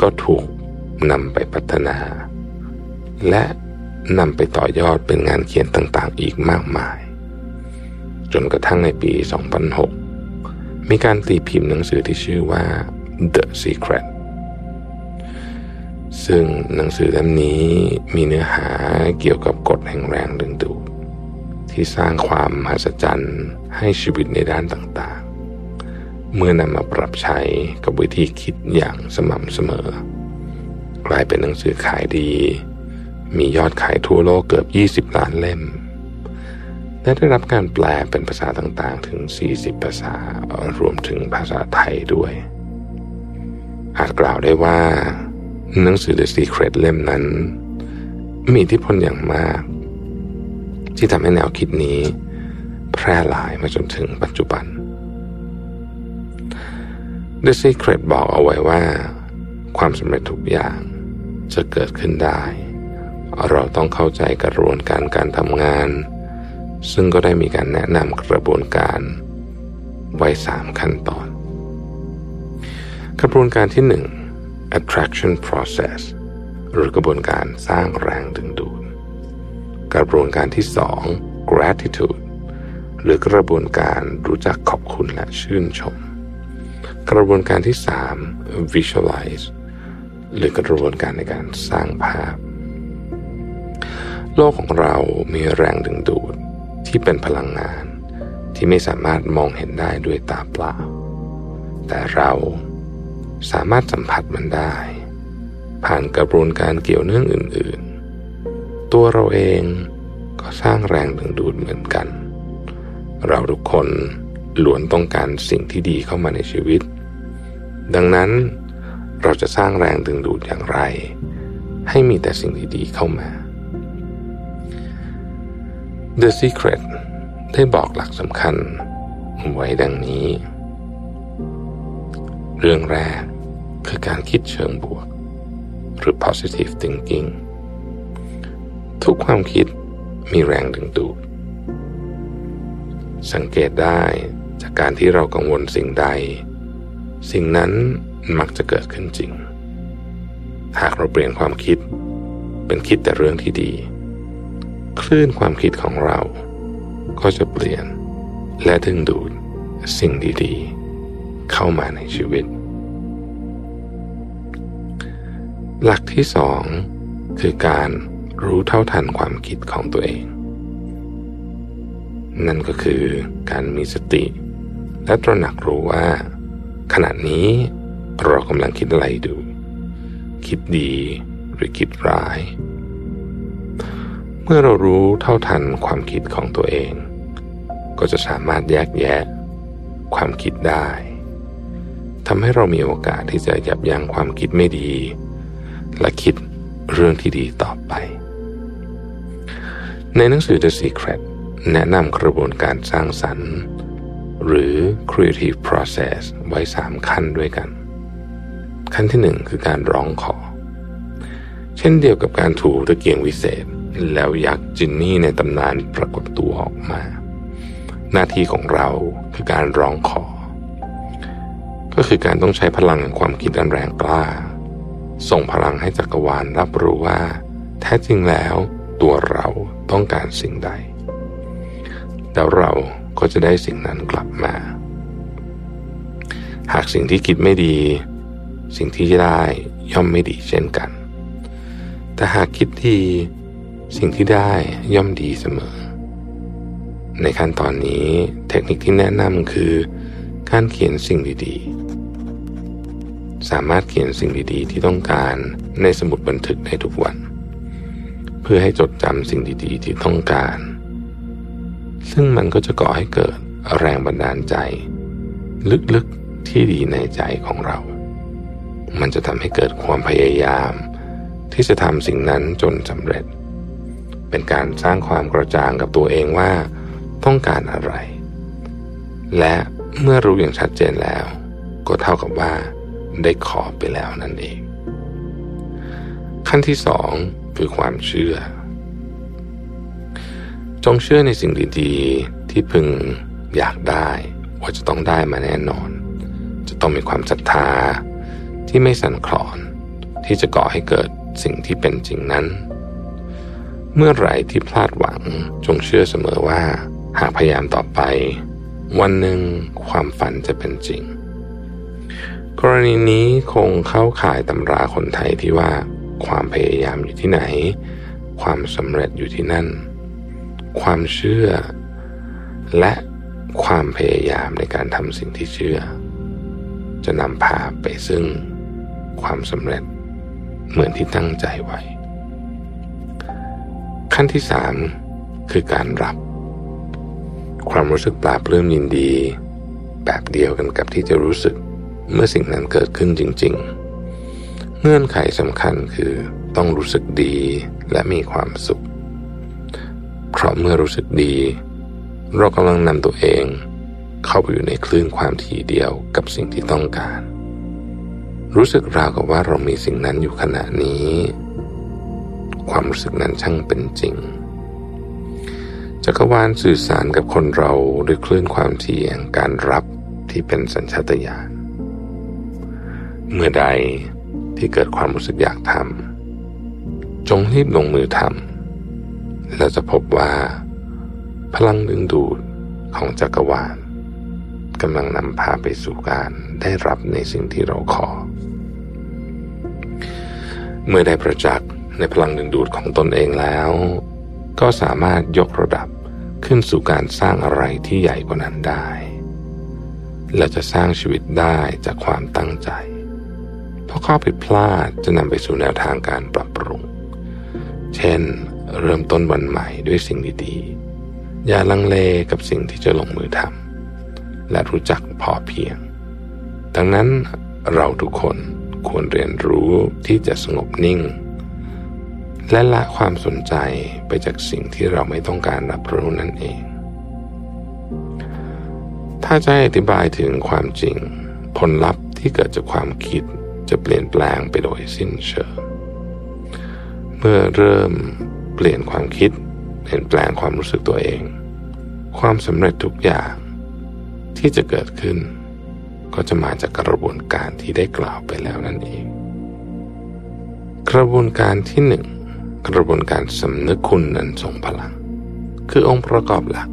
ก็ถูกนำไปพัฒนา และนำไปต่อยอดเป็นงานเขียนต่าง ๆ อีกมากมาย จนกระทั่งในปี 2006 มีการตีพิมพ์หนังสือที่ชื่อว่า The Secret ซึ่งหนังสือเล่มนี้มีเนื้อหาเกี่ยวกับกฎแห่งแรงดึงดูดที่สร้างความมหัศจรรย์ให้ชีวิตในด้านต่างๆ เมื่อนำมาปรับใช้กับวิธีคิดอย่างสม่ำเสมอ กลายเป็นหนังสือขายดี มียอดขายทั่วโลกเกือบ 20 ล้านเล่ม และได้รับการแปลเป็นภาษาต่างๆ ถึง 40 ภาษารวมถึงภาษาไทยด้วย อาจกล่าวได้ว่า หนังสือ The Secret เล่มนั้น มีอิทธิพลอย่างมาก ที่ทำให้แนวคิดนี้ แพร่หลายมาจนถึงปัจจุบัน The Secret บอกเอาไว้ว่า ความสำเร็จทุกอย่างจะเกิดขึ้นได้ เราต้องเข้าใจกระบวนการการทำงาน ซึ่งก็ได้มีการแนะนำกระบวนการไว้สามขั้นตอน กระบวนการที่หนึ่ง attraction process หรือกระบวนการสร้างแรงดึงดูด กระบวนการที่ 2 gratitude หรือกระบวนการรู้จักขอบคุณและชื่นชม กระบวนการที่ 3 visualize หรือกระบวนการในการสร้างภาพ โลกของเรามีแรงดึงดูด ที่เป็นพลังงานที่ไม่สามารถมองเห็นได้ด้วยตาเปล่า แต่เราสามารถสัมผัสมันได้ ผ่านกระบวนการเกี่ยวเนื่องอื่น ๆ ตัวเราเองก็สร้างแรงดึงดูดเหมือนกัน เราทุกคนล้วนต้องการสิ่งที่ดีเข้ามาในชีวิต ดังนั้นเราจะสร้างแรงดึงดูดอย่างไร ให้มีแต่สิ่งดีๆเข้ามา The Secret ได้บอกหลักสำคัญ ไว้ดังนี้ เรื่องแรกคือการคิดเชิงบวก หรือ positive thinking ทุกความคิดมีแรงดึงดูด สังเกตได้จากการที่เรากังวลสิ่งใด สิ่งนั้นมักจะเกิดขึ้นจริง หากเราเปลี่ยนความคิดเป็นคิดแต่เรื่องที่ดี คลื่นความคิดของเรา ก็จะเปลี่ยนและดึงดูดสิ่งดีๆ เข้ามาในชีวิต หลักที่สองคือการรู้เท่าทันความคิดของตัวเอง นั่นก็คือการมีสติ และตระหนักรู้ว่า ขณะนี้เรากำลังคิดอะไรดู คิดดีหรือคิดร้าย มื่อเรารู้เท่าทันความคิดของตัวเอง ก็จะสามารถแยกแยะ ความคิดได้ทำให้เรามีโอกาสที่จะยับยั้งความคิดไม่ดี และคิดเรื่องที่ดีต่อไป ในหนังสือ The Secret แนะนำกระบวนการสร้างสรรค์ หรือ creative process ไว้สามขั้นด้วยกัน ขั้นที่หนึ่งคือการร้องขอ เช่นเดียวกับการถูตะเกียงวิเศษ แล้วยักษ์จินนี่ในตำนานปรากฏตัวออกมา หน้าที่ของเราคือการร้องขอ ก็คือการต้องใช้พลังความคิดอันแรงกล้า ส่งพลังให้จักรวาลรับรู้ว่า แท้จริงแล้วตัวเราต้องการสิ่งใด แล้วเราก็จะได้สิ่งนั้นกลับมา หากสิ่งที่คิดไม่ดี สิ่งที่จะได้ย่อมไม่ดีเช่นกัน แต่หากคิดดี สิ่งที่ได้ย่อมดีเสมอ ในขั้นตอนนี้เทคนิคที่แนะนำคือ การเขียนสิ่งดีๆ สามารถเขียนสิ่งดีๆ ที่ต้องการในสมุดบันทึกในทุกวัน เพื่อให้จดจำสิ่งดีๆ ที่ต้องการ ซึ่งมันก็จะก่อให้เกิดแรงบันดาลใจ ลึกๆที่ดีในใจของเรา มันจะทำให้เกิดความพยายามที่จะทำสิ่งนั้นจนสำเร็จ เป็นการสร้างความกระจ่างกับตัวเองว่าต้องการอะไร และเมื่อรู้อย่างชัดเจนแล้ว ก็เท่ากับว่าได้ขอไปแล้วนั่นเอง ขั้นที่สองคือความเชื่อ จงเชื่อในสิ่งดีๆ ที่พึงอยากได้ว่าจะต้องได้มาแน่นอน จะต้องมีความศรัทธาที่ไม่สั่นคลอน ที่จะก่อให้เกิดสิ่งที่เป็นจริงนั้น เมื่อไหร่ที่พลาดหวังจงเชื่อเสมอว่า หากพยายามต่อไป วันหนึ่งความฝันจะเป็นจริง กรณีนี้คงเข้าข่ายตำราคนไทยที่ว่า ความพยายามอยู่ที่ไหน ความสำเร็จอยู่ที่นั่น ความเชื่อ และความพยายามในการทำสิ่งที่เชื่อ จะนำพาไปซึ่งความสำเร็จเหมือนที่ตั้งใจไว้ ขั้นที่สามคือการรับ ความรู้สึกปลาปลื้มยินดี แบบเดียวกันกับที่จะรู้สึกเมื่อสิ่งนั้นเกิดขึ้นจริง ๆ เงื่อนไขสำคัญคือต้องรู้สึกดีและมีความสุข เพราะเมื่อรู้สึกดี เรากำลังนำตัวเอง เข้าไปอยู่ในคลื่นความถี่เดียวกับสิ่งที่ต้องการ รู้สึกราวกับว่าเรามีสิ่งนั้นอยู่ขณะนี้ ความรู้สึกนั้นช่างเป็นจริง จักรวาลสื่อสารกับคนเราด้วยคลื่นความถี่แห่งการรับที่เป็นสัญชาตญาณ เมื่อใดที่เกิดความรู้สึกอยากทำจงรีบลงมือทำแล้วจะพบว่า พลังดึงดูดของจักรวาลกำลังนำพาไปสู่การได้รับในสิ่งที่เราขอ เมื่อได้ประจักษ์ ในพลังดึงดูดของตนเองแล้ว ก็สามารถยกระดับขึ้นสู่การสร้างอะไรที่ใหญ่กว่านั้นได้ และจะสร้างชีวิตได้จากความตั้งใจ เพราะข้อผิดพลาดจะนำไปสู่แนวทางการปรับปรุง เช่น เริ่มต้นวันใหม่ด้วยสิ่งดีๆ อย่าลังเลกับสิ่งที่จะลงมือทำและรู้จักพอเพียง ดังนั้นเราทุกคนควรเรียนรู้ที่จะสงบนิ่ง และละความสนใจไปจากสิ่งที่เราไม่ต้องการรับรู้นั่นเอง ถ้าจะอธิบายถึงความจริง ผลลัพธ์ที่เกิดจากความคิดจะเปลี่ยนแปลงไปโดยสิ้นเชิง เมื่อเริ่มเปลี่ยนความคิด เปลี่ยนแปลงความรู้สึกตัวเอง ความสำเร็จทุกอย่างที่จะเกิดขึ้น ก็จะมาจากกระบวนการที่ได้กล่าวไปแล้วนั่นเอง กระบวนการที่หนึ่ง กระบวนการสำนึกคุณนั้นทรงพลัง คือองค์ประกอบหลัก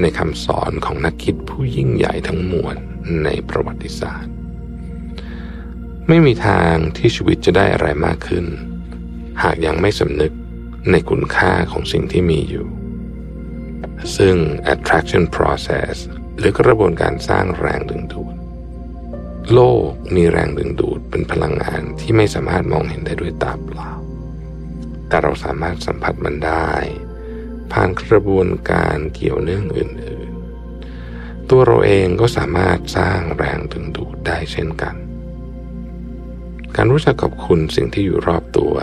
ในคำสอนของนักคิดผู้ยิ่งใหญ่ทั้งมวลในประวัติศาสตร์ ไม่มีทางที่ชีวิตจะได้อะไรมากขึ้น หากยังไม่สำนึกในคุณค่าของสิ่งที่มีอยู่ ซึ่ง attraction process หรือกระบวนการสร้างแรงดึงดูด โลกมีแรงดึงดูดเป็นพลังงานที่ไม่สามารถมองเห็นได้ด้วยตาเปล่า แต่เราสามารถสัมผัสมันได้ ผ่านกระบวนการเกี่ยวเนื่องอื่นๆ ตัวเราเองก็สามารถสร้างแรงดึงดูดได้เช่นกัน การรู้จักขอบคุณสิ่งที่อยู่รอบตัว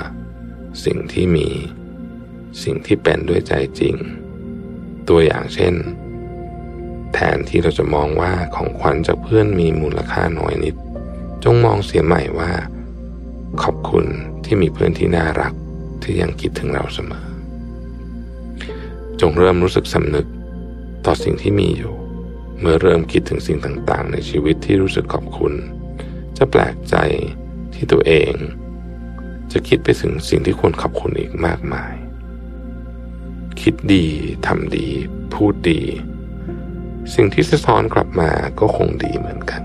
สิ่งที่มี สิ่งที่เป็นด้วยใจจริง ตัวอย่างเช่น แทนที่เราจะมองว่าของขวัญจากเพื่อนมีมูลค่าน้อยนิด จงมองเสียใหม่ว่า ขอบคุณที่มีเพื่อนที่น่ารัก ที่ยังคิดถึงเราเสมอ จงเริ่มรู้สึกสำนึกต่อสิ่งที่มีอยู่ เมื่อเริ่มคิดถึงสิ่งต่างๆ ในชีวิตที่รู้สึกขอบคุณ จะแปลกใจที่ตัวเอง จะคิดไปถึงสิ่งที่ควรขอบคุณอีกมากมาย คิดดีทำดี พูดดี สิ่งที่สะท้อนกลับมาก็คงดีเหมือนกัน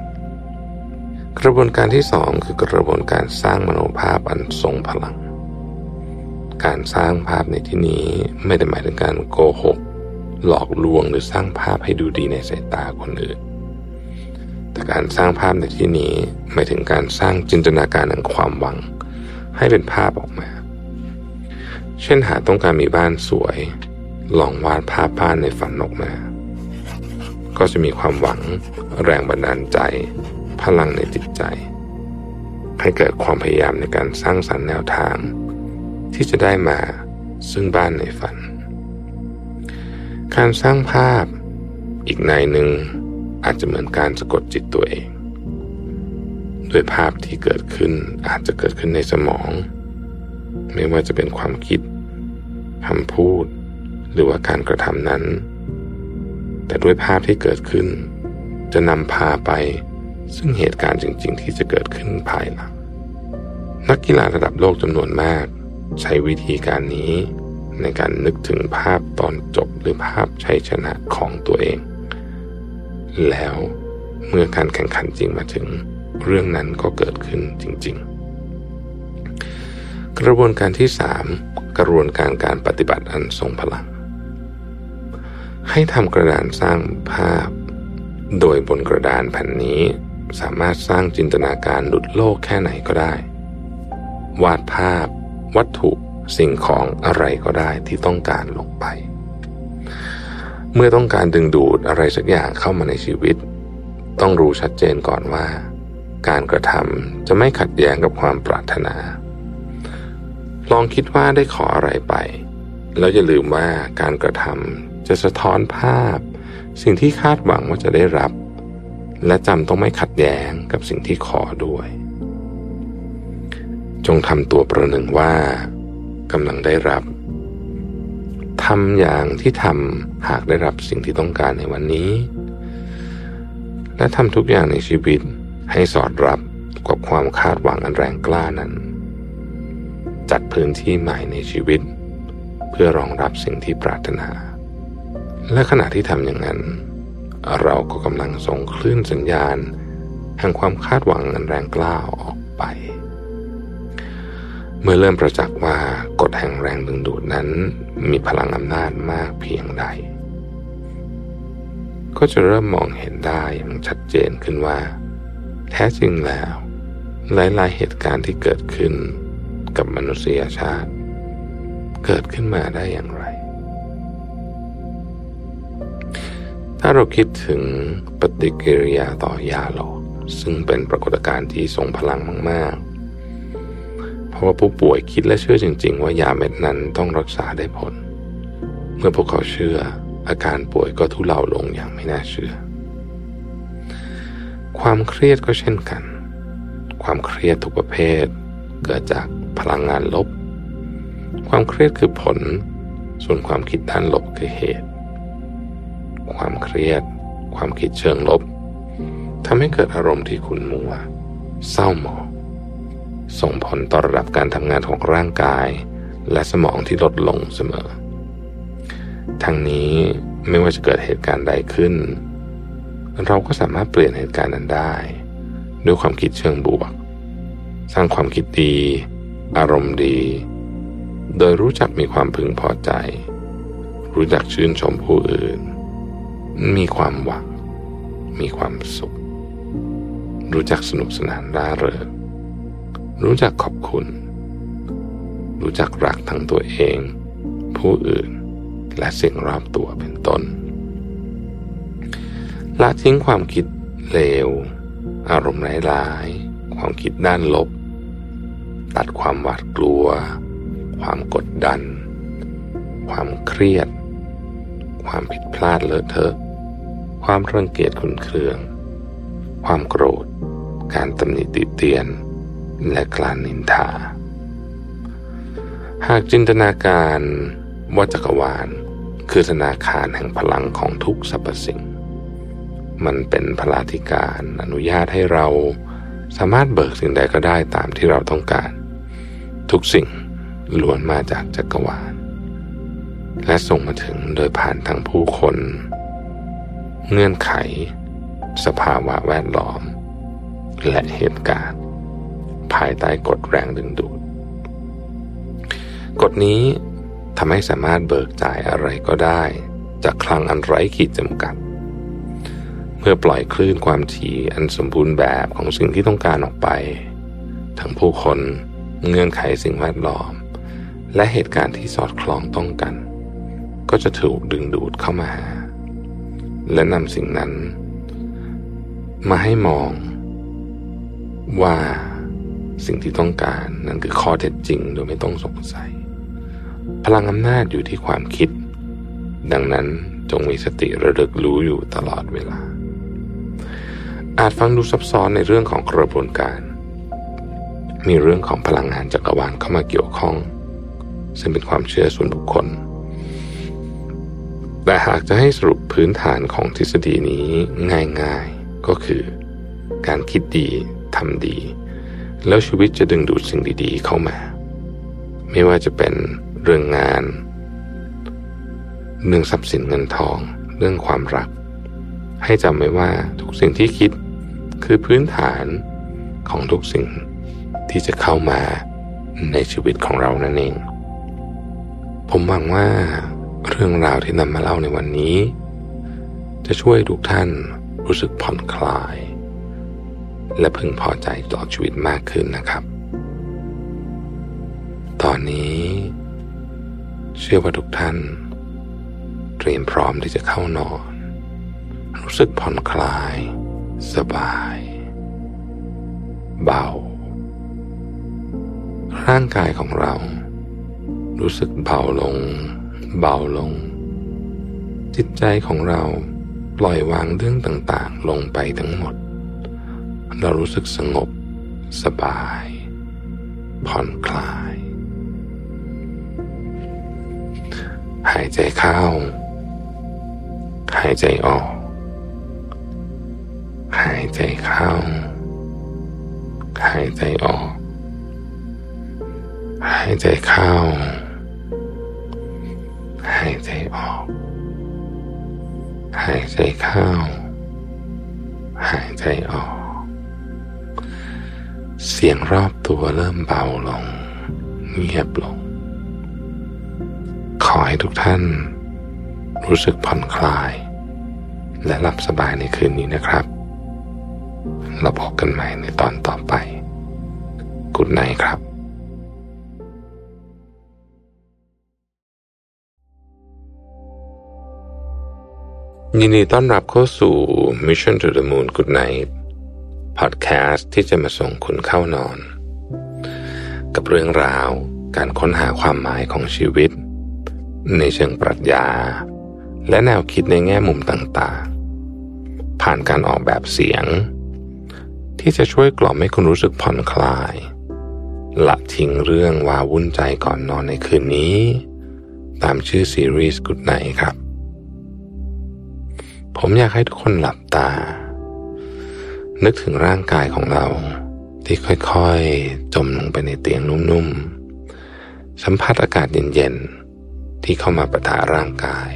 กระบวนการที่สองคือกระบวนการสร้างมโนภาพอันทรงพลัง การสร้างภาพในที่นี้ไม่ได้หมายถึงการโกหก หลอกลวงหรือสร้างภาพให้ดูดีในสายตาคนอื่น แต่การสร้างภาพในที่นี้หมายถึงการสร้างจินตนาการแห่งความหวัง ให้เป็นภาพออกมา เช่นหาต้องการมีบ้านสวย ลองวาดภาพบ้านในฝันออกมา ก็จะมีความหวัง แรงบันดาลใจ พลังในจิตใจ ให้เกิดความพยายามในการสร้างสรรค์แนวทาง ที่จะได้มาซึ่งบ้านในฝัน การสร้างภาพอีกในหนึ่งอาจจะเหมือนการสะกดจิตตัวเองด้วยภาพที่เกิดขึ้นอาจจะเกิดขึ้นในสมอง ไม่ว่าจะเป็นความคิดคำพูด หรือว่าการกระทำนั้น แต่ด้วยภาพที่เกิดขึ้น จะนำพาไปซึ่งเหตุการณ์จริง ๆ ที่จะเกิดขึ้นภายหลังนักกีฬาระดับโลกจำนวนมาก ใช้วิธีการนี้ในการนึกถึงภาพตอนจบหรือภาพชัยชนะของตัวเอง แล้วเมื่อการแข่งขันจริงมาถึง เรื่องนั้นก็เกิดขึ้นจริง ๆ กระบวนการที่สามกระบวนการการปฏิบัติอันทรงพลัง ให้ทำกระดานสร้างภาพ โดยบนกระดานแผ่นนี้สามารถสร้างจินตนาการหลุดโลกแค่ไหนก็ได้ วาดภาพ วัตถุสิ่งของอะไรก็ได้ที่ต้องการลงไป เมื่อต้องการดึงดูดอะไรสักอย่างเข้ามาในชีวิต ต้องรู้ชัดเจนก่อนว่า การกระทำจะไม่ขัดแย้งกับความปรารถนา ลองคิดว่าได้ขออะไรไป แล้วอย่าลืมว่าการกระทำจะสะท้อนภาพ สิ่งที่คาดหวังว่าจะได้รับ และจำต้องไม่ขัดแย้งกับสิ่งที่ขอด้วย งทำตัวประหนึ่งว่ากำลังได้รับทำอย่างที่ทำหากได้รับสิ่งที่ต้องการในวันนี้ และทำทุกอย่างในชีวิตให้สอดรับกับความคาดหวังอันแรงกล้านั้น จัดพื้นที่ใหม่ในชีวิต เพื่อรองรับสิ่งที่ปรารถนา และขณะที่ทำอย่างนั้น เราก็กำลังส่งคลื่นสัญญาณ แห่งความคาดหวังอันแรงกล้าออกไป เมื่อเริ่มประจักษ์ว่ากฎแห่งแรงดึงดูดนั้นมีพลังอำนาจมากเพียงใด ก็จะเริ่มมองเห็นได้อย่างชัดเจนขึ้นว่า แท้จริงแล้ว หลายๆเหตุการณ์ที่เกิดขึ้นกับมนุษยชาติ เกิดขึ้นมาได้อย่างไร ถ้าเราคิดถึงปฏิกิริยาต่อยาหลอกซึ่งเป็นปรากฏการณ์ที่ทรงพลังมากๆ ราะว่าผู้ป่วยคิดและเชื่อจริง ๆ ว่ายาเม็ดนั้นต้องรักษาได้ผล เมื่อพวกเขาเชื่อ อาการป่วยก็ทุเลาลงอย่างไม่น่าเชื่อ ความเครียดก็เช่นกัน ความเครียดทุกประเภท เกิดจากพลังงานลบ ความเครียดคือผล ส่วนความคิดด้านลบคือเหตุ ความเครียด ความคิดเชิงลบทำให้เกิดอารมณ์ที่ขุ่นมัว เศร้าหมอง ส่งผลต่อระดับการทำงานของร่างกาย และสมองที่ลดลงเสมอ ทั้งนี้ไม่ว่าจะเกิดเหตุการณ์ใดขึ้น เราก็สามารถเปลี่ยนเหตุการณ์นั้นได้ ด้วยความคิดเชิงบวก สร้างความคิดดี อารมณ์ดี โดยรู้จักมีความพึงพอใจ รู้จักชื่นชมผู้อื่น มีความหวัง มีความสุข รู้จักสนุกสนานร่าเริง รู้จักขอบคุณ รู้จักรักทั้งตัวเอง ผู้อื่น และสิ่งรอบตัวเป็นต้น ละทิ้งความคิดเลว อารมณ์ร้ายๆความคิดด้านลบ ตัดความหวาดกลัว ความกดดัน ความเครียด ความผิดพลาดเลอะเทอะความรังเกียจขุนเคือง ความโกรธ การตำหนิติเตียน และกลานนินทา หากจินตนาการว่าจักรวาล คือธนาคารแห่งพลังของทุกสรรพสิ่ง มันเป็นพลาธิการอนุญาตให้เราสามารถเบิกสิ่งใดก็ได้ตามที่เราต้องการ ทุกสิ่งล้วนมาจากจักรวาล และส่งมาถึงโดยผ่านทั้งผู้คน เงื่อนไข สภาวะแวดล้อม และเหตุการณ์ ภายใต้กฎแรงดึงดูด กฎนี้ทำให้สามารถเบิกจ่ายอะไรก็ได้ จากคลังอันไร้ขีดจำกัด เมื่อปล่อยคลื่นความถี่อันสมบูรณ์แบบของสิ่งที่ต้องการออกไป ทั้งผู้คนเงื่อนไขสิ่งแวดล้อม และเหตุการณ์ที่สอดคล้องต้องกัน ก็จะถูกดึงดูดเข้ามาหา และนำสิ่งนั้น มาให้มองว่า สิ่งที่ต้องการนั่นคือข้อเท็จจริงโดยไม่ต้องสงสัย พลังอำนาจอยู่ที่ความคิด ดังนั้นจงมีสติระลึกรู้อยู่ตลอดเวลา อาจฟังดูซับซ้อนในเรื่องของกระบวนการ มีเรื่องของพลังงานจักรวาลเข้ามาเกี่ยวข้อง ซึ่งเป็นความเชื่อส่วนบุคคล แต่หากจะให้สรุปพื้นฐานของทฤษฎีนี้ง่ายๆ ก็คือ การคิดดีทำดี แล้วชีวิตจะดึงดูดสิ่งดีๆเข้ามา ไม่ว่าจะเป็นเรื่องงาน เรื่องทรัพย์สินเงินทอง เรื่องความรัก ให้จำไว้ว่าทุกสิ่งที่คิดคือพื้นฐานของทุกสิ่งที่จะเข้ามาในชีวิตของเรานั่นเอง ผมหวังว่าเรื่องราวที่นำมาเล่าในวันนี้ จะช่วยทุกท่านรู้สึกผ่อนคลาย และพึงพอใจต่อชีวิตมากขึ้นนะครับ ตอนนี้ เชื่อว่าทุกท่าน เตรียมพร้อมที่จะเข้านอน รู้สึกผ่อนคลาย สบาย เบา ร่างกายของเรา รู้สึกเบาลง เบาลง จิตใจของเราปล่อยวางเรื่องต่างๆ ลงไปทั้งหมด เรารู้สึกสงบ สบาย ผ่อนคลาย หายใจเข้า หายใจออก หายใจเข้า หายใจออก หายใจเข้า หายใจออก หายใจเข้าหายใจออก เสียงรอบตัวเริ่มเบาลง เงียบลง ขอให้ทุกท่าน รู้สึกผ่อนคลาย และหลับสบายในคืนนี้นะครับ เราพบกันใหม่ในตอนต่อไป กุดไนครับยินดีต้อนรับเข้าสู่ Mission to the Moon Good Night พอดแคสต์ที่จะมาส่งคุณเข้านอน กับเรื่องราวการค้นหาความหมายของชีวิต ในเชิงปรัชญา และแนวคิดในแง่มุมต่างๆ ผ่านการออกแบบเสียง ที่จะช่วยกล่อมให้คุณรู้สึกผ่อนคลาย ละทิ้งเรื่องวาวุ่นใจก่อนนอนในคืนนี้ ตามชื่อซีรีส์กุดไนครับ ผมอยากให้ทุกคนหลับตา นึกถึงร่างกายของเรา ที่ค่อยๆ จมลงไปในเตียงนุ่มๆ สัมผัสอากาศเย็นๆ ที่เข้ามาประทะร่างกาย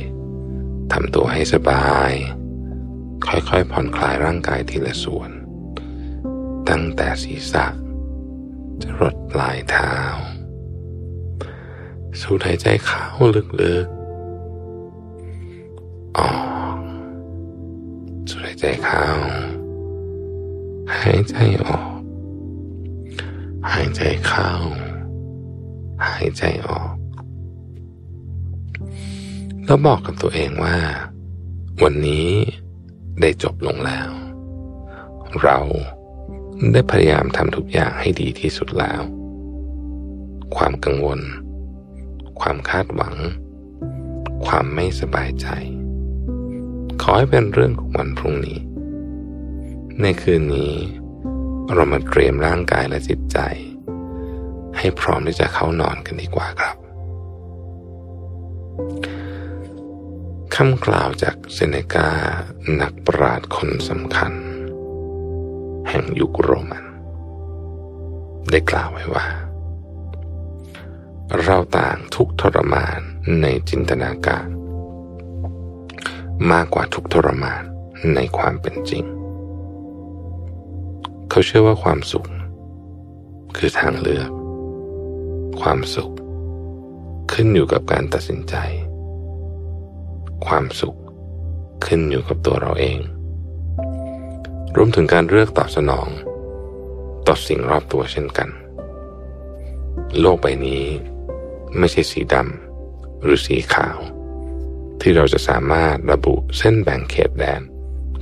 ทำตัวให้สบาย ค่อยๆ ผ่อนคลายร่างกายทีละส่วน ตั้งแต่ศีรษะจะรดปลายเท้า สูดหายใจเข้าลึกๆ ออก สูดหายใจเข้า หายใจออก หายใจเข้า หายใจออก แล้วบอกกับตัวเองว่า วันนี้ได้จบลงแล้ว เราได้พยายามทำทุกอย่างให้ดีที่สุดแล้ว ความกังวล ความคาดหวัง ความไม่สบายใจ ขอให้เป็นเรื่องของวันพรุ่งนี้ ในคืนนี้ เรามาเตรียมร่างกายและจิตใจ ให้พร้อมที่จะเข้านอนกันดีกว่าครับคำกล่าวจากเซเนกา นักปราชญ์คนสำคัญ แห่งยุคโรมัน ได้กล่าวไว้ว่า เราต่างทุกทรมานในจินตนาการ มากกว่าทุกทรมานในความเป็นจริง เขาเชื่อว่าความสุข คือทางเลือก ความสุข ขึ้นอยู่กับการตัดสินใจ ความสุข ขึ้นอยู่กับตัวเราเอง รวมถึงการเลือกตอบสนอง ต่อสิ่งรอบตัวเช่นกัน โลกใบนี้ไม่ใช่สีดำหรือสีขาว ที่เราจะสามารถระบุเส้นแบ่งเขตแดน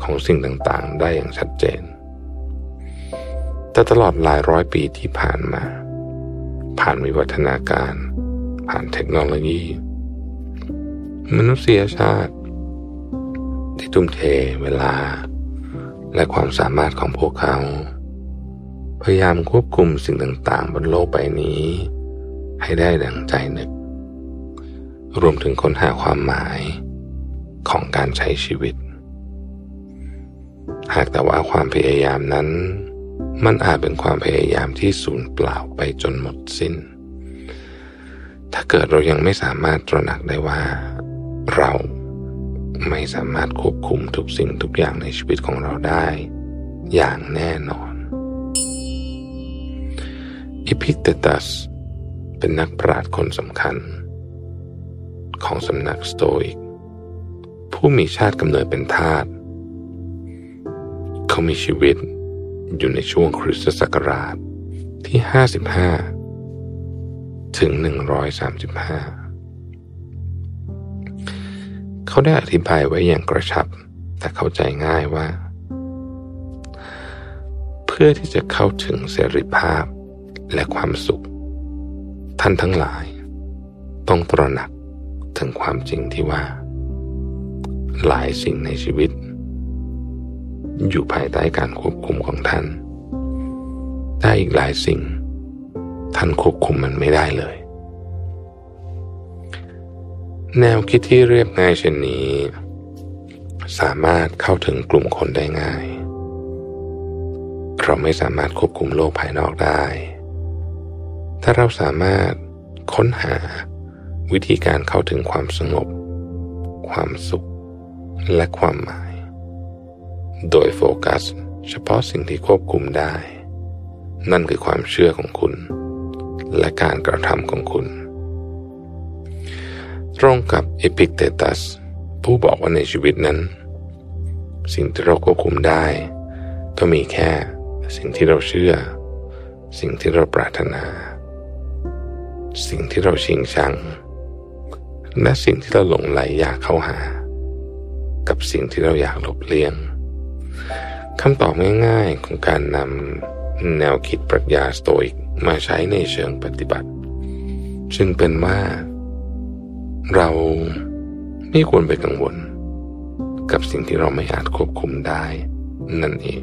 ของสิ่งต่างๆ ได้อย่างชัดเจน แต่ตลอดหลายร้อยปีที่ผ่านมา ผ่านวิวัฒนาการ ผ่านเทคโนโลยี มนุษยชาติที่ทุ่มเทเวลา และความสามารถของพวกเขา พยายามควบคุมสิ่งต่างๆ บนโลกใบนี้ ให้ได้ดังใจนึก รวมถึงค้นหาความหมายของการใช้ชีวิต หากแต่ว่าความพยายามนั้น มันอาจเป็นความพยายามที่สูญเปล่าไปจนหมดสิน้น ถ้าเกิดเรายังไม่สามารถตระหนักได้ว่า เราไม่สามารถควบคุมทุกสิ่งทุกอย่างในชีวิตของเราได้ อย่างแน่นอน อิพิเตตัส เป็นนักปราชญ์คนสำคัญ ของสำนักสโตอิก ผู้มีชาติกำเนิดเป็นทาสเขามีชีวิต อยู่ในช่วงคริสตศักราชที่ 55 ถึง 135 เขาได้อธิบายไว้อย่างกระชับ แต่เข้าใจง่ายว่า เพื่อที่จะเข้าถึงเสรีภาพและความสุข ท่านทั้งหลาย ต้องตระหนักถึงความจริงที่ว่า หลายสิ่งในชีวิต อยู่ภายใต้การควบคุมของท่าน แต่อีกหลายสิ่ง ท่านควบคุมมันไม่ได้เลย แนวคิดที่เรียบง่ายเช่นนี้ สามารถเข้าถึงกลุ่มคนได้ง่าย เราไม่สามารถควบคุมโลกภายนอกได้ ถ้าเราสามารถค้นหาวิธีการเข้าถึงความสงบ ความสุข และความหมาย โดยโฟกัส เฉพาะสิ่งที่ควบคุมได้ นั่นคือความเชื่อของคุณ และการกระทำของคุณ ตรงกับเอพิกเตตัสผู้บอกว่าในชีวิตนั้น สิ่งที่เราควบคุมได้ ก็มีแค่สิ่งที่เราเชื่อ สิ่งที่เราปรารถนา สิ่งที่เราชิงชัง และสิ่งที่เราหลงไหลอยากเข้าหา กับสิ่งที่เราอยากหลบเลี่ยง คำตอบง่ายๆของการนำแนวคิดปรัชญาสโตอิกมาใช้ในเชิงปฏิบัติจึงเป็นว่า เราไม่ควรไปกังวล กับสิ่งที่เราไม่อาจควบคุมได้นั่นเอง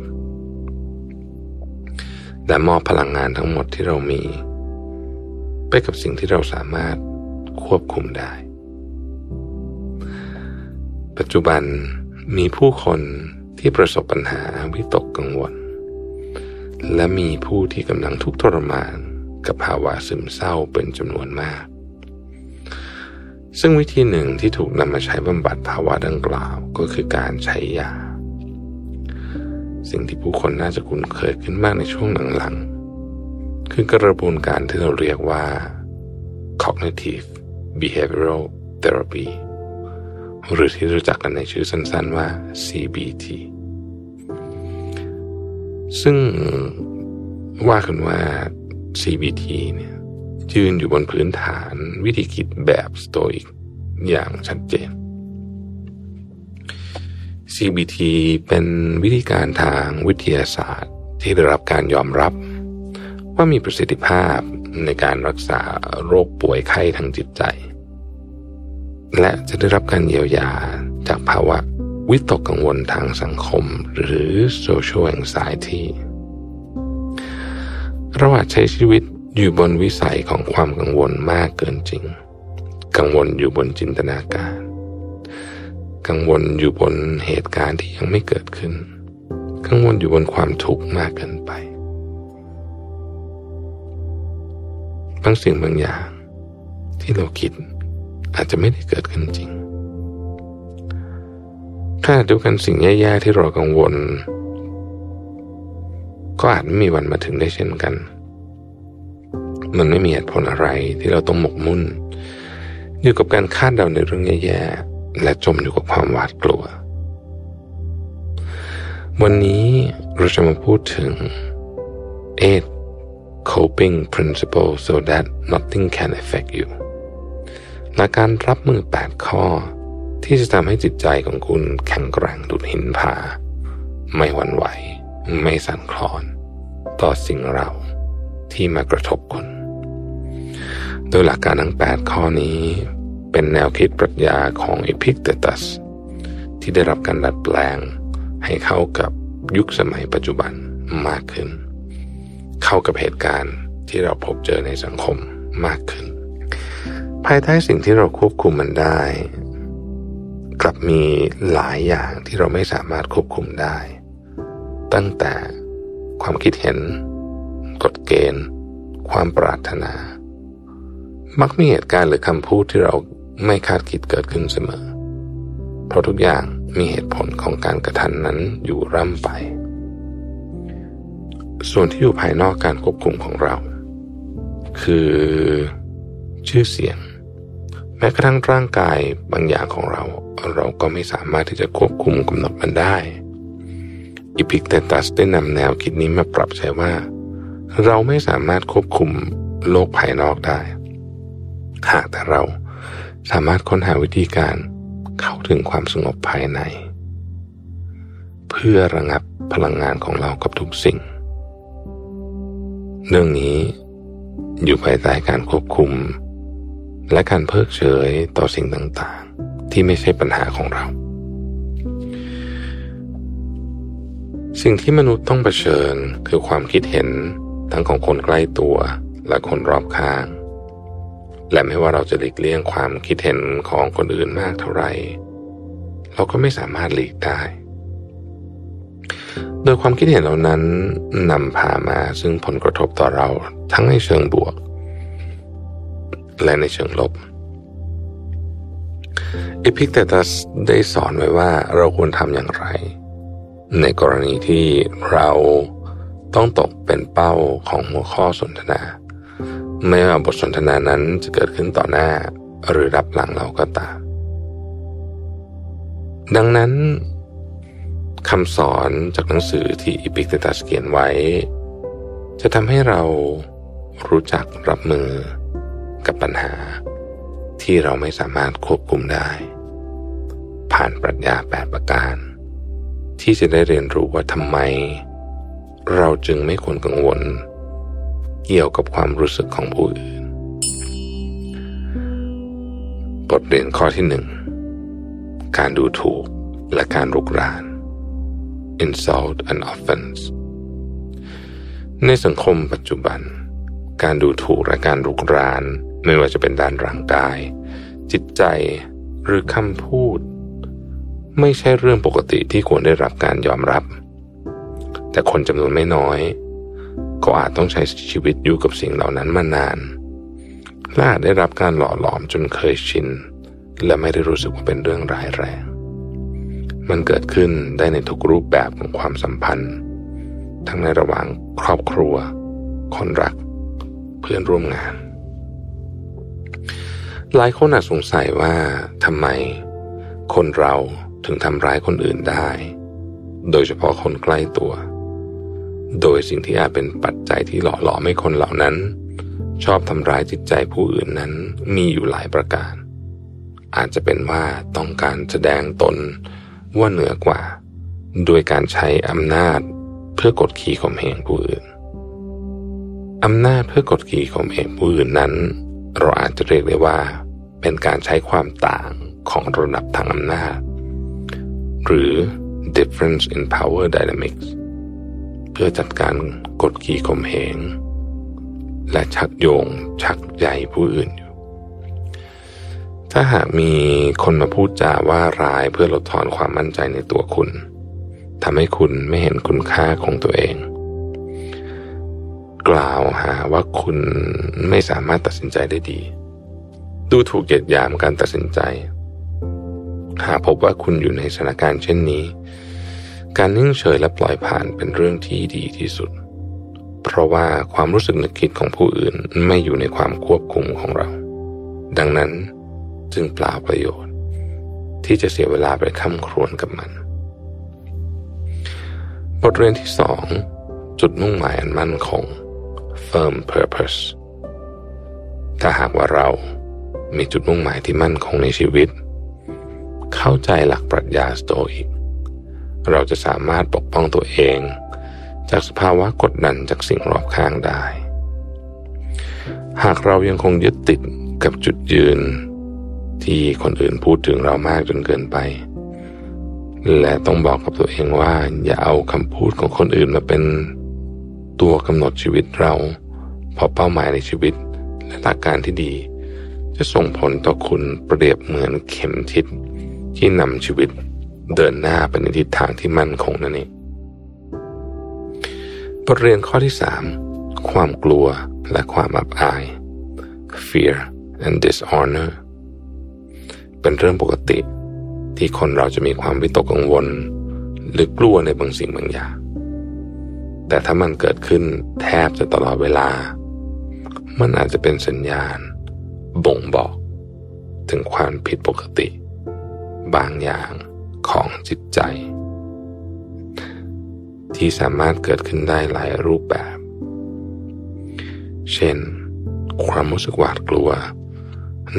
และมอบพลังงานทั้งหมดที่เรามี ไปกับสิ่งที่เราสามารถควบคุมได้ ปัจจุบันมีผู้คน ที่ประสบปัญหาวิตกกังวล และมีผู้ที่กำลังทุกข์ทรมานกับภาวะซึมเศร้าเป็นจำนวนมาก ซึ่งวิธีหนึ่งที่ถูกนำมาใช้บำบัดภาวะดังกล่าวก็คือการใช้ยา สิ่งที่ผู้คนน่าจะคุ้นเคยขึ้นมากในช่วงหลังๆ คือกระบวนการที่เราเรียกว่า cognitive behavioral therapy หรือที่รู้จักกันในชื่อสั้นๆว่า CBT ซึ่งว่ากันว่า CBT เนี่ยยืนอยู่บนพื้นฐานวิธีคิดแบบสโตอิกอย่างชัดเจน CBT เป็นวิธีการทางวิทยาศาสตร์ที่ได้รับการยอมรับ ว่ามีประสิทธิภาพในการรักษาโรคป่วยไข้ทางจิตใจ และจะได้รับการเยียวยาจากภาวะวิตกกังวลทางสังคม หรือ social anxiety เราอาจใช้ชีวิตอยู่บนวิสัยของความกังวลมากเกินจริง กังวลอยู่บนจินตนาการ กังวลอยู่บนเหตุการณ์ที่ยังไม่เกิดขึ้น กังวลอยู่บนความทุกข์มากเกินไป บางสิ่งบางอย่างที่เราคิด อาจจะไม่ได้เกิดขึ้นจริงขณะเดียวกันสิ่งแย่ๆที่เรากังวล ก็อาจไม่มีวันมาถึงได้เช่นกัน มันไม่มีเหตุผลอะไรที่เราต้องหมกมุ่นอยู่กับการคาดเดาในเรื่องแย่ๆและจมอยู่กับความหวาดกลัว วันนี้เราจะมาพูดถึง eight coping principles so that nothing can affect you และกการรับมือ 8 ข้อ ที่จะทำให้จิตใจของคุณแข็งแกร่งดุดหินผา ไม่หวั่นไหว ไม่สั่นคลอน ต่อสิ่งเร้าที่มากระทบคุณ โดยหลักการทั้ง 8 ข้อนี้เป็นแนวคิดปรัชญาของเอพิกเตตัส ที่ได้รับการดัดแปลงให้เข้ากับยุคสมัยปัจจุบันมากขึ้น เข้ากับเหตุการณ์ที่เราพบเจอในสังคมมากขึ้น ภายใต้สิ่งที่เราควบคุมมันได้ กลับมีหลายอย่างที่เราไม่สามารถควบคุมได้ ตั้งแต่ความคิดเห็น กฎเกณฑ์ ความปรารถนา มักมีเหตุการณ์หรือคำพูดที่เราไม่คาดคิดเกิดขึ้นเสมอ เพราะทุกอย่างมีเหตุผลของการกระทันนั้นอยู่ร่ำไป ส่วนที่อยู่ภายนอกการควบคุมของเรา คือชื่อเสียง แม้กระทั่งร่างกายบางอย่างของเรา เราก็ไม่สามารถที่จะควบคุมกำหนดมันได้อิพิกเตตัสได้นำแนวคิดนี้มาปรับใช้ว่า เราไม่สามารถควบคุมโลกภายนอกได้ หากแต่เราสามารถค้นหาวิธีการเข้าถึงความสงบภายใน เพื่อระงับพลังงานของเรากับทุกสิ่ง เรื่องนี้อยู่ภายใต้การควบคุม และการเพิกเฉยต่อสิ่งต่างๆ ที่ไม่ใช่ปัญหาของเรา สิ่งที่มนุษย์ต้องเผชิญคือความคิดเห็นทั้งของคนใกล้ตัวและคนรอบข้าง และไม่ว่าเราจะหลีกเลี่ยงความคิดเห็นของคนอื่นมากเท่าไหร่เราก็ไม่สามารถหลีกได้ โดยความคิดเห็นเหล่านั้นนำพามาซึ่งผลกระทบต่อเราทั้งในเชิงบวก และในเชิงลบอีพิกเตตัสได้สอนไว้ว่าเราควรทำอย่างไร ในกรณีที่เราต้องตกเป็นเป้าของหัวข้อสนทนา ไม่ว่าบทสนทนานั้นจะเกิดขึ้นต่อหน้าหรือลับหลังเราก็ตาม ดังนั้นคำสอนจากหนังสือที่อีพิกเตตัสเขียนไว้ จะทำให้เรารู้จักรับมือ กับปัญหาที่เราไม่สามารถควบคุมได้ ผ่านปรัชญาแปดประการ ที่จะได้เรียนรู้ว่าทำไม เราจึงไม่ควรกังวล เกี่ยวกับความรู้สึกของผู้อื่นบทเรียนข้อที่หนึ่งการดูถูกและการรุกราน insult and offense ในสังคมปัจจุบัน การดูถูกและการรุกราน ไม่ว่าจะเป็นด้านร่างกาย จิตใจหรือคำพูด ไม่ใช่เรื่องปกติที่ควรได้รับการยอมรับ แต่คนจำนวนไม่น้อย ก็อาจต้องใช้ชีวิตอยู่กับสิ่งเหล่านั้นมานานและอาจได้รับการหล่อหลอมจนเคยชิน และไม่ได้รู้สึกว่าเป็นเรื่องร้ายแรง มันเกิดขึ้นได้ในทุกรูปแบบของความสัมพันธ์ ทั้งในระหว่างครอบครัว คนรัก เพื่อนร่วมงาน หลายคนอาจสงสัยว่าทำไม คนเราถึงทำร้ายคนอื่นได้ โดยเฉพาะคนใกล้ตัว โดยสิ่งที่อาจเป็นปัจจัยที่หล่อหลอมให้คนเหล่านั้น ชอบทำร้ายจิตใจผู้อื่นนั้นมีอยู่หลายประการ อาจจะเป็นว่าต้องการแสดงตนว่าเหนือกว่าโดยการใช้อำนาจเพื่อกดขี่ข่มเหงผู้อื่นอำนาจเพื่อกดขี่ข่มเหงผู้อื่นนั้น เราอาจจะเรียกได้ว่า เป็นการใช้ความต่างของระดับทางอำนาจ หรือ difference in power dynamics เพื่อจัดการกดขี่ข่มเหง และชักโยงชักใยผู้อื่นอยู่ ถ้าหากมีคนมาพูดจาว่าร้ายเพื่อลดทอนความมั่นใจในตัวคุณทำให้คุณไม่เห็นคุณค่าของตัวเอง กล่าวหาว่าคุณไม่สามารถตัดสินใจได้ดี ดูถูกเหยียดหยามการตัดสินใจ หากพบว่าคุณอยู่ในสถานการณ์เช่นนี้ การนิ่งเฉยและปล่อยผ่านเป็นเรื่องที่ดีที่สุด เพราะว่าความรู้สึกนึกคิดของผู้อื่นไม่อยู่ในความควบคุมของเรา ดังนั้นจึงเปล่าประโยชน์ ที่จะเสียเวลาไปค้ำครวญกับมัน บทเรียนที่สองจุดมุ่งหมายอันมั่นคง firm purpose ถ้าหากว่าเรามีจุดมุ่งหมายที่มั่นคงในชีวิต เข้าใจหลักปรัชญาสโตอิกเราจะสามารถปกป้องตัวเอง จากสภาวะกดดันจากสิ่งรอบข้างได้ หากเรายังคงยึดติดกับจุดยืน ที่คนอื่นพูดถึงเรามากจนเกินไป และต้องบอกกับตัวเองว่าอย่าเอาคำพูดของคนอื่นมาเป็น ตัวกำหนดชีวิตเราพราะเป้าหมายในชีวิตและหลักการที่ดี จะส่งผลต่อคุณเปรียบเหมือนเข็มทิศที่นำชีวิตเดินหน้าไปในทิศทางที่มั่นคงนั่นเองบทเรียนข้อที่สามความกลัวและความอับอาย fear and dishonor เป็นเรื่องปกติที่คนเราจะมีความวิตกกังวล หรือกลัวในบางสิ่งบางอย่าง แต่ถ้ามันเกิดขึ้นแทบจะตลอดเวลา มันอาจจะเป็นสัญญาณ บ่งบอก ถึงความผิดปกติ บางอย่างของจิตใจ ที่สามารถเกิดขึ้นได้หลายรูปแบบ เช่น ความรู้สึกหวาดกลัว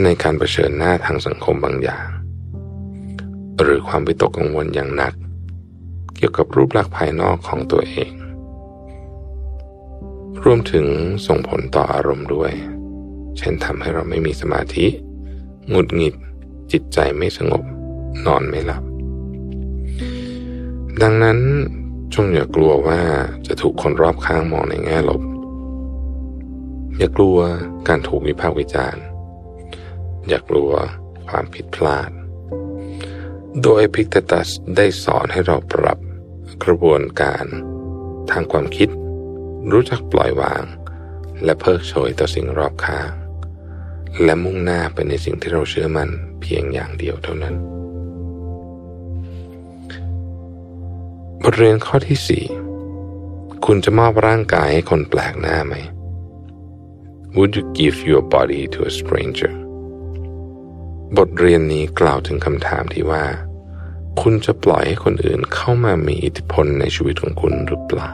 ในการเผชิญหน้าทางสังคมบางอย่าง หรือความวิตกกังวลอย่างหนัก เกี่ยวกับรูปลักษณ์ภายนอกของตัวเอง รวมถึงส่งผลต่ออารมณ์ด้วย เช่นทำให้เราไม่มีสมาธิ หงุดหงิด จิตใจไม่สงบ นอนไม่หลับ ดังนั้นจงอย่ากลัวว่าจะถูกคนรอบข้างมองในแง่ลบ อย่ากลัวการถูกวิพากษ์วิจารณ์ อย่ากลัวความผิดพลาด โดยพิกตัสได้สอนให้เราปรับกระบวนการทางความคิด รู้จักปล่อยวาง และเพิกเฉยต่อสิ่งรอบข้าง และมุ่งหน้าไปในสิ่งที่เราเชื่อมันเพียงอย่างเดียวเท่านั้น บทเรียนข้อที่สี่คุณจะมอบร่างกายให้คนแปลกหน้าไหม Would you give your body to a stranger บทเรียนนี้กล่าวถึงคำถามที่ว่า คุณจะปล่อยให้คนอื่นเข้ามามีอิทธิพลในชีวิตของคุณหรือเปล่า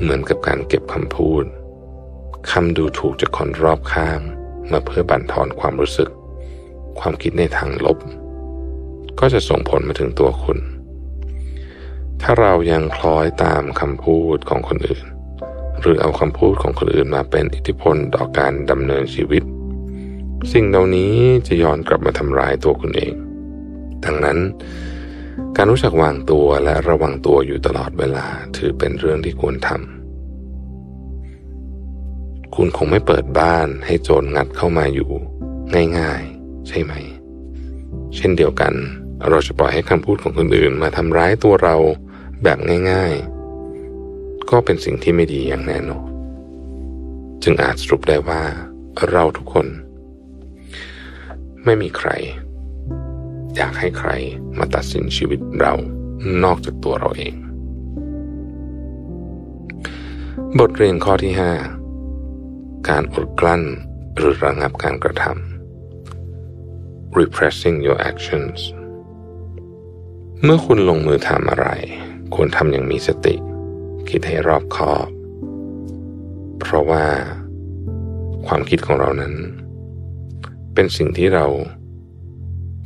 เหมือนกับการเก็บคำพูดคำดูถูกจากคนรอบข้างมาเพื่อบั่นทอนความรู้สึก ความคิดในทางลบ ก็จะส่งผลมาถึงตัวคุณ ถ้าเรายังคล้อยตามคำพูดของคนอื่น หรือเอาคำพูดของคนอื่นมาเป็นอิทธิพลต่อการดำเนินชีวิต สิ่งเหล่านี้จะย้อนกลับมาทำร้ายตัวคุณเอง ดังนั้น การรู้จักวางตัวและระวังตัวอยู่ตลอดเวลาถือเป็นเรื่องที่ควรทำ คุณคงไม่เปิดบ้านให้โจรงัดเข้ามาอยู่ ง่ายๆ ใช่ไหม เช่นเดียวกัน เราจะปล่อยให้คำพูดของคนอื่นมาทำร้ายตัวเราแบบง่าย ๆ ก็เป็นสิ่งที่ไม่ดีอย่างแน่นอน จึงอาจสรุปได้ว่า เราทุกคน ไม่มีใคร อยากให้ใครมาตัดสินชีวิตเรานอกจากตัวเราเอง บทเรียนข้อที่ 5 การอดกลั้นหรือระงับการกระทำ repressing your actions เมื่อคุณลงมือทำอะไร ควรทำอย่างมีสติ คิดให้รอบคอบ เพราะว่าความคิดของเรานั้น เป็นสิ่งที่เรา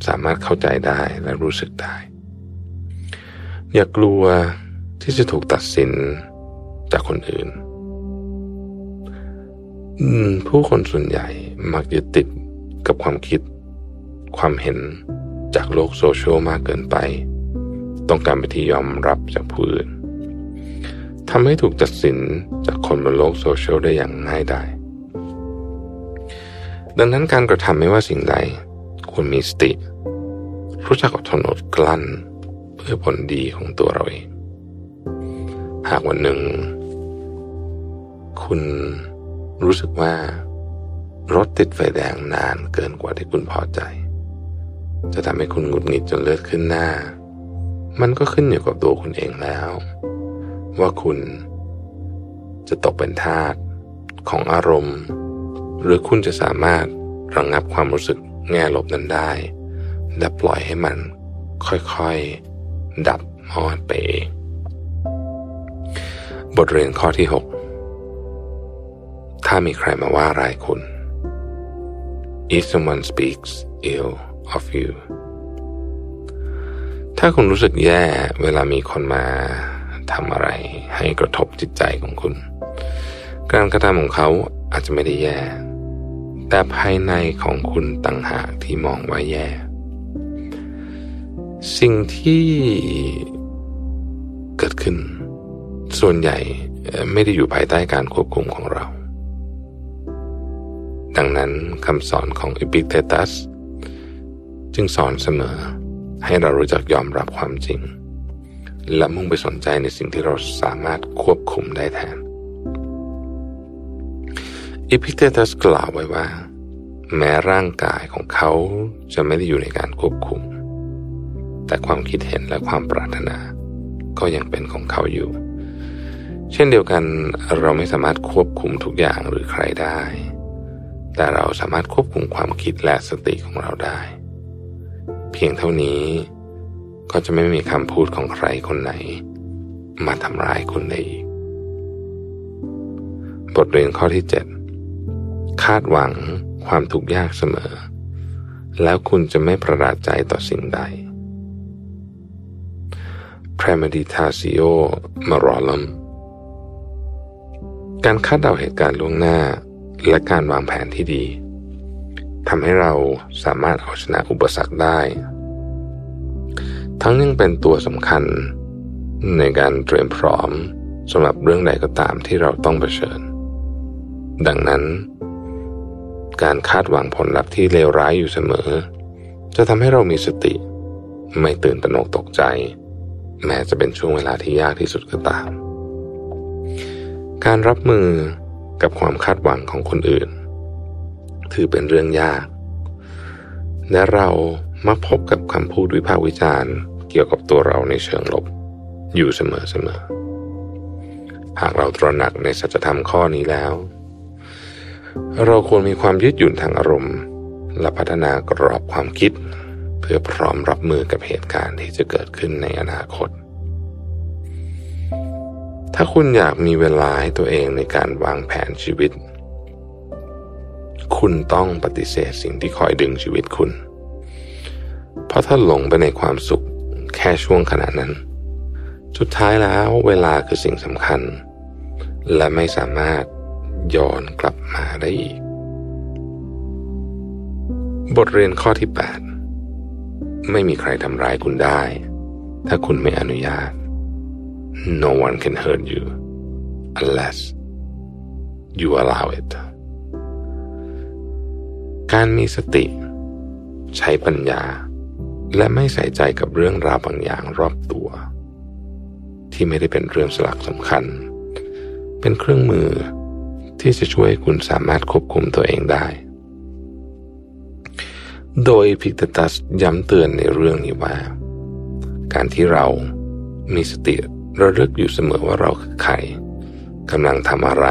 สามารถเข้าใจได้และรู้สึกได้ อย่ากลัวที่จะถูกตัดสินจากคนอื่น ผู้คนส่วนใหญ่มักจะติดกับความคิด ความเห็นจากโลกโซเชียลมากเกินไป ต้องการไปที่ยอมรับจากผู้อื่นทำให้ถูกตัดสินจากคนบนโลกโซเชียลได้อย่างง่ายดายดังนั้นการกระทำไม่ว่าสิ่งใด ควรมีสติ รู้จักอดทนอดกลั้น เพื่อผลดีของตัวเราเอง หากวันหนึ่ง คุณรู้สึกว่ารถติดไฟแดงนานเกินกว่าที่คุณพอใจ จะทำให้คุณหงุดหงิดจนเลือดขึ้นหน้า มันก็ขึ้นอยู่กับตัวคุณเองแล้ว ว่าคุณจะตกเป็นทาสของอารมณ์ หรือคุณจะสามารถระงงับความรู้สึก แง่ลบนั้นได้ และปล่อยให้มันค่อยๆ ดับมอดไปเองบทเรียนข้อที่ 6 ถ้ามีใครมาว่าร้ายคุณ if someone speaks ill of you ถ้าคุณรู้สึกแย่เวลามีคนมาทำอะไรให้กระทบจิตใจของคุณ การกระทำของเขาอาจจะไม่ได้แย่ แต่ภายในของคุณต่างหากที่มองว่าแย่ สิ่งที่เกิดขึ้น ส่วนใหญ่ไม่ได้อยู่ภายใต้การควบคุมของเรา ดังนั้นคำสอนของอิปิเทตัส จึงสอนเสมอ ให้เรารู้จักยอมรับความจริง และมุ่งไปสนใจในสิ่งที่เราสามารถควบคุมได้แทน อิพิกเตตัสกล่าวไว้ว่า แม้ร่างกายของเขาจะไม่ได้อยู่ในการควบคุม แต่ความคิดเห็นและความปรารถนา ก็ยังเป็นของเขาอยู่ เช่นเดียวกันเราไม่สามารถควบคุมทุกอย่างหรือใครได้ แต่เราสามารถควบคุมความคิดและสติของเราได้ เพียงเท่านี้ก็จะไม่มีคำพูดของใครคนไหน มาทำร้ายคุณได้อีก บทเรียนข้อที่ 7 คาดหวังความทุกข์ยากเสมอ แล้วคุณจะไม่ประหลาดใจต่อสิ่งใด premeditatio moralum การคาดเดาเหตุการณ์ล่วงหน้า และการวางแผนที่ดีทำให้เราสามารถเอาชนะอุปสรรคได้ ทั้งยังเป็นตัวสำคัญในการเตรียมพร้อมสำหรับเรื่องใดก็ตามที่เราต้องเผชิญ ดังนั้น การคาดหวังผลลัพธ์ที่เลวร้ายอยู่เสมอ จะทำให้เรามีสติ ไม่ตื่นตระหนกตกใจ แม้จะเป็นช่วงเวลาที่ยากที่สุดก็ตาม การรับมือกับความคาดหวังของคนอื่น ถือเป็นเรื่องยาก และเรามาพบกับคำพูดวิพากษ์วิจารณ์ เกี่ยวกับตัวเราในเชิงลบ อยู่เสมอๆหากเราตระหนักในสัจธรรมข้อนี้แล้ว เราควรมีความยืดหยุ่นทางอารมณ์ และพัฒนากรอบความคิด เพื่อพร้อมรับมือกับเหตุการณ์ที่จะเกิดขึ้นในอนาคต ถ้าคุณอยากมีเวลาให้ตัวเองในการวางแผนชีวิต คุณต้องปฏิเสธสิ่งที่คอยดึงชีวิตคุณ เพราะถ้าหลงไปในความสุขแค่ช่วงขณะนั้น สุดท้ายแล้วเวลาคือสิ่งสำคัญ และไม่สามารถ ย้อนกลับมาได้อีก บทเรียนข้อที่ 8 ไม่มีใครทำร้ายคุณได้ ถ้าคุณไม่อนุญาต no one can hurt you unless you allow it การมีสติ ใช้ปัญญา และไม่ใส่ใจกับเรื่องราวบางอย่างรอบตัว ที่ไม่ได้เป็นเรื่องสลักสำคัญ เป็นเครื่องมือ ที่จะช่วยคุณสามารถควบคุมตัวเองได้ โดยพิกตัสย้ำเตือนในเรื่องนี้ว่า การที่เรามีสติระลึกอยู่เสมอว่าเราคือใครกำลังทำอะไร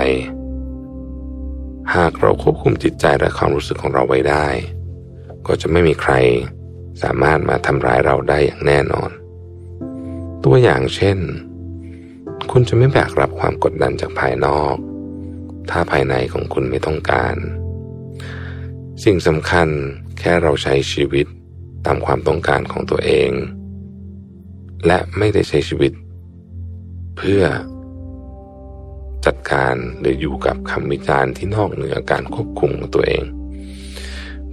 หากเราควบคุมจิตใจและความรู้สึกของเราไว้ได้ ก็จะไม่มีใครสามารถมาทำร้ายเราได้อย่างแน่นอน ตัวอย่างเช่น คุณจะไม่แบกรับความกดดันจากภายนอก ถ้าภายในของคุณไม่ต้องการ สิ่งสำคัญแค่เราใช้ชีวิตตามความต้องการของตัวเอง และไม่ได้ใช้ชีวิต เพื่อ จัดการหรืออยู่กับคำวิจารณ์ที่นอกเหนือการควบคุมของตัวเอง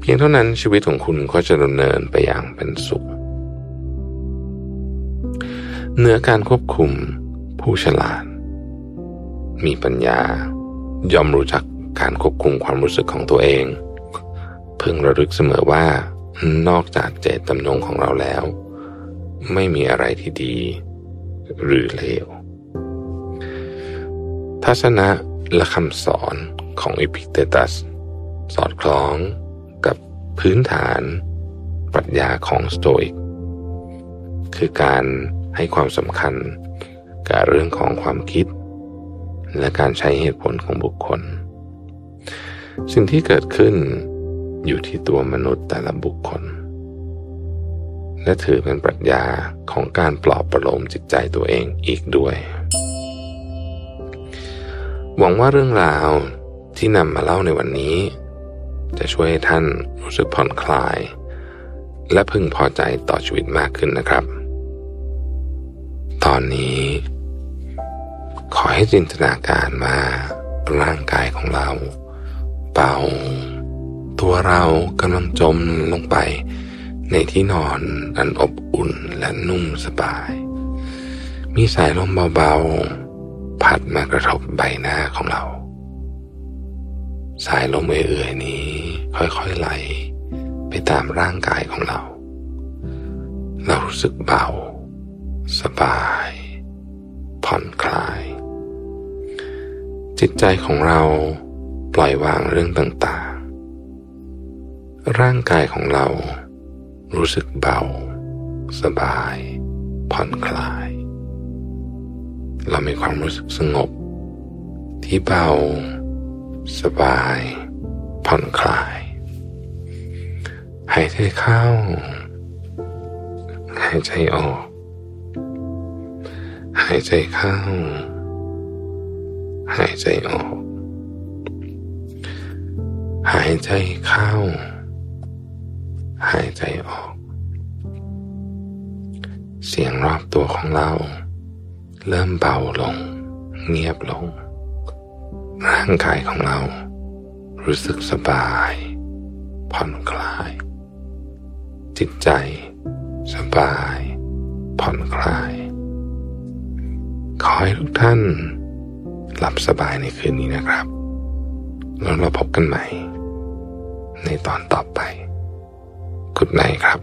เพียงเท่านั้นชีวิตของคุณก็จะดำเนินไปอย่างเป็นสุขเหนือการควบคุมผู้ฉลาด มีปัญญา ย่อมรู้จักการควบคุมความรู้สึกของตัวเองพึงระลึกเสมอว่า นอกจากเจตจำนงของเราแล้ว ไม่มีอะไรที่ดี หรือเลว ทัศนะและคำสอนของอิพิคเตตัส สอดคล้องกับพื้นฐาน ปรัชญาของสโตอิก คือการให้ความสำคัญกับเรื่องของความคิด และการใช้เหตุผลของบุคคล สิ่งที่เกิดขึ้นอยู่ที่ตัวมนุษย์แต่ละบุคคล และถือเป็นปรัชญาของการปลอบประโลมจิตใจตัวเองอีกด้วย หวังว่าเรื่องราวที่นำมาเล่าในวันนี้ จะช่วยให้ท่านรู้สึกผ่อนคลาย และพึงพอใจต่อชีวิตมากขึ้นนะครับ ตอนนี้ ขอให้จินตนาการมาร่างกายของเรา เบาตัวเรากำลังจมลงไป ในที่นอนอันอบอุ่นและนุ่มสบาย มีสายลมเบาๆ พัดมากระทบใบหน้าของเรา สายลมเอื่อยๆนี้ค่อยๆไหล ไปตามร่างกายของเรา เรารู้สึกเบา สบาย ผ่อนคลาย จิตใจของเราปล่อยวางเรื่องต่างๆ ร่างกายของเรารู้สึกเบา สบาย ผ่อนคลาย เรามีความรู้สึกสงบ ที่เบา สบาย ผ่อนคลาย หายใจเข้า หายใจออก หายใจเข้า หายใจออก หายใจเข้า หายใจออก เสียงรอบตัวของเรา เริ่มเบาลง เงียบลง ร่างกายของเรา รู้สึกสบาย ผ่อนคลาย จิตใจ สบาย ผ่อนคลาย ขอให้ทุกท่าน หลับสบายในคืนนี้นะครับ แล้วเราพบกันใหม่ ในตอนต่อไปกุดไนครับ